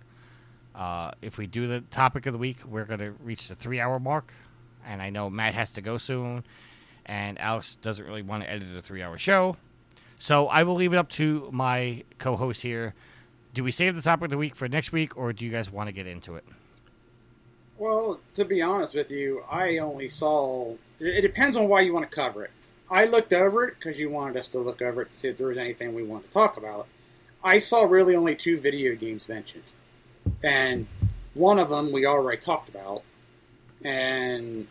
uh, if we do the topic of the week, we're gonna reach the three-hour mark. And I know Matt has to go soon, and Alex doesn't really want to edit a three-hour show, so I will leave it up to my co-host here. Do we save the topic of the week for next week, or do you guys want to get into it? Well, to be honest with you, I only saw. It it depends on why you want to cover it. I looked over it because you wanted us to look over it to see if there was anything we wanted to talk about. I saw really only two video games mentioned, and one of them we already talked about. And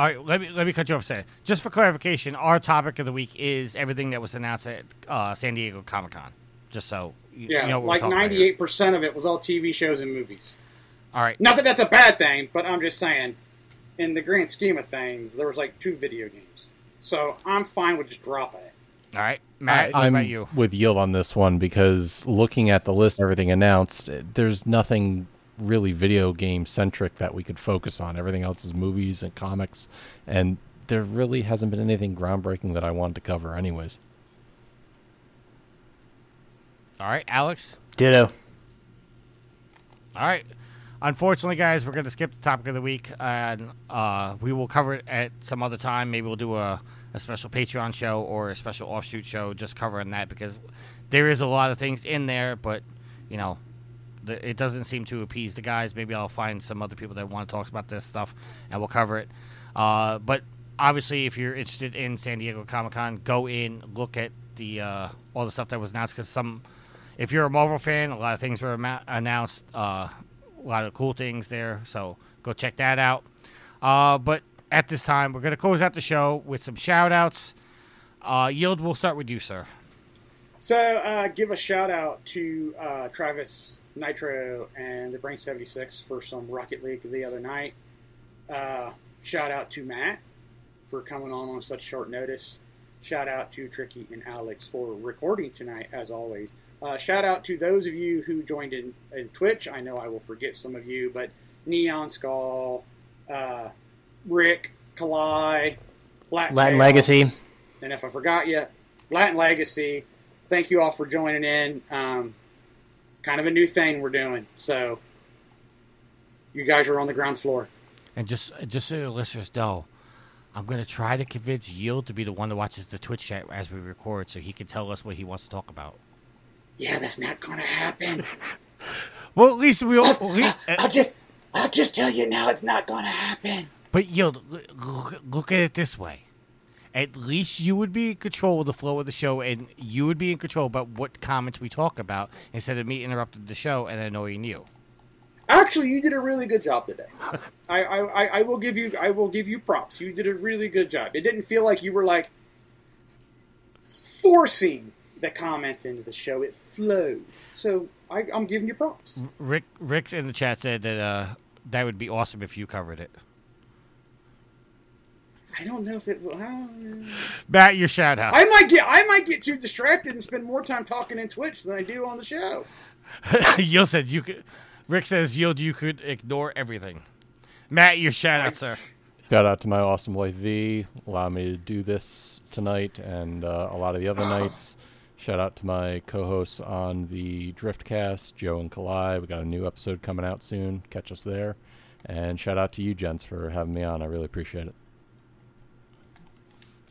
All right, let me let me cut you off. a second. Just for clarification, our topic of the week is everything that was announced at uh, San Diego Comic Con. Just so you, yeah, you know what like talking about here. ninety-eight percent of it was all TV shows and movies. All right, Not that that's a bad thing, but I'm just saying, in the grand scheme of things, there was like two video games. So I'm fine with just dropping it. all right, Matt. what I'm about you? with Yield on this one because looking at the list, everything announced, there's nothing really video game centric that we could focus on. Everything else is movies and comics, and there really hasn't been anything groundbreaking that I wanted to cover, anyways. All right, Alex. Ditto. All right. unfortunately, guys, we're going to skip the topic of the week, and uh, we will cover it at some other time. Maybe we'll do a, a special Patreon show or a special offshoot show just covering that because there is a lot of things in there, but you know, it doesn't seem to appease the guys. Maybe I'll find some other people that want to talk about this stuff, and we'll cover it. Uh, but obviously, if you're interested in San Diego Comic Con, go in, look at the uh, all the stuff that was announced. Because some, if you're a Marvel fan, a lot of things were announced. Uh, a lot of cool things there, so go check that out. Uh, but at this time, we're gonna close out the show with some shout outs. Uh, Yield, we'll start with you, sir. So, uh, give a shout out to Travis Nitro and the Brain 76 for some Rocket League the other night. Uh, shout out to Matt for coming on on such short notice. Shout out to Tricky and Alex for recording tonight, as always. Uh, shout out to those of you who joined in, in Twitch. I know I will forget some of you, but Neon Skull, uh, Rick, Kalai, Black Latin Legacy. and if I forgot you, Latin Legacy. Thank you all for joining in. Um, kind of a new thing we're doing, so you guys are on the ground floor. And just just so your listeners know, I'm gonna try to convince Yield to be the one that watches the Twitch chat as we record, so he can tell us what he wants to talk about. Yeah, that's not gonna happen. Well, at least we all. least- I'll just, I'll just tell you now, it's not gonna happen. But Yield, look, look at it this way. At least you would be in control of the flow of the show, and you would be in control about what comments we talk about, instead of me interrupting the show and annoying you. Actually, you did a really good job today. I, I, I, will give you, I will give you props. You did a really good job. It didn't feel like you were like forcing the comments into the show. It flowed. So I, I'm giving you props. Rick, Rick in the chat said that uh, that would be awesome if you covered it. I don't know if it. Well, Matt, your shout out. I might get, I might get too distracted and spend more time talking in Twitch than I do on the show. Yield said you could. Rick says Yield, you could ignore everything. Matt, your shout out, sir. Shout out to my awesome wife V, allow me to do this tonight and uh, a lot of the other nights. Shout out to my co-hosts on the Driftcast, Joe and Kalai. We got a new episode coming out soon. Catch us there. And shout out to you, gents, for having me on. I really appreciate it.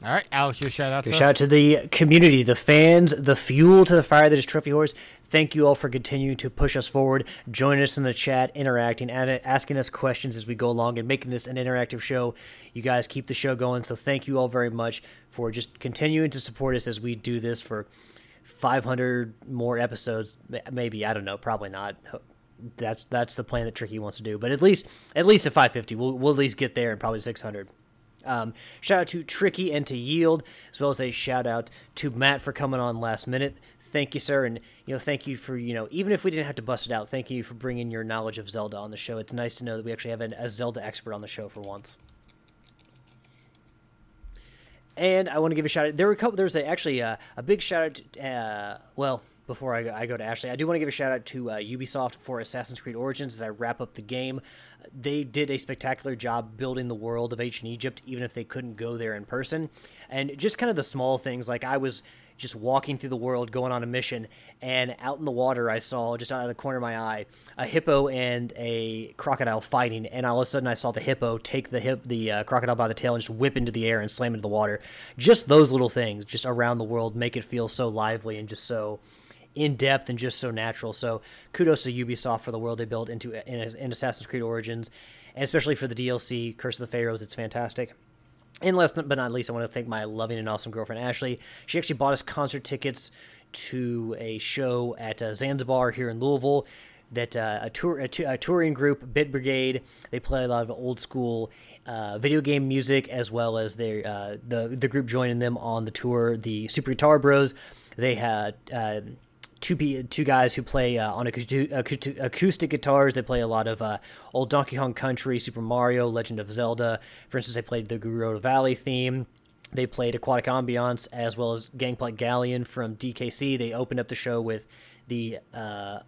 All right, Alex, your shout out, sir. shout out to the community, the fans, the fuel to the fire that is Trophy Horse. Thank you all for continuing to push us forward, join us in the chat, interacting, and asking us questions as we go along, and making this an interactive show. You guys keep the show going, so thank you all very much for just continuing to support us as we do this for 500 more episodes. Maybe I don't know, probably not. That's that's the plan that Tricky wants to do, but at least at least at 550, we'll we'll at least get there, and probably 600. Um, shout out to Tricky and to Yield, as well as a shout out to Matt for coming on last minute. Thank you, sir, and you know, thank you for you know, even if we didn't have to bust it out, thank you for bringing your knowledge of Zelda on the show. It's nice to know that we actually have an, a Zelda expert on the show for once. And I want to give a shout out. There were a couple. There's a, actually a, a big shout out. To, uh, well, before I go, to Ashley, I do want to give a shout out to uh, Ubisoft for Assassin's Creed Origins as I wrap up the game. They did a spectacular job building the world of ancient Egypt, even if they couldn't go there in person. And just kind of the small things, like I was just walking through the world, going on a mission, and out in the water, I saw just out of the corner of my eye a hippo and a crocodile fighting, and all of a sudden, I saw the hippo take the hip, the uh, crocodile by the tail, and just whip into the air and slam into the water. Just those little things, just around the world, make it feel so lively and just so in depth and just so natural. So kudos to Ubisoft for the world they built into in, in Assassin's Creed Origins, and especially for the DLC Curse of the Pharaohs. It's fantastic. And last but not least, I want to thank my loving and awesome girlfriend Ashley. She actually bought us concert tickets to a show at uh, Zanzabar here in Louisville. That uh, a tour, a, t- a touring group, Bit Brigade. They play a lot of old school uh, video game music, as well as their uh, the the group joining them on the tour, the Super Guitar Bros. They had uh, two two guys who play uh, on acou- acou- acoustic guitars. They play a lot of uh, old Donkey Kong Country, Super Mario, Legend of Zelda. For instance, they played the Gerudo Valley theme. They played Aquatic Ambiance as well as Gangplank Galleon from DKC. They opened up the show with the uh,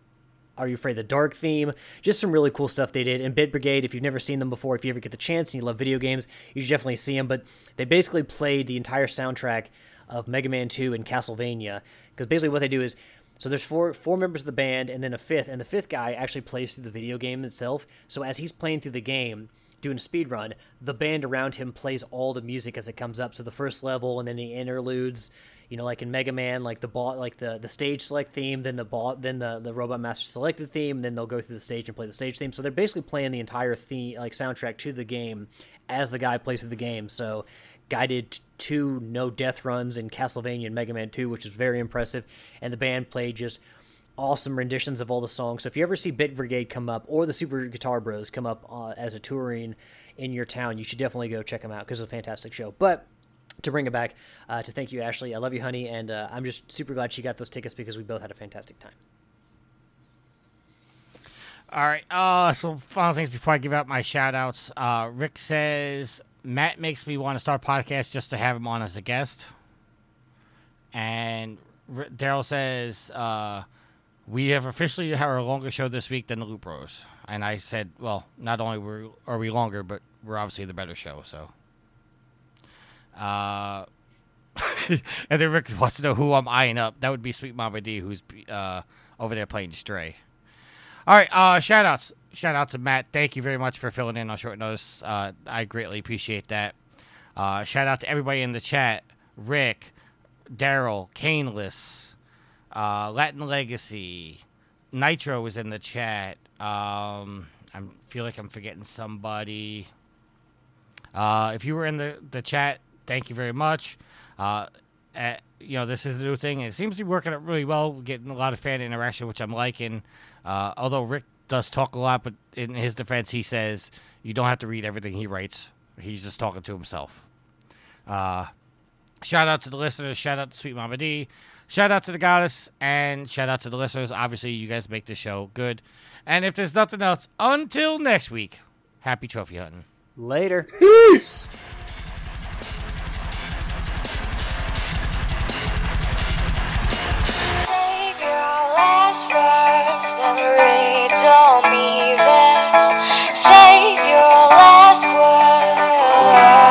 Are You Afraid of the Dark theme. Just some really cool stuff they did. And Bit Brigade, if you've never seen them before, if you ever get the chance and you love video games, you should definitely see them. But they basically played the entire soundtrack of Mega Man 2 and Castlevania. Because basically what they do is So there's four four members of the band and then a fifth, and the fifth guy actually plays through the video game itself. So as he's playing through the game, doing a speed run, the band around him plays all the music as it comes up. So the first level and then the interludes, you know, like in Mega Man, like the ball, like the the stage select theme, then the ball, then the the Robot Master selected theme, then they'll go through the stage and play the stage theme. So they're basically playing the entire theme, like soundtrack to the game, as the guy plays through the game. So. Guy did two no death runs in Castlevania and Mega Man 2, which is very impressive. And the band played just awesome renditions of all the songs. So if you ever see Bit Brigade come up or the Super Guitar Bros come up uh, as a touring in your town, you should definitely go check them out because it's a fantastic show. But to bring it back, uh, to thank you, Ashley. I love you, honey, and uh, I'm just super glad she got those tickets because we both had a fantastic time. All right. Uh, so final things before I give out my shout outs. Uh, Rick says Matt makes me want to start podcast just to have him on as a guest. And R- Daryl says uh, we have officially had our longer show this week than the Loop Bros. And I said, well, not only are we longer, but we're obviously the better show. So. Uh, and then Rick wants to know who I'm eyeing up. That would be Sweet Mama D, who's uh, over there playing Stray. All right, uh, shout outs. Shout out to Matt. Thank you very much for filling in on short notice. Uh, I greatly appreciate that. Uh, shout out to everybody in the chat Rick, Daryl, Caneless, uh, Latin Legacy, Nitro was in the chat. Um, I feel like I'm forgetting somebody. Uh, if you were in the, the chat, thank you very much. Uh, uh, you know, this is a new thing. It seems to be working out really well. Getting a lot of fan interaction, which I'm liking. Although Rick does talk a lot, but in his defense, he says you don't have to read everything he writes. He's just talking to himself. Uh, shout out to the listeners. Shout out to Sweet Mama D. Shout out to the goddess. And shout out to the listeners. Obviously, you guys make this show good. And if there's nothing else, until next week, happy trophy hunting. Later. Peace. Last words, then read on me this. Save your last words.